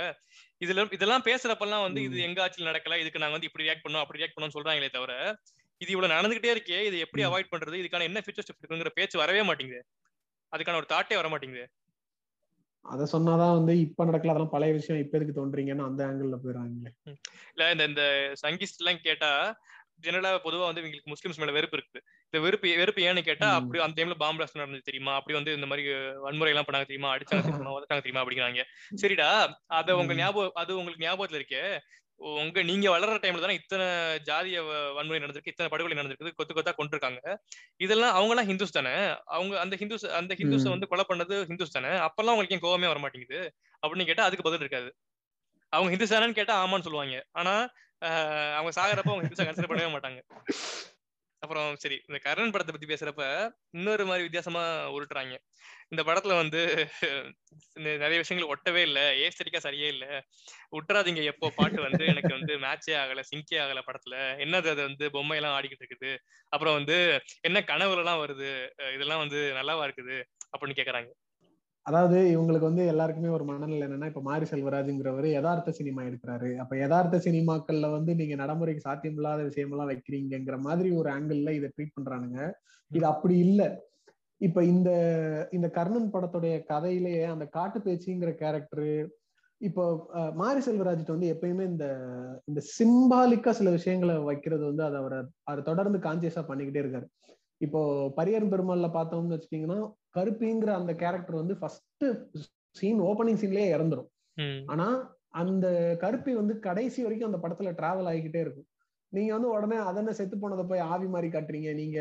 இதுல இதெல்லாம் பேசுறப்பெல்லாம் வந்து இது எங்க ஆட்சியில் நடக்கல. இதுக்கு நாங்க வந்து இப்படி ரியாக்ட் பண்ணோம் அப்படி ரியாக்ட் பண்ணோம் சொல்றாங்களே தவிர இது இவ்வளவு நடந்துகிட்டே இருக்கே இது எப்படி அவாய்ட் பண்றது? இதுக்கான என்ன ஃபியூச்சர் ஸ்டெப் இருக்குங்கிற பேச்சு வரவே மாட்டேங்குது. அதுக்கான ஒரு தாட்டே வர மாட்டேங்குது. அத சொன்னாதான் வந்து இப்ப நடக்கல அதெல்லாம் பழைய விஷயம் இப்ப எதுக்கு தோன்றீங்கன்னு அந்த ஆங்கிள் போயிடுறாங்களே. இல்ல இந்த இந்த சங்கிஸ்ட் எல்லாம் கேட்டா ஜெனரலா பொதுவா வந்து இவங்களுக்கு முஸ்லிம்ஸ் மேல வெறுப்பு இருக்கு இந்த வெறுப்பு வெறுப்பு ஏன்னு கேட்டா அப்படி அந்த டைம்ல பாம்பு பிளாஸ்ட் நடந்தது தெரியுமா? அப்படி வந்து இந்த மாதிரி வன்முறை எல்லாம் பண்ணாங்க தெரியுமா? அடிச்சாங்க தெரியுமா? உதச்சாங்க தெரியுமா? அப்படிங்கிறாங்க. சரிடா அத உங்க ஞாபகம் அது உங்களுக்கு ஞாபகத்துல இருக்கே. உங்க நீங்க வளர்ற டைம்ல தானே இத்தனை ஜாதிய வன்முறை நடந்திருக்கு இத்தனை படுகொலை நடந்திருக்கு கொத்து கொத்தா கொண்டிருக்காங்க இதெல்லாம் அவங்க எல்லாம் ஹிந்துஸ் தானே? அவங்க அந்த ஹிந்துஸ் அந்த ஹிந்துஸை வந்து கொலை பண்ணது ஹிந்துஸ் தானே? அப்பெல்லாம் உங்களுக்கு ஏன் கோவமே வர மாட்டேங்குது அப்படின்னு கேட்டா அதுக்கு பதில் இருக்காது. அவங்க ஹிந்துஸ் தானேன்னு கேட்டா ஆமான்னு சொல்லுவாங்க. ஆனா அவங்க சாகிறப்ப அவங்க ஹிம்சா கன்சிடர் பண்ணவே மாட்டாங்க. அப்புறம் சரி இந்த கர்ணன் படத்தை பத்தி பேசுறப்ப இன்னொரு மாதிரி வித்தியாசமா உருட்டுறாங்க. இந்த படத்துல வந்து நிறைய விஷயங்கள் ஒட்டவே இல்ல ஏஸ்தரிக்கா சரியே இல்ல. விட்டுறாதீங்க எப்போ பாட்டு வந்து எனக்கு வந்து மேட்சே ஆகல சிங்கே ஆகல படத்துல. என்னது அது வந்து பொம்மை எல்லாம் ஆடிக்கிட்டு இருக்குது? அப்புறம் வந்து என்ன கனவுல எல்லாம் வருது இதெல்லாம் வந்து நல்லாவா இருக்குது? அப்படின்னு கேக்குறாங்க. அதாவது இவங்களுக்கு வந்து எல்லாருக்குமே ஒரு மனநிலை என்னன்னா இப்ப மாரி செல்வராஜுங்கிறவர் யதார்த்த சினிமா எடுக்கிறாரு. அப்ப யதார்த்த சினிமாக்கள்ல வந்து நீங்க நடைமுறைக்கு சாத்தியம் இல்லாத விஷயமெல்லாம் வைக்கிறீங்கிற மாதிரி ஒரு ஆங்கிள் இதை ட்ரீட் பண்றானுங்க. இது அப்படி இல்ல. இப்ப இந்த இந்த கர்ணன் படத்துடைய கதையிலேயே அந்த காட்டு பேச்சுங்கிற கேரக்டரு இப்போ மாரி செல்வராஜ்கிட்ட வந்து எப்பயுமே இந்த இந்த சிம்பாலிக்கா சில விஷயங்களை வைக்கிறது வந்து அதை அவரை அவர் தொடர்ந்து கான்சியஸா பண்ணிக்கிட்டே இருக்காரு. இப்போ பரியர் பெருமாள்ல பார்த்தோம்னு வச்சுட்டீங்கன்னா கருப்பிங்கிற அந்த கேரக்டர் வந்து ஃபர்ஸ்ட் சீன் ஓப்பனிங் சீன்லயே இறந்துரும். ஆனா அந்த கருப்பி வந்து கடைசி வரைக்கும் அந்த படத்துல டிராவல் ஆகிக்கிட்டே இருக்கும். நீங்க வந்து உடனே அதென்ன செத்து போனதை போய் ஆவி மாதிரி காட்டுறீங்க? நீங்க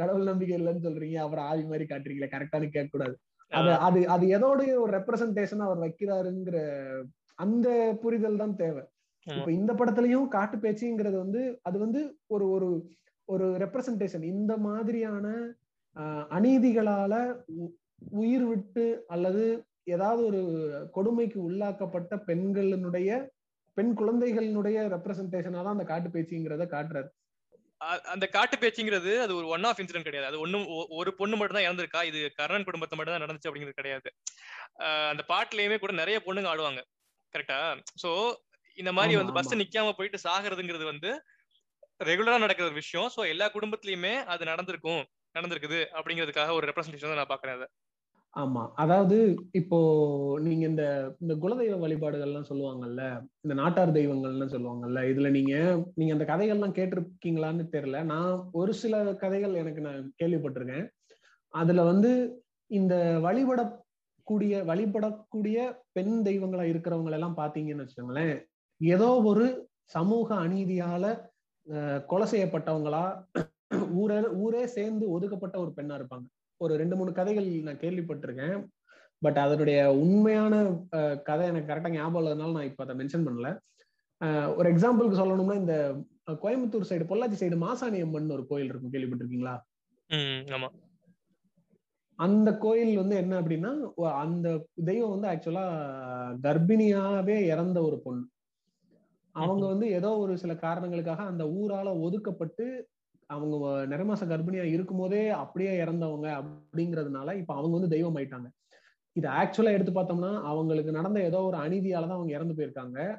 கடவுள் நம்பிக்கை இல்லைன்னு சொல்றீங்க அப்புறம் ஆவி மாதிரி காட்டுறீங்களே கரெக்டானு கேட்க கூடாது அது அது அது எதோடைய ஒரு ரெப்ரசன்டேஷன் அவர் வைக்கிறாருங்கிற அந்த புரிதல் தான் தேவை. இப்ப இந்த படத்துலயும் காட்டு பேச்சுங்கிறது வந்து அது வந்து ஒரு ஒரு ஒரு ரெப்ரசன்டேஷன் இந்த மாதிரியான அநீதிகளால உயிர் விட்டு அல்லது ஏதாவது ஒரு கொடுமைக்கு உள்ளாக்கப்பட்ட பெண்களினுடைய பெண் குழந்தைகளினுடைய ரெப்ரசன்டேஷனா தான் அந்த காட்டு பேச்சுங்கிறத காட்டுறாரு. அந்த காட்டு பேச்சுங்கிறது அது ஒரு ஒன் ஆஃப் இன்சிடென்ட் கிடையாது. அது ஒன்னும் ஒரு பொண்ணு மட்டும் தான் இறந்திருக்கா இது கர்ணன் குடும்பத்தை மட்டும் தான் நடந்துச்சு அப்படிங்கிறது கிடையாது. அந்த பாட்டுலயுமே கூட நிறைய பொண்ணுங்க ஆடுவாங்க. கரெக்டா? சோ இந்த மாதிரி வந்து பஸ் நிக்காம போயிட்டு சாகிறதுங்கிறது வந்து ரெகுலரா நடக்கிற ஒரு விஷயம். சோ எல்லா குடும்பத்திலயுமே அது நடந்திருக்கும். நடந்திருக்குது அப்படிங்கிறதுக்காக ஒரு ரெப்ரஸன்டேஷன் நான் பாக்குறேன் அதை. ஆமா. அதாவது இப்போ நீங்க இந்த இந்த குலதெய்வ வழிபாடுகள்லாம் சொல்லுவாங்கல்ல இந்த நாட்டார் தெய்வங்கள்னு சொல்லுவாங்கல்ல இதுல நீங்க நீங்க அந்த கதைகள்லாம் கேட்டிருக்கீங்களான்னு தெரியல. நான் ஒரு சில கதைகள் எனக்கு நான் கேள்விப்பட்டிருக்கேன். அதுல வந்து இந்த வழிபடக்கூடிய வழிபடக்கூடிய பெண் தெய்வங்களா இருக்கிறவங்க எல்லாம் பாத்தீங்கன்னு வச்சுக்கோங்களேன் ஏதோ ஒரு சமூக அநீதியால கொலை செய்யப்பட்டவங்களா ஊரே ஊரே சேர்ந்து ஒதுக்கப்பட்ட ஒரு பெண்ணா இருப்பாங்க. ஒரு ரெண்டு மூணு கதைகள் நான் கேள்விப்பட்டிருக்கேன். பட் அதனுடைய உண்மையான கதை எனக்கு கரெக்டா ஞாபகம் இல்லாதனால நான் இப்ப அதை மென்ஷன் பண்ணல. ஒரு எக்ஸாம்பிளுக்கு சொல்லணும்னா இந்த கோயம்புத்தூர் சைடு பொள்ளாச்சி சைடு மாசாணி அம்மன் ஒரு கோயில் இருக்கும். கேள்விப்பட்டிருக்கீங்களா? ஆமா. அந்த கோயில் வந்து என்ன அப்படின்னா அந்த தெய்வம் வந்து ஆக்சுவலா கர்ப்பிணியாவே இறந்த ஒரு பொண்ணு. அவங்க வந்து ஏதோ ஒரு சில காரணங்களுக்காக அந்த ஊரால ஒதுக்கப்பட்டு அவங்க நிறமாச கர்ப்பிணியா இருக்கும் போதே அப்படியே இறந்தவங்க அப்படிங்கிறதுனால இப்ப அவங்க வந்து தெய்வம் ஆயிட்டாங்க. இது ஆக்சுவலா எடுத்து பார்த்தோம்னா அவங்களுக்கு நடந்த ஏதோ ஒரு அநீதியாலதான் அவங்க இறந்து போயிருக்காங்க.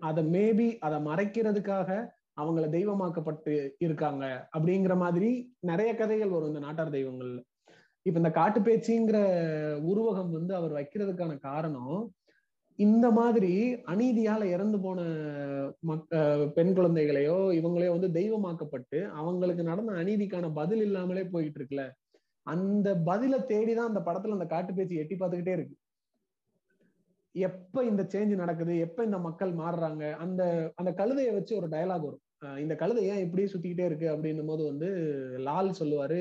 அதை மேபி அதை மறைக்கிறதுக்காக அவங்கள தெய்வமாக்கப்பட்டு இருக்காங்க அப்படிங்கிற மாதிரி நிறைய கதைகள் வரும் இந்த நாட்டார் தெய்வங்கள்ல. இப்ப இந்த காட்டு பேச்சுங்கிற உருவகம் வந்து அவர் வைக்கிறதுக்கான காரணம் இந்த மாதிரி அநீதியால இறந்து போன மக்க பெண் குழந்தைகளையோ இவங்களையோ வந்து தெய்வமாக்கப்பட்டு அவங்களுக்கு நடந்த அநீதிக்கான பதில் இல்லாமலே போயிட்டு இருக்குல்ல? அந்த பதில தேடிதான் அந்த படத்துல அந்த காட்டு பேச்சு எட்டி பார்த்துக்கிட்டே இருக்கு. எப்ப இந்த சேஞ்ச் நடக்குது? எப்ப இந்த மக்கள் மாறுறாங்க? அந்த அந்த கழுதையை வச்சு ஒரு டயலாக் வரும். இந்த கழுதை ஏன் இப்படியே சுத்திக்கிட்டே இருக்கு அப்படின்னும் போது வந்து லால் சொல்லுவாரு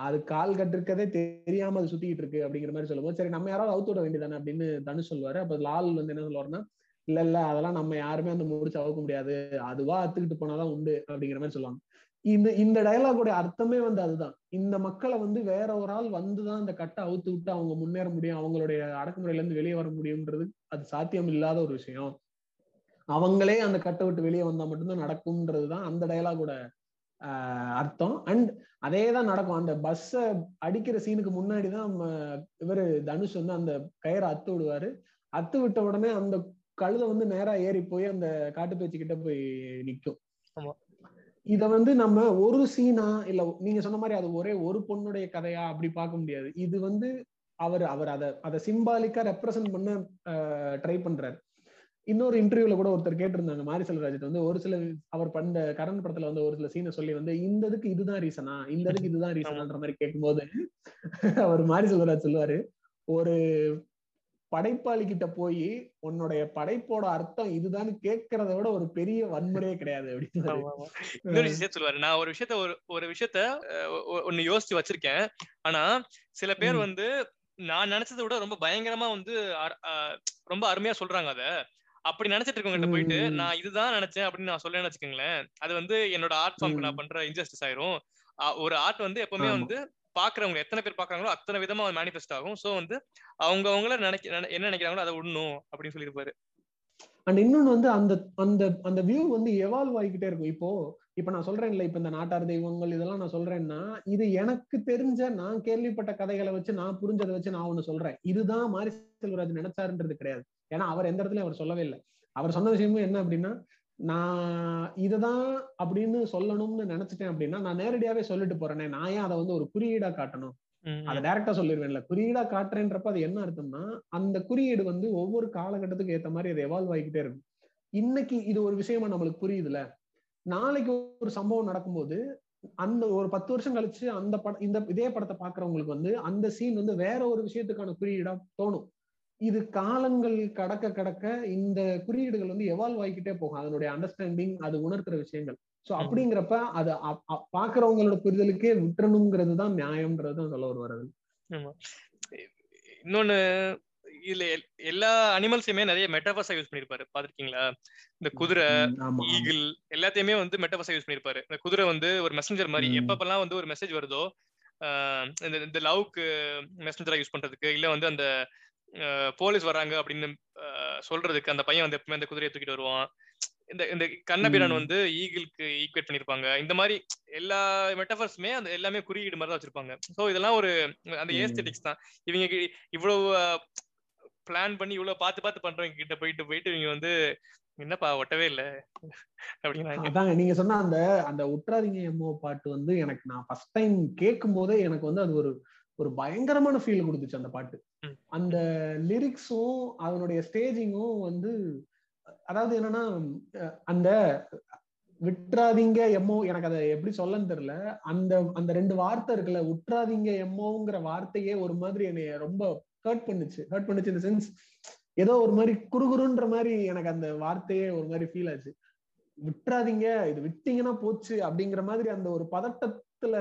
அது கால் கட்டிருக்கதே தெரியாம அது சுத்திக்கிட்டு இருக்கு அப்படிங்கிற மாதிரி சொல்லும்போது சரி நம்ம யாராவது அவுத்து விட வேண்டியதானே அப்படின்னு தனுஷ் சொல்லுவாரு. அப்ப லால் வந்து என்ன சொல்லுவாருன்னா இல்ல இல்ல அதெல்லாம் நம்ம யாருமே அந்த முடிச்சு அவுக்க முடியாது. அதுவா அத்துக்கிட்டு போனாதான் உண்டு அப்படிங்கிற மாதிரி சொல்லுவாங்க. இந்த இந்த டயலாகோட அர்த்தமே வந்து அதுதான். இந்த மக்களை வந்து வேற ஒரு ஆள் வந்துதான் அந்த கட்டை அவுத்து விட்டு அவங்க முன்னேற முடியும் அவங்களுடைய அடக்குமுறையில இருந்து வெளியே வர முடியும்ன்றது அது சாத்தியம் இல்லாத ஒரு விஷயம். அவங்களே அந்த கட்டை விட்டு வெளியே வந்தா மட்டும்தான் நடக்கும்ன்றதுதான் அந்த டயலாகோட அர்த்தம். அண்ட் அதே தான் நடக்கும். அந்த பஸ்ஸ அடிக்கிற சீனுக்கு முன்னாடி தான் நம்ம இவரு தனுஷ் வந்து அந்த கயிறை அத்து விடுவாரு. அத்து விட்ட உடனே அந்த கழுதை வந்து நேரா ஏறி போய் அந்த காட்டுப்பேச்சு கிட்ட போய் நிக்கும். ஆமா. இத வந்து நம்ம ஒரு சீனா இல்ல நீங்க சொன்ன மாதிரி அது ஒரே ஒரு பொண்ணுடைய கதையா அப்படி பார்க்க முடியாது. இது வந்து அவர் அவர் அதை அதை சிம்பாலிக்கா ரெப்ரசன்ட் பண்ண ட்ரை பண்றாரு. இன்னொரு இன்டர்வியூல கூட ஒருத்தர் கேட்டிருந்தாங்க மாரி செல்வராஜ் வந்து ஒரு சில அவர் பண்ண கரண் படத்துல வந்து ஒரு சில சீனை சொல்லி வந்து இந்த இதுக்கு இதுதான் ரீசனா இந்த இதுக்கு இதுதான் ரீசனான்ற மாதிரி கேட்கும்போது அவர் மாரி செல்வராஜ் சொல்லுவாரு ஒரு படைப்பாளி கிட்ட போய் உன்னுடைய படைப்போட அர்த்தம் இதுதான் கேட்கறத விட ஒரு பெரிய வன்முறையே கிடையாது அப்படின்னு விஷயம் சொல்லுவாரு. நான் ஒரு விஷயத்த ஒரு ஒரு விஷயத்த அஹ், ஒ- ஒண்ணு யோசிச்சு வச்சிருக்கேன். ஆனா சில பேர். வந்து நான் நினைச்சதை விட ரொம்ப பயங்கரமா வந்து ரொம்ப அருமையா சொல்றாங்க அத. அப்படி நினைச்சிட்டு இருக்கவங்கிட்ட போயிட்டு. நான் இதுதான் நினைச்சேன் அப்படின்னு நான் சொல்லேன்னு வச்சுக்கோங்களேன். அது வந்து என்னோட ஆர்ட் ஃபார்ம்க்கு. நான் பண்ற இன்ஜஸ்டிஸ் ஆயிரும். ஒரு ஆர்ட் வந்து எப்பவுமே. வந்து பாக்குறவங்க எத்தனை பேர் பாக்குறாங்களோ அத்தனை விதமா மேனிஃபெஸ்ட் ஆகும். சோ வந்து அவங்க அவங்கள நினைக்க நினை- என்ன நினைக்கிறாங்களோ அதை உண்ணும் அப்படின்னு சொல்லியிருப்பாரு. அண்ட் இன்னொன்னு வந்து அந்த அந்த அந்த வியூ வந்து எவால்வ் ஆகிக்கிட்டே இருக்கும். இப்போ இப்ப நான் சொல்றேன்ல இப்ப இந்த நாட்டார் தெய்வங்கள் இதெல்லாம் நான் சொல்றேன்னா இது எனக்கு தெரிஞ்ச நான் கேள்விப்பட்ட கதைகளை வச்சு நான் புரிஞ்சதை வச்சு நான் ஒண்ணு சொல்றேன். இதுதான் மாரி செல்வராஜ் நினைச்சாருன்றது கிடையாது. ஏன்னா அவர் எந்த இடத்துலயும் அவர் சொல்லவே இல்லை. அவர் சொன்ன விஷயமும் என்ன அப்படின்னா நான் இதுதான் அப்படின்னு சொல்லணும்னு நினைச்சிட்டேன் அப்படின்னா நான் நேரடியாவே சொல்லிட்டு போறேனே. நான் ஏன் அதை வந்து ஒரு குறியீடா காட்டணும்? அதை. டைரக்டா சொல்லிடுவேன்ல குறியீடா காட்டுறேன்றப்ப அது என்ன அர்த்தம்னா அந்த குறியீடு வந்து ஒவ்வொரு காலகட்டத்துக்கு ஏத்த மாதிரி அது எவால்வ் ஆகிக்கிட்டே இருக்கும். இன்னைக்கு இது ஒரு விஷயமா நம்மளுக்கு புரியுதுல. நாளைக்கு ஒரு சம்பவம் நடக்கும்போது அந்த ஒரு பத்து வருஷம் கழிச்சு அந்த படம் இந்த இதே படத்தை பாக்குறவங்களுக்கு வந்து அந்த சீன் வந்து வேற ஒரு விஷயத்துக்கான குறியீடா தோணும். இது காலங்கள் கடக்க கடக்க இந்த குறியீடுகள் வந்து எவால்வ் ஆகிக்கிட்டே போகும் அதனுடைய அண்டர்ஸ்டாண்டிங் அது உணர்த்துற விஷயங்கள் சோ. அப்படிங்கிறப்ப அது பாக்குறவங்களோட புரிதலுக்கே விட்டுறணுங்கிறது தான் நியாயம்ன்றது தான் சொல்ல வருவார் அது ஆமா. இன்னொன்னு இதுல எல்- எல்லா அனிமல்ஸையுமே நிறைய மெட்டாபர்ஸா யூஸ் பண்ணிருப்பாரு பாத்திருக்கீங்களா இந்த குதிரை. ஈகிள் எல்லாத்தையுமே வந்து மெட்டாபர்ஸா யூஸ் பண்ணிருப்பாரு இந்த குதிரை வந்து ஒரு மெசஞ்சர் மாதிரி. எப்பப்பெல்லாம் வந்து ஒரு மெசேஜ் வருதோ இந்த லவ்க்கு மெசஞ்சரா யூஸ் பண்றதுக்கு இல்ல வந்து அந்த போலீஸ் வராங்க அப்படின்னு சொல்றதுக்கு அந்த பையன் வந்து எப்பவுமே அந்த குதிரையை தூக்கிட்டு வருவான் இந்த இந்த கண்ணபிரான். வந்து ஈகிளுக்கு ஈக்குவேட் பண்ணிருப்பாங்க இந்த மாதிரி எல்லா மெட்டபர்ஸுமே அந்த எல்லாமே குறியீடு மாதிரி தான் வச்சிருப்பாங்க சோ இதெல்லாம் ஒரு அந்த. ஏஸ்தெட்டிக்ஸ் தான் இவங்க இவ்வளவு பிளான் பண்ணி இவ்வளவு பார்த்து பார்த்து பண்றவங்க கிட்ட போயிட்டு போயிட்டு இவங்க வந்து என்னப்பா ஒட்டவே இல்ல அதாங்க நீங்க சொன்ன அந்த அந்த உற்றாதீங்க எம்மோ பாட்டு வந்து எனக்கு நான் ஃபர்ஸ்ட் டைம் கேட்கும் போதே எனக்கு வந்து அது ஒரு ஒரு பயங்கரமான ஃபீல் கொடுத்துச்சு அந்த பாட்டு. அந்த லிரிக்ஸும் அதனுடைய ஸ்டேஜிங்கும் வந்து அதாவது என்னன்னா அந்த விட்டுறாதீங்க எம்மோ எனக்கு அதை எப்படி சொல்லன்னு தெரியல. அந்த அந்த ரெண்டு வார்த்தை இருக்குல்ல விட்டுறாதீங்க எம்மோங்கிற வார்த்தையே ஒரு மாதிரி என்னைய ரொம்ப ஹர்ட் பண்ணுச்சு. ஹர்ட் பண்ணுச்சு இந்த சென்ஸ் ஏதோ ஒரு மாதிரி குறுகுறுன்ற மாதிரி எனக்கு அந்த வார்த்தையே ஒரு மாதிரி ஃபீல் ஆச்சு. விட்டுறாதீங்க இது விட்டீங்கன்னா போச்சு அப்படிங்கிற மாதிரி அந்த ஒரு பதட்டத்துல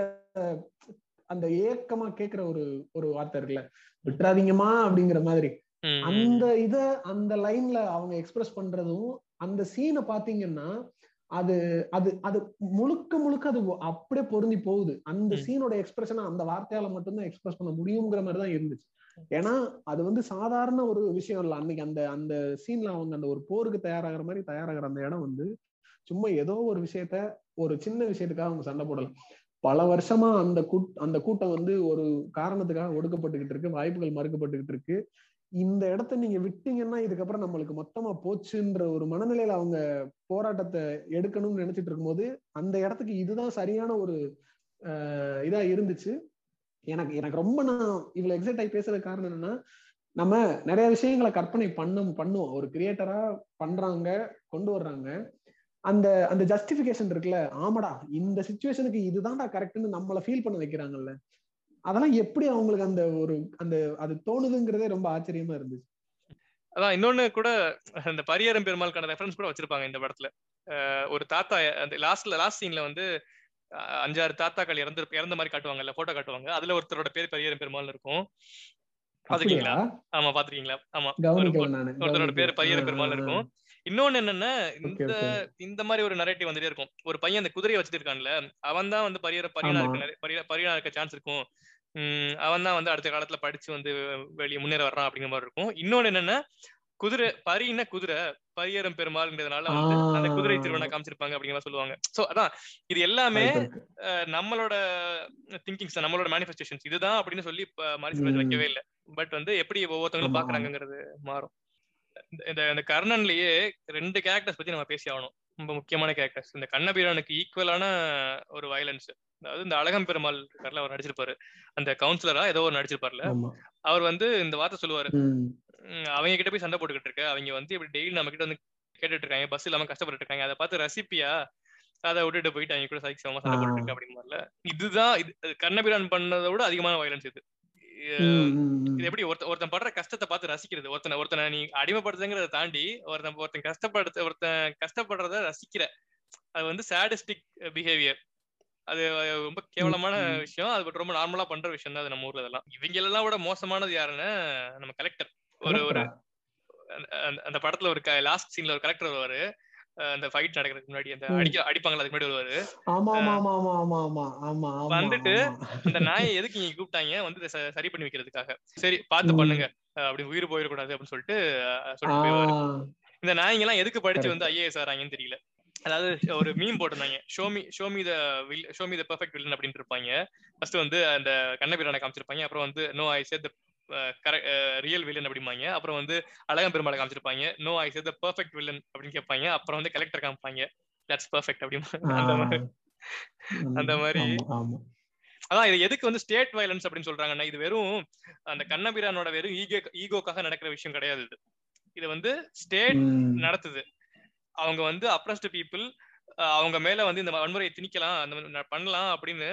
அந்த ஏக்கமா கேக்குற ஒரு ஒரு வார்த்தை இருக்குல்ல. விட்டுறாதீங்கம்மா அப்படிங்கிற மாதிரி. அந்த இத அந்த லைன்ல அவங்க எக்ஸ்பிரஸ் பண்றதும் அந்த சீனை பாத்தீங்கன்னா அது அது அது முழுக்க முழுக்க அது அப்படியே பொருந்தி போகுது. அந்த. சீனோட எக்ஸ்பிரஷனை அந்த வார்த்தையால மட்டும்தான் எக்ஸ்பிரஸ் பண்ண முடியுங்கிற மாதிரி தான் இருந்துச்சு. ஏன்னா அது வந்து சாதாரண ஒரு விஷயம் இல்ல. அன்னைக்கு அந்த அந்த சீன்ல அவங்க அந்த ஒரு போருக்கு தயாராகிற மாதிரி தயாராகிற அந்த இடம் வந்து சும்மா ஏதோ ஒரு விஷயத்த ஒரு சின்ன விஷயத்துக்காக அவங்க சண்டை போடல. பல வருஷமா அந்த கூட் அந்த கூட்டம் வந்து ஒரு காரணத்துக்காக ஒடுக்கப்பட்டுக்கிட்டு இருக்கு வாய்ப்புகள் மறுக்கப்பட்டுக்கிட்டு இருக்கு. இந்த இடத்த நீங்க விட்டீங்கன்னா இதுக்கப்புறம் நம்மளுக்கு மொத்தமா போச்சுன்ற ஒரு மனநிலையில அவங்க போராட்டத்தை எடுக்கணும்னு நினைச்சிட்டு இருக்கும்போது அந்த இடத்துக்கு இதுதான் சரியான ஒரு ஆஹ் இதா இருந்துச்சு. எனக்கு எனக்கு ரொம்ப நான் இவ்வளவு எக்ஸைட் ஆகி பேசுறது காரணம் என்னன்னா நம்ம நிறைய விஷயங்களை கற்பனை பண்ணும் பண்ணுவோம். ஒரு கிரியேட்டரா பண்றாங்க கொண்டு வர்றாங்க. அந்த அந்த ஜஸ்டிபிகேஷன் இருக்குல்ல? ஆமாடா இந்த சுச்சுவேஷனுக்கு இதுதான்டா கரெக்ட்னு நம்மள ஃபீல் பண்ண வைக்கிறாங்கல்ல. அதெல்லாம் எப்படி அவங்களுக்கு அந்த ஒரு அந்த அது தோணுதுங்கிறதே ரொம்ப ஆச்சரியமா இருந்துச்சு. அதான் இன்னொன்னு கூட அந்த பரியரும் பெருமாளுக்கான ரெஃபரன்ஸ் கூட வச்சிருப்பாங்க இந்த படத்துல. ஒரு தாத்தா அந்த லாஸ்ட்ல லாஸ்ட் சீன்ல வந்து அஞ்சாறு தாத்தாக்கள் இறந்து இறந்த மாதிரி காட்டுவாங்கல்ல போட்டோ காட்டுவாங்க. அதுல ஒருத்தரோட பேர் பரியரும் பெருமாள் இருக்கும். பாத்துக்கீங்களா அப்படியா ஆமா பாத்துருக்கீங்களா? ஆமா ஒருத்தரோட பேர். பரியரும் பெருமாள் இருக்கும். இன்னொன்னு என்னன்னா இந்த இந்த மாதிரி ஒரு நரேட்டிவ் வந்துட்டே இருக்கும். ஒரு பையன் அந்த குதிரையை வச்சுட்டு இருக்கான்ல அவன் தான் வந்து பரியர பரியனா இருக்க பரியனா இருக்க சான்ஸ் இருக்கும். உம் அவன் தான் வந்து அடுத்த காலத்துல படிச்சு வந்து வெளியே முன்னேற வர்றான் அப்படிங்கிற மாதிரி இருக்கும். இன்னொன்னு என்னன்னா குதிரை பரின்னா குதிரை பரியரும் பெருமாள்ங்கிறதுனால வந்து அந்த குதிரை திருவண்ணா ஆ காமிச்சிருப்பாங்க அப்படிங்கிற சொல்லுவாங்க. சோ அதான் இது எல்லாமே நம்மளோட திங்கிங்ஸ் நம்மளோட மேனிஃபெஸ்டேஷன்ஸ் இதுதான் அப்படின்னு சொல்லி இப்ப மாரி செல்வராஜ் ம் வைக்கவே இல்லை. பட் வந்து எப்படி ஒவ்வொருத்தவங்களும் பாக்குறாங்கிறது மாறும். இந்த இந்த கர்ணன்லயே ரெண்டு கேரக்டர்ஸ் பத்தி நம்ம பேசி ஆகணும் ரொம்ப முக்கியமான கேரக்டர்ஸ் இந்த கண்ணபீரனுக்கு ஈக்குவலான ஒரு வயலன்ஸ் அதாவது இந்த அழகம் பெருமாள் இருக்கார்ல அவர் நடிச்சிருப்பாரு. அந்த கவுன்சிலரா ஏதோ ஒரு நடிச்சிருப்பார்ல. அவர் வந்து இந்த வார்த்தை சொல்லுவாரு. ம். "உம், அவங்க கிட்ட போய் சண்டை போட்டுக்கிட்டு இருக்க. அவங்க வந்து இப்படி டெய்லி நம்ம கிட்ட வந்து கேட்டுட்டு இருக்காங்க. பஸ் இல்லாம கஷ்டப்பட்டு இருக்காங்க. அதை பார்த்து ரசிப்பியா? அதை விட்டுட்டு போயிட்டு அவங்க கூட சைக்கு சமமா ஆ சண்டை போட்டுட்டு இருக்க அப்படின்னு இதுதான் இது கண்ணபிரான் பண்ணதை விட அதிகமான வயலன்ஸ் இது. இது எப்படி ஒருத்த ஒருத்தன் படுற கஷ்டத்தை பார்த்து ரசிக்கிறது. ஒருத்தனை ஒருத்தனை நீ அடிமைப்படுத்துங்கிறத தாண்டி ஒருத்தன் ஒருத்தன் கஷ்டப்படுத்த ஒருத்தன் கஷ்டப்படுறத ரசிக்கிற. அது வந்து சாடிஸ்டிக் பிஹேவியர் அது ரொம்ப கேவலமான விஷயம். அது ரொம்ப நார்மலா பண்ற விஷயம் தான் அது நம்ம ஊர்ல இதெல்லாம். இவங்க எல்லாம் விட மோசமானது யாருன்னா நம்ம கலெக்டர் ஒரு ஒரு அந்த படத்துல ஒரு லாஸ்ட் சீன்ல ஒரு கலெக்டர் வருவாரு. அந்த ஃபைட் நடக்கிறதுக்கு முன்னாடி அந்த அடிக்க அடிப்பாங்களா அதுக்கு முன்னாடி வருவாரு வந்துட்டு அந்த நாயை எதுக்கு நீங்க கூப்பிட்டாங்க வந்து சரி பண்ணி வைக்கிறதுக்காக. சரி பாத்து பண்ணுங்க. அப்படி உயிர் போயிடக்கூடாது அப்படின்னு சொல்லிட்டு சொல்லிட்டு போயிடுவாரு. இந்த நாய்ங்க எல்லாம் எதுக்கு படிச்சு வந்து ஐஏஎஸ் ஆறாங்கன்னு தெரியல. அதாவது ஒரு மீன் போட்டிருந்தாங்க. Show me show me the will show me the perfect villain அப்படின்னு இருப்பாங்க. ஃபர்ஸ்ட் வந்து அந்த கண்ணபிரான காமிச்சிருப்பாங்க. அப்புறம் வந்து no I said real villain அப்படிம்பாங்க. அப்புறம் வந்து அழகம் பெருமாளை காமிச்சிருப்பாங்க. No I said the perfect villain அப்படின்னு கேட்பாங்க. அப்புறம் வந்து கலெக்டர் காமிப்பாங்க. தட்ஸ் பெர்ஃபெக்ட் அப்படின்னு அந்த மாதிரி. அந்த மாதிரி. அதான் இது எதுக்கு வந்து ஸ்டேட் வயலன்ஸ் அப்படின்னு சொல்றாங்கன்னா இது வெறும் அந்த கண்ணபிரானோட வெறும் ஈகோ ஈகோக்காக நடக்கிற விஷயம் கிடையாது இது. இது வந்து ஸ்டேட் நடத்துது. அவங்க வந்து அப்ரஸ்டு பீப்புள் அவங்க மேல வந்து இந்த வன்முறையை திணிக்கலாம் அந்த பண்ணலாம் அப்படின்னு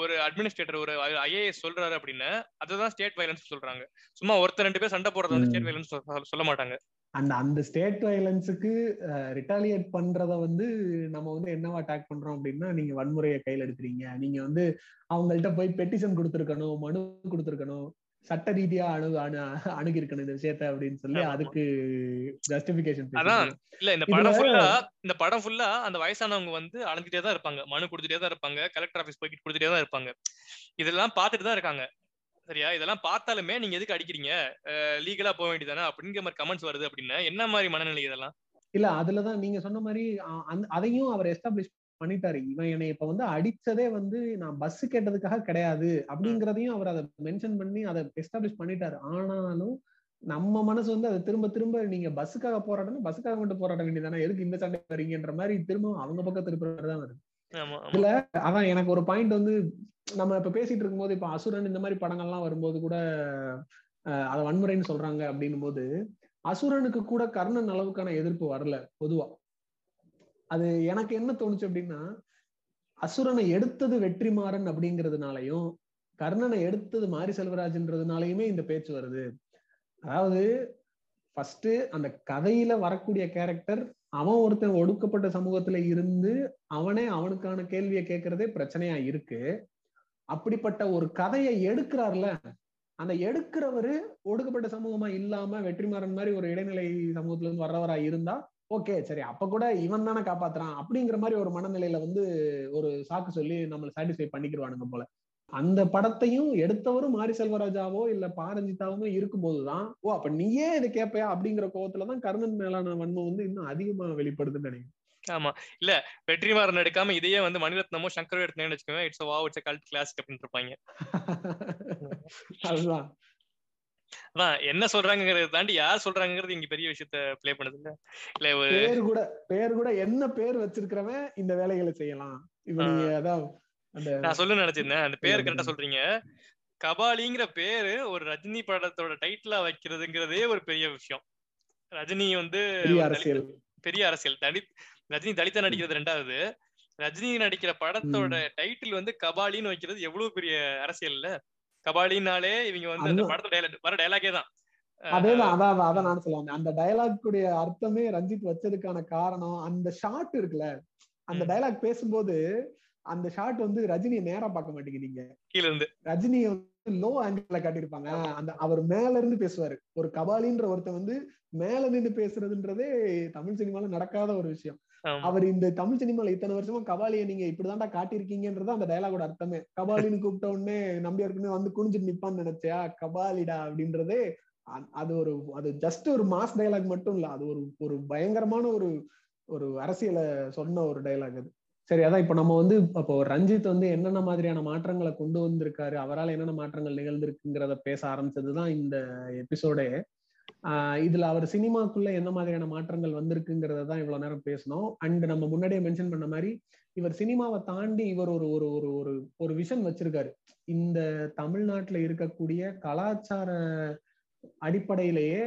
ஒரு அட்மினிஸ்ட்ரேட்டர் ஒரு ஐஏஎஸ் சொல்றாரு அப்படின்னு அதுதான் ஸ்டேட் வயலன்ஸ் சொல்றாங்க. சும்மா ஒருத்தர் ரெண்டு பேர் சண்டை போடுறது வந்து ஸ்டேட் வயலன்ஸ் சொல்ல மாட்டாங்க. அந்த அந்த ஸ்டேட் வயலன்ஸுக்கு ரிட்டாலியேட் பண்றத வந்து நம்ம வந்து என்னவா அட்டாக் பண்றோம் அப்படின்னா நீங்க வன்முறையை கையில் எடுக்கிறீங்க. நீங்க வந்து அவங்கள்ட்ட போய் பெட்டிஷன் கொடுத்துருக்கணும் மனு கொடுத்துருக்கணும். சட்ட ரீதியா அணு அணு அணுகிருக்கணும் இந்த விஷயத்த அப்படின்னு சொல்லி. அதுக்கு ஜஸ்டிபிகேஷன் அதான். இல்ல இந்த படம் ஃபுல்லா இந்த படம் ஃபுல்லா அந்த வயசானவங்க வந்து அலைஞ்சிட்டே தான் இருப்பாங்க. மனு கொடுத்துட்டே தான் இருப்பாங்க. கலெக்டர் ஆபீஸ் போய்கிட்டு கொடுத்துட்டே தான் இருப்பாங்க. இதெல்லாம் பார்த்துட்டு தான் இருக்காங்க. சரியா? இதெல்லாம் பார்த்தாலுமே நீங்க எதுக்கு அடிக்கிறீங்க? லீகலா போக வேண்டியதானே அப்படிங்கிற மாதிரி கமெண்ட்ஸ் வருது அப்படின்னா என்ன மாதிரி மனநிலை இதெல்லாம்? இல்ல அதுலதான் நீங்க சொன்ன மாதிரி அதையும் அவர் எஸ்டாப்ளிஷ் பண்ணிட்டாரு. இவன் என்னை இப்ப வந்து அடிச்சதே வந்து நான் பஸ் கேட்டதுக்காக கிடையாது. அப்படிங்கறதையும் அவர் அதை மென்ஷன் பண்ணி அதை எஸ்டாப்ளிஷ் பண்ணிட்டாரு. ஆனாலும் நம்ம மனசு வந்து அதை திரும்ப திரும்ப நீங்க பஸ்ஸுக்காக போராடணும் பஸ்ஸுக்காக மட்டும் போராட வேண்டியதானே எதுக்கு இந்த சண்டை வரீங்கன்ற மாதிரி திரும்ப அவங்க பக்கம் திருப்பி தான் வருது. இதுல அதான் எனக்கு ஒரு பாயிண்ட் வந்து நம்ம இப்ப பேசிட்டு இருக்கும்போது இப்ப அசுரன் இந்த மாதிரி படங்கள்லாம் வரும்போது கூட அதை வன்முறைன்னு சொல்றாங்க அப்படின்னும் போது அசுரனுக்கு கூட கர்ணன் அளவுக்கான எதிர்ப்பு வரல பொதுவா. அது எனக்கு என்ன தோணுச்சு அப்படின்னா அசுரனை எடுத்தது வெற்றிமாறன் அப்படிங்கிறதுனாலையும் கர்ணனை எடுத்தது மாரி செல்வராஜ்ன்றதுனாலயுமே இந்த பேச்சு வருது. அதாவது ஃபர்ஸ்ட் அந்த கதையில வரக்கூடிய கேரக்டர் அவன் ஒருத்தன் ஒடுக்கப்பட்ட சமூகத்துல இருந்து அவனே அவனுக்கான கேள்வியை கேட்கறதே பிரச்சனையா இருக்கு. அப்படிப்பட்ட ஒரு கதையை எடுக்கிறார்ல அந்த எடுக்கிறவரு ஒடுக்கப்பட்ட சமூகமா இல்லாம வெற்றிமாறன் மாதிரி ஒரு இடைநிலை சமூகத்துல இருந்து வர்றவரா இருந்தா ஓகே சரி அப்ப கூட இவன் தானே காப்பாத்துறான் அப்படிங்கிற மாதிரி ஒரு மனநிலையில வந்து ஒரு சாக்கு சொல்லி நம்மளை சாட்டிஸ்ஃபை பண்ணிக்கிடுவானுங்க போல. அந்த படத்தையும் எடுத்தவரும் மாரி செல்வராஜாவோ இல்ல பாரஞ்சிதாவோ இருக்கும்போதுதான் ஓ அப்ப நீயே இதை கேட்பையா அப்படிங்கிற கோவத்துலதான் கர்ணன் மேலான வன்மம் வந்து இன்னும் அதிகமா வெளிப்படுதுன்னு நினைக்கிறேன். ஆமா. இல்ல வெற்றிமாறன் எடுக்காம இதையே வந்து மணிரத்னமோ சங்கரோ எடுத்தேன்னு வச்சுக்கோங்க இட்ஸ் வா இட்ஸ் கல்ட் கிளாசிக் அப்படின்னு இருப்பாங்க. அதுதான். அதான் என்ன சொல்றாங்கிறத தாண்டி யார் சொல்றாங்கிறது இங்க பெரிய விஷயத்த ப்ளே பண்ணுது இல்ல இல்ல ஒரு பேர் கூட பேர் கூட என்ன பேர் வச்சிருக்கிறவன் இந்த வேலைகளை செய்யலாம். நான் சொல்ல நினைச்சிருந்தேன். அந்த பேர். கரெக்டா சொல்றீங்க. கபாலிங்கிற பேரு ஒரு ரஜினி படத்தோட டைட்டிலா வைக்கிறதுங்கிறதே ஒரு பெரிய விஷயம். ரஜினி வந்து பெரிய அரசியல். தலித்- தலித் ரஜினி தலித்தா நடிக்கிறது ரெண்டாவது. ரஜினி நடிக்கிற படத்தோட டைட்டில் வந்து கபாலின்னு வைக்கிறது எவ்வளவு பெரிய அரசியல் இல்ல கபாலினாலே இவங்க வந்து அந்த. படத்தோட dialogue- வர டைலாகே தான் அதேதான் அதான் அதான், நான் சொல்லுவேன் அந்த உடைய அர்த்தமே ரஞ்சித் வச்சதுக்கான காரணம் அந்த ஷாட் இருக்குல்ல அந்த ம். டயலாக் பேசும்போது அந்த ஷாட் வந்து ரஜினியை நேரா பார்க்க மாட்டேங்கிறீங்க கீழ இருந்து ரஜினியை வந்து லோ ஆங்கிள் காட்டியிருப்பாங்க அந்த அவர் மேல இருந்து பேசுவாரு ஒரு கபாலின்ற ஒருத்தன் வந்து மேல நின்று பேசுறதுன்றதே தமிழ் சினிமால நடக்காத ஒரு விஷயம். அவர் இந்த தமிழ் சினிமால இத்தனை வருஷமா கபாலியை நீங்க இப்படிதான்டா காட்டியிருக்கீங்கன்றது அந்த டயலாகோட அர்த்தமே. கபாலின்னு கூப்பிட்ட உடனே நம்பியாருக்குமே வந்து குனிஞ்சிட்டு நிப்பான்னு நினைச்சியா கபாலிடா அப்படின்றதே அது ஒரு அது ஜஸ்ட் ஒரு மாஸ் டைலாக் மட்டும் இல்ல அது ஒரு ஒரு பயங்கரமான ஒரு ஒரு அரசியலை சொன்ன ஒரு டைலாக் அது. சரி அதான் இப்ப நம்ம வந்து அப்போ ரஞ்சித் வந்து என்னென்ன மாதிரியான மாற்றங்களை கொண்டு வந்திருக்காரு அவரால் என்னென்ன மாற்றங்கள் நிகழ்ந்திருக்குங்கிறத பேச ஆரம்பிச்சதுதான் இந்த எபிசோடே இதுல அவர் சினிமாக்குள்ள என்ன மாதிரியான மாற்றங்கள் வந்திருக்குங்கிறத தான் இவ்வளவு நேரம் பேசணும் அண்ட் நம்ம முன்னாடியே மென்ஷன் பண்ண மாதிரி இவர் சினிமாவை தாண்டி இவர் ஒரு ஒரு ஒரு ஒரு ஒரு விஷன் வச்சிருக்காரு. இந்த தமிழ்நாட்டுல இருக்கக்கூடிய கலாச்சார அடிப்படையிலேயே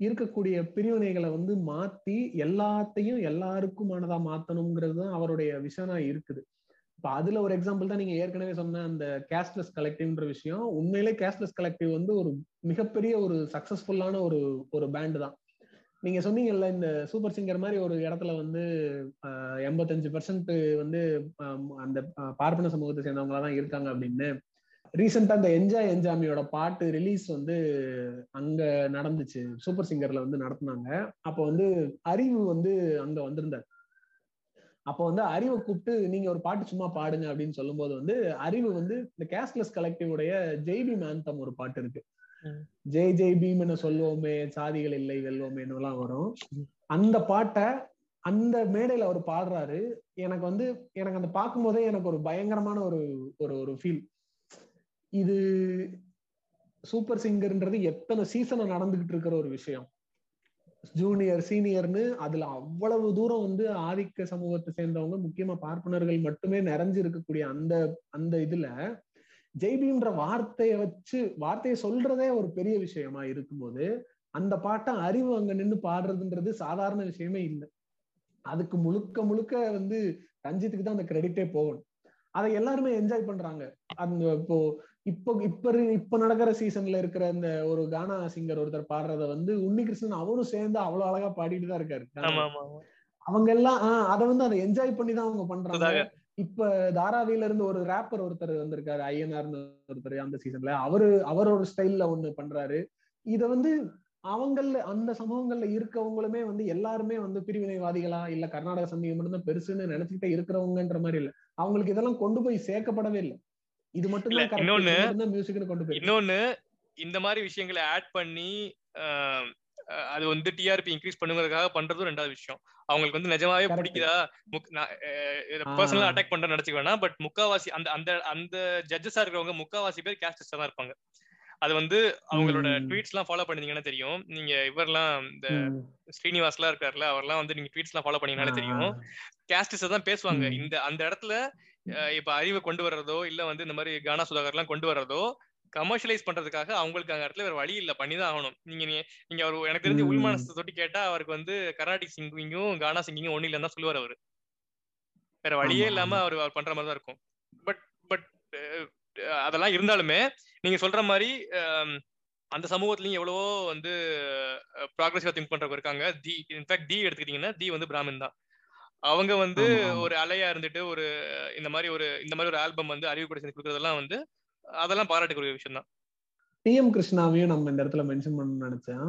இருக்கக்கூடிய பிரிவினைகளை வந்து மாத்தி எல்லாத்தையும் எல்லாருக்குமானதா மாத்தணுங்கிறது தான் அவருடைய விஷனா இருக்குது. இப்ப அதுல ஒரு எக்ஸாம்பிள் தான் நீங்க ஏற்கனவே சொன்ன அந்த கேஸ்ட்லெஸ் கலெக்டிவ்ன்ற விஷயம். உண்மையிலே கேஸ்ட்லெஸ் கலெக்டிவ் வந்து ஒரு மிகப்பெரிய ஒரு சக்சஸ்ஃபுல்லான ஒரு ஒரு பேண்ட் தான். நீங்க சொன்னீங்கல்ல இந்த சூப்பர் சிங்கர் மாதிரி ஒரு இடத்துல வந்து எண்பத்தஞ்சு பெர்சன்ட் வந்து அந்த பார்ப்பன சமூகத்தை சேர்ந்தவங்களா தான் இருக்காங்க அப்படின்னு. ரீசெண்டா இந்த என்ஜாய் என்ஜாமியோட பாட்டு ரிலீஸ் வந்து அங்க நடந்துச்சு. சூப்பர் சிங்கர்ல வந்து நடத்தினாங்க. அப்போ வந்து அறிவு வந்து அங்க வந்திருந்தார். அப்போ வந்து அறிவை கூப்பிட்டு நீங்க ஒரு பாட்டு சும்மா பாடுங்க அப்படின்னு சொல்லும்போது வந்து அறிவு வந்து இந்த கேஸ்ட்லெஸ் கலெக்டிவுடைய ஜெய்பி மேந்தம் ஒரு பாட்டு இருக்கு. ஜெய் ஜெய் பீம் என சொல்வோமே சாதிகள் இல்லை வெல்வோமேன்னு எல்லாம் வரும் அந்த பாட்டை அந்த மேடையில அவர் பாடுறாரு. எனக்கு வந்து எனக்கு அந்த பார்க்கும்போதே எனக்கு ஒரு பயங்கரமான ஒரு ஒரு ஒரு ஃபீல் இது சூப்பர் சிங்கர்ன்றது எத்தனை சீசனை நடந்துகிட்டு இருக்கிற ஒரு விஷயம். ஜூனியர் சீனியர்னு அதுல அவ்வளவு தூரம் வந்து ஆதிக்க சமூகத்தை சேர்ந்தவங்க முக்கியமா பார்ப்பனர்கள் மட்டுமே நிறைஞ்சு இருக்கக்கூடிய அந்த அந்த இதுல ஜெய்பீம்ன்ற வார்த்தையை வச்சு வார்த்தையை சொல்றதே ஒரு பெரிய விஷயமா இருக்கும்போது அந்த பாட்டை அறிவு அங்க நின்னு பாடுறதுன்றது சாதாரண விஷயமே இல்லை. அதுக்கு முழுக்க முழுக்க வந்து ரஞ்சித்துக்கு தான் அந்த கிரெடிட்டே போகணும். அதை எல்லாருமே என்ஜாய் பண்றாங்க. அந்த இப்போ இப்போ இப்ப இப்ப நடக்கிற சீசன்ல இருக்கிற இந்த ஒரு கானா சிங்கர் ஒருத்தர் பாடுறத வந்து உன்னிகிருஷ்ணன் அவரும் சேர்ந்து அவ்வளவு அழகா பாடிட்டு தான் இருக்காரு. அவங்க எல்லாம் ஆஹ் அதை வந்து அதை என்ஜாய் பண்ணி தான் அவங்க பண்றாங்க. இப்ப தாராவில இருந்து ஒரு ரேப்பர் ஒருத்தர் வந்திருக்காரு ஐஎன்ஆர்னு ஒருத்தர் அந்த சீசன்ல அவரு அவர் ஒரு ஸ்டைல்ல ஒண்ணு பண்றாரு. இத வந்து அவங்கள அந்த சமூகங்கள்ல இருக்கவங்களுமே வந்து எல்லாருமே வந்து பிரிவினைவாதிகளா இல்ல கர்நாடக சமயம் மட்டும்தான் பெருசுன்னு நினைச்சுக்கிட்டே இருக்கிறவங்கன்ற மாதிரி இல்ல. அவங்களுக்கு இதெல்லாம் கொண்டு போய் சேர்க்கப்படவே இல்லை. இது மட்டும் இல்ல, தான் மியூசிக்னு கொண்டு போய் இன்னொன்னு இந்த மாதிரி விஷயங்களை ஆட் பண்ணி அது வந்து டிஆர்பி இன்க்ரீஸ் பண்ணுங்கிறதுக்காக பண்றதும் ரெண்டாவது விஷயம். அவங்களுக்கு வந்து நிஜமாவே. பிடிக்குதா. பர்சனலா அட்டாக் பண்ற நினைச்சுக்க வேணாம். பட் முக்காவாசி அந்த அந்த அந்த ஜட்ஜஸா இருக்கிறவங்க முக்காவாசி பேர் கேஸ்டஸ் தான் இருப்பாங்க. அது வந்து அவங்களோட. ட்வீட்ஸ் எல்லாம் ஃபாலோ பண்ணிருந்தீங்கன்னா தெரியும் நீங்க இவரெல்லாம் இந்த ம். ஸ்ரீனிவாஸ்லாம் இருக்காருல்ல அவர்லாம் வந்து நீங்க ட்வீட்ஸ் எல்லாம் ஃபாலோ பண்ணீங்கன்னாலே தெரியும் கேஸ்டிஸ் தான் பேசுவாங்க. இந்த அந்த இடத்துல இப்ப அறிவை கொண்டு வர்றதோ இல்ல வந்து இந்த மாதிரி கானா சுதாகர் எல்லாம் கொண்டு வர்றதோ கமர்ஷியலைஸ் பண்றதுக்காக அவங்களுக்கு அந்த இடத்துல வேற வழி இல்ல பண்ணி தான் ஆகணும் நீங்க நீங்க அவர் எனக்கு தெரிஞ்சு ம். உள்மனசை தொட்டி கேட்டா அவருக்கு வந்து கர்நாடிக் சிங்கிங்கும் கானா சிங்கிங்கும் ஒண்ணு இல்லைன்னு தான் சொல்லுவார் அவரு வேற வழியே இல்லாம. அவர் அவர் பண்ற மாதிரி தான் இருக்கும் பட் பட் அதெல்லாம் இருந்தாலுமே நீங்க சொல்ற மாதிரி அந்த சமூகத்திலயும் எவ்வளவோ வந்து ப்ராக்ரஸிவா திங்க் பண்றவங்க இருக்காங்க. தி இன்ஃபேக்ட் தி எடுத்துக்கிட்டீங்கன்னா தி வந்து பிராமின் தான். அவங்க வந்து ஆமா, ஆமா. ஒரு அலையா இருந்துட்டு ஒரு இந்த மாதிரி ஒரு இந்த மாதிரி ஒரு ஆல்பம் வந்து அறிவு கூட சேர்ந்து கொடுக்கறதெல்லாம் வந்து அதெல்லாம் பாராட்டுக்குரிய விஷயம் தான். டி எம் கிருஷ்ணாவையும் நம்ம இந்த இடத்துல மென்ஷன் பண்ணணும்னு நினைச்சேன்.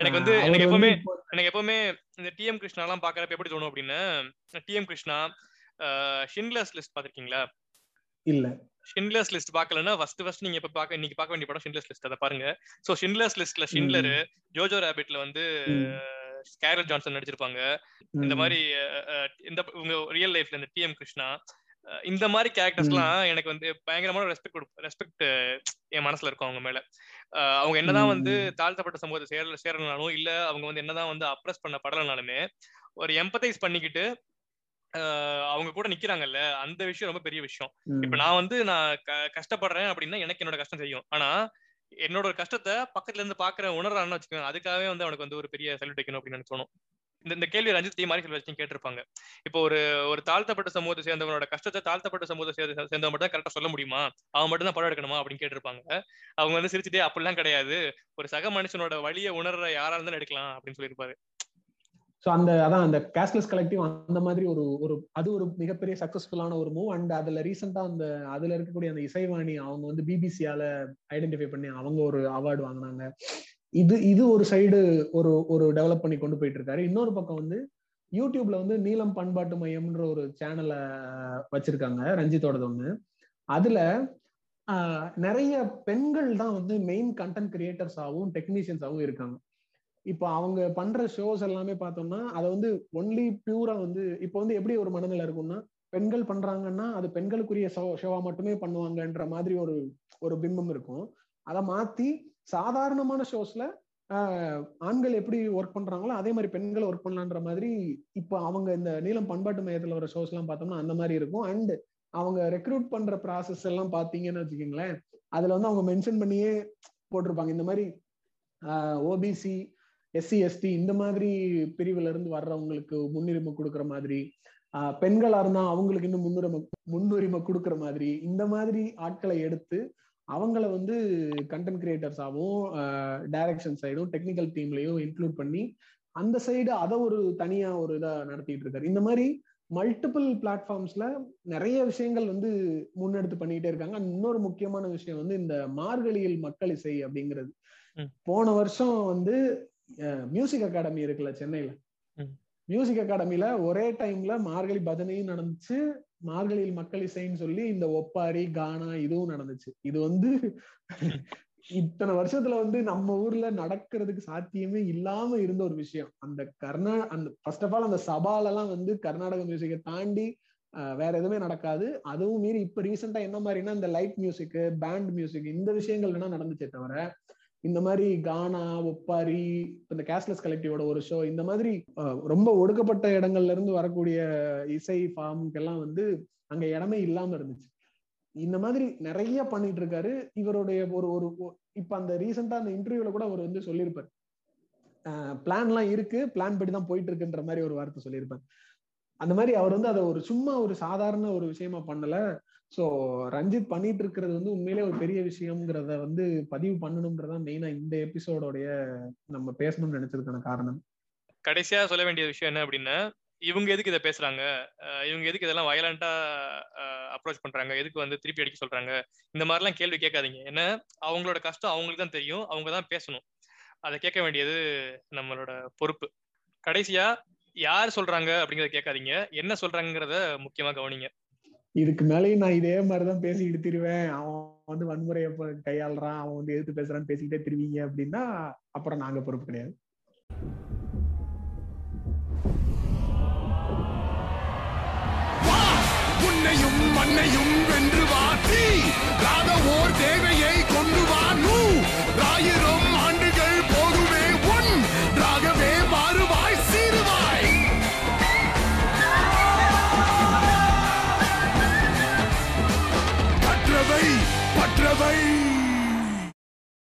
எனக்கு வந்து எனக்கு எப்பவுமே எனக்கு எப்பவுமே இந்த டிஎம் கிருஷ்ணா எல்லாம் பாக்குறப்ப எப்படி தோணும் அப்படின்னு டிஎம் கிருஷ்ணா ஷின்லர்ஸ் லிஸ்ட் பாத்திருக்கீங்களா இல்ல ஷின்லர்ஸ் லிஸ்ட் பார்க்கலன்னா ஃபர்ஸ்ட் ஃபர்ஸ்ட் நீங்க இப்ப பாக்க இன்னைக்கு பார்க்க வேண்டிய படம் ஷின்லர்ஸ் லிஸ்ட் அதை பாருங்க சோ ஷின்லர்ஸ் லிஸ்ட்ல ஷின்லர் ஜோஜோ ரேபிட்ல வந்து ம். ஸ்கேரல் ஜான்சன் நடிச்சிருப்பாங்க இந்த. மாதிரி இந்த உங்க ரியல் லைஃப்ல இந்த டிஎம் கிருஷ்ணா இந்த மாதிரி கேரக்டர்ஸ்லாம் எனக்கு வந்து பயங்கரமான ரெஸ்பெக்ட் ரெஸ்பெக்ட் என் மனசுல இருக்கும் அவங்க மேல அவங்க என்னதான் வந்து. தாழ்த்தப்பட்ட சமூகத்தை சேர சேரலனாலும் இல்ல அவங்க வந்து என்னதான் வந்து அப்ரஸ் பண்ண படலனாலுமே ஒரு எம்பத்தைஸ் பண்ணிக்கிட்டு அவங்க கூட நிக்கிறாங்கல்ல அந்த விஷயம் ரொம்ப பெரிய விஷயம். இப்ப நான் வந்து நான் கஷ்டப்படுறேன் அப்படின்னா எனக்கு என்னோட கஷ்டம் தெரியும். ஆனா என்னோட கஷ்டத்தை பக்கத்துல இருந்து பாக்குற உணர்றான்னு வச்சுக்கோங்க அதுக்காகவே வந்து அவனுக்கு வந்து ஒரு பெரிய சல்யூட் வைக்கணும் அப்படின்னு எனக்கு தோணும். இந்த இந்த கேள்வி ரஞ்சித் தீ மாதிரி வச்சு கேட்டிருப்பாங்க. இப்போ ஒரு ஒரு தாழ்த்தப்பட்ட சமூகத்தை சேர்ந்தவனோட கஷ்டத்தை தாழ்த்தப்பட்ட சமூகத்தை சேர்ந்த சேர்ந்தவன் மட்டும் தான் கரெக்டா சொல்ல முடியுமா? அவன் மட்டும் தான் படம் எடுக்கணுமா? அப்படின்னு கேட்டிருப்பாங்க. அவங்க வந்து சிரிச்சுட்டே அப்படிலாம் கிடையாது. ஒரு சக மனுஷனோட வழியை உணர்ற யாரா இருந்தாலும் எடுக்கலாம் அப்படின்னு சொல்லியிருப்பாரு. ஸோ அந்த அதான் அந்த கேஷ்லெஸ் கலெக்டிவ் அந்த மாதிரி ஒரு ஒரு அது ஒரு மிகப்பெரிய சக்சஸ்ஃபுல்லான ஒரு மூவ் அண்ட் அதுல ரீசெண்டா அந்த அதுல இருக்கக்கூடிய அந்த இசைவாணி அவங்க வந்து பிபிசியால ஐடென்டிஃபை பண்ணி அவங்க ஒரு அவார்டு வாங்கினாங்க. இது இது ஒரு சைடு ஒரு ஒரு டெவலப் பண்ணி கொண்டு போயிட்டு இருக்காரு. இன்னொரு பக்கம் வந்து யூடியூப்ல வந்து நீலம் பண்பாட்டு மையம்ன்ற ஒரு சேனலை வச்சிருக்காங்க ரஞ்சித்தோடது ஒண்ணு. அதுல நிறைய பெண்கள் தான் வந்து மெயின் கண்டென்ட் கிரியேட்டர்ஸாகவும் டெக்னீஷியன்ஸாகவும் இருக்காங்க. இப்போ அவங்க பண்ற ஷோஸ் எல்லாமே பார்த்தோம்னா அதை வந்து ஒன்லி பியூரா வந்து இப்போ வந்து எப்படி ஒரு மனநிலை இருக்கும்னா பெண்கள் பண்றாங்கன்னா அது பெண்களுக்குரிய ஷோ ஷோவா மட்டுமே பண்ணுவாங்கன்ற மாதிரி ஒரு ஒரு பிம்பம் இருக்கும். அதை மாத்தி சாதாரணமான ஷோஸ்ல ஆண்கள் எப்படி ஒர்க் பண்றாங்களோ அதே மாதிரி பெண்கள் ஒர்க் பண்ணலான்ற மாதிரி இப்போ அவங்க இந்த நீளம் பண்பாட்டு மையத்துல வர ஷோஸ் எல்லாம் பார்த்தோம்னா அந்த மாதிரி இருக்கும். அண்ட் அவங்க ரெக்ரூட் பண்ற ப்ராசஸ் எல்லாம் பாத்தீங்கன்னு வச்சுக்கோங்களேன் அதுல வந்து அவங்க மென்ஷன் பண்ணியே போட்டிருப்பாங்க. இந்த மாதிரி ஓபிசி எஸ்சி எஸ்டி இந்த மாதிரி பிரிவுல இருந்து வர்றவங்களுக்கு முன்னுரிமை கொடுக்குற மாதிரி பெண்களா இருந்தா அவங்களுக்கு இன்னும் முன்னுரிமை முன்னுரிமை கொடுக்குற மாதிரி இந்த மாதிரி ஆட்களை எடுத்து அவங்கள வந்து கண்டென்ட் கிரியேட்டர்ஸாகவும் டைரக்ஷன் சைடும் டெக்னிக்கல் டீம்லையும் இன்க்ளூட் பண்ணி அந்த சைடு அதை ஒரு தனியா ஒரு இதா நடத்திட்டு இருக்காரு. இந்த மாதிரி மல்டிபிள் பிளாட்ஃபார்ம்ஸ்ல நிறைய விஷயங்கள் வந்து முன்னெடுத்து பண்ணிக்கிட்டே இருக்காங்க. இன்னொரு முக்கியமான விஷயம் வந்து இந்த மார்கழியில் மக்கள் இசை அப்படிங்கிறது. போன வருஷம் வந்து மியூசிக் அகாடமி இருக்குல்ல சென்னையில. மியூசிக் அகாடமில ஒரே டைம்ல மார்கழி பஜனையும் நடந்துச்சு. மார்கழியில் மக்கள் இசைன்னு சொல்லி இந்த ஒப்பாரி கானா இதுவும் நடந்துச்சு. இது வந்து இத்தனை வருஷத்துல வந்து நம்ம ஊர்ல நடக்கிறதுக்கு சாத்தியமே இல்லாம இருந்த ஒரு விஷயம். அந்த கர்நா அந்த ஃபர்ஸ்ட் ஆஃப் ஆல் அந்த சபால எல்லாம் வந்து கர்நாடக மியூசிக்கை தாண்டி வேற எதுவுமே நடக்காது. அதுவும் மீறி இப்ப ரீசெண்டா என்ன மாதிரினா இந்த லைட் மியூசிக் பேண்ட் மியூசிக் இந்த விஷயங்கள் வேணா நடந்துச்சே தவிர இந்த மாதிரி கானா ஒப்பாரி இந்த கேஷ்லெஸ் கலெக்டிவோட ஒரு ஷோ இந்த மாதிரி ரொம்ப ஒடுக்கப்பட்ட இடங்கள்ல இருந்து வரக்கூடிய இசை ஃபார்முக்கெல்லாம் வந்து அங்க இடமே இல்லாம இருந்துச்சு. இந்த மாதிரி நிறைய பண்ணிட்டு இருக்காரு. இவருடைய ஒரு ஒரு இப்ப அந்த ரீசெண்டா அந்த இன்டர்வியூல கூட அவர் வந்து சொல்லியிருப்பார். பிளான்லாம் இருக்கு பிளான் படி தான் போயிட்டு இருக்குன்ற மாதிரி ஒரு வார்த்தை சொல்லியிருப்பார். அந்த மாதிரி அவர் வந்து அதை ஒரு சும்மா ஒரு சாதாரண ஒரு விஷயமா பண்ணல. ஸோ ரஞ்சித் பண்ணிட்டு இருக்கிறது வந்து உண்மையிலே ஒரு பெரிய விஷயம்ங்கிறத வந்து பதிவு பண்ணணும்ன்றதா மெயினா இந்த எபிசோடோடைய நம்ம பேசணும்னு நினைச்சதுக்கான காரணம். கடைசியா சொல்ல வேண்டிய விஷயம் என்ன அப்படின்னா இவங்க எதுக்கு இதை பேசுறாங்க? இவங்க எதுக்கு இதெல்லாம் வயலண்டா அப்ரோச் பண்றாங்க? எதுக்கு வந்து திருப்பி அடிக்க சொல்றாங்க? இந்த மாதிரிலாம் கேள்வி கேட்காதீங்க. ஏன்னா அவங்களோட கஷ்டம் அவங்களுக்கு தான் தெரியும். அவங்க தான் பேசணும். அதை கேட்க வேண்டியது நம்மளோட பொறுப்பு. கடைசியா யார் சொல்றாங்க அப்படிங்கறத கேட்காதீங்க. என்ன சொல்றாங்கிறத முக்கியமா கவனிங்க. இதுக்கு மேலேயும் நான் இதே மாதிரிதான் பேசிக்கிட்டு திருவேன் அவன் வந்து வன்முறையை கையாளுறான். அவன் வந்து எதிர்த்து பேசுறான்னு பேசிக்கிட்டே திருவீங்க அப்படின்னா அப்புறம் நாங்க பொறுப்பு கிடையாது. உன்னையும் மண்ணையும் வென்று வாசி ராக ஓர் தேவையை கொண்டு வா நூ! ஆயிரம்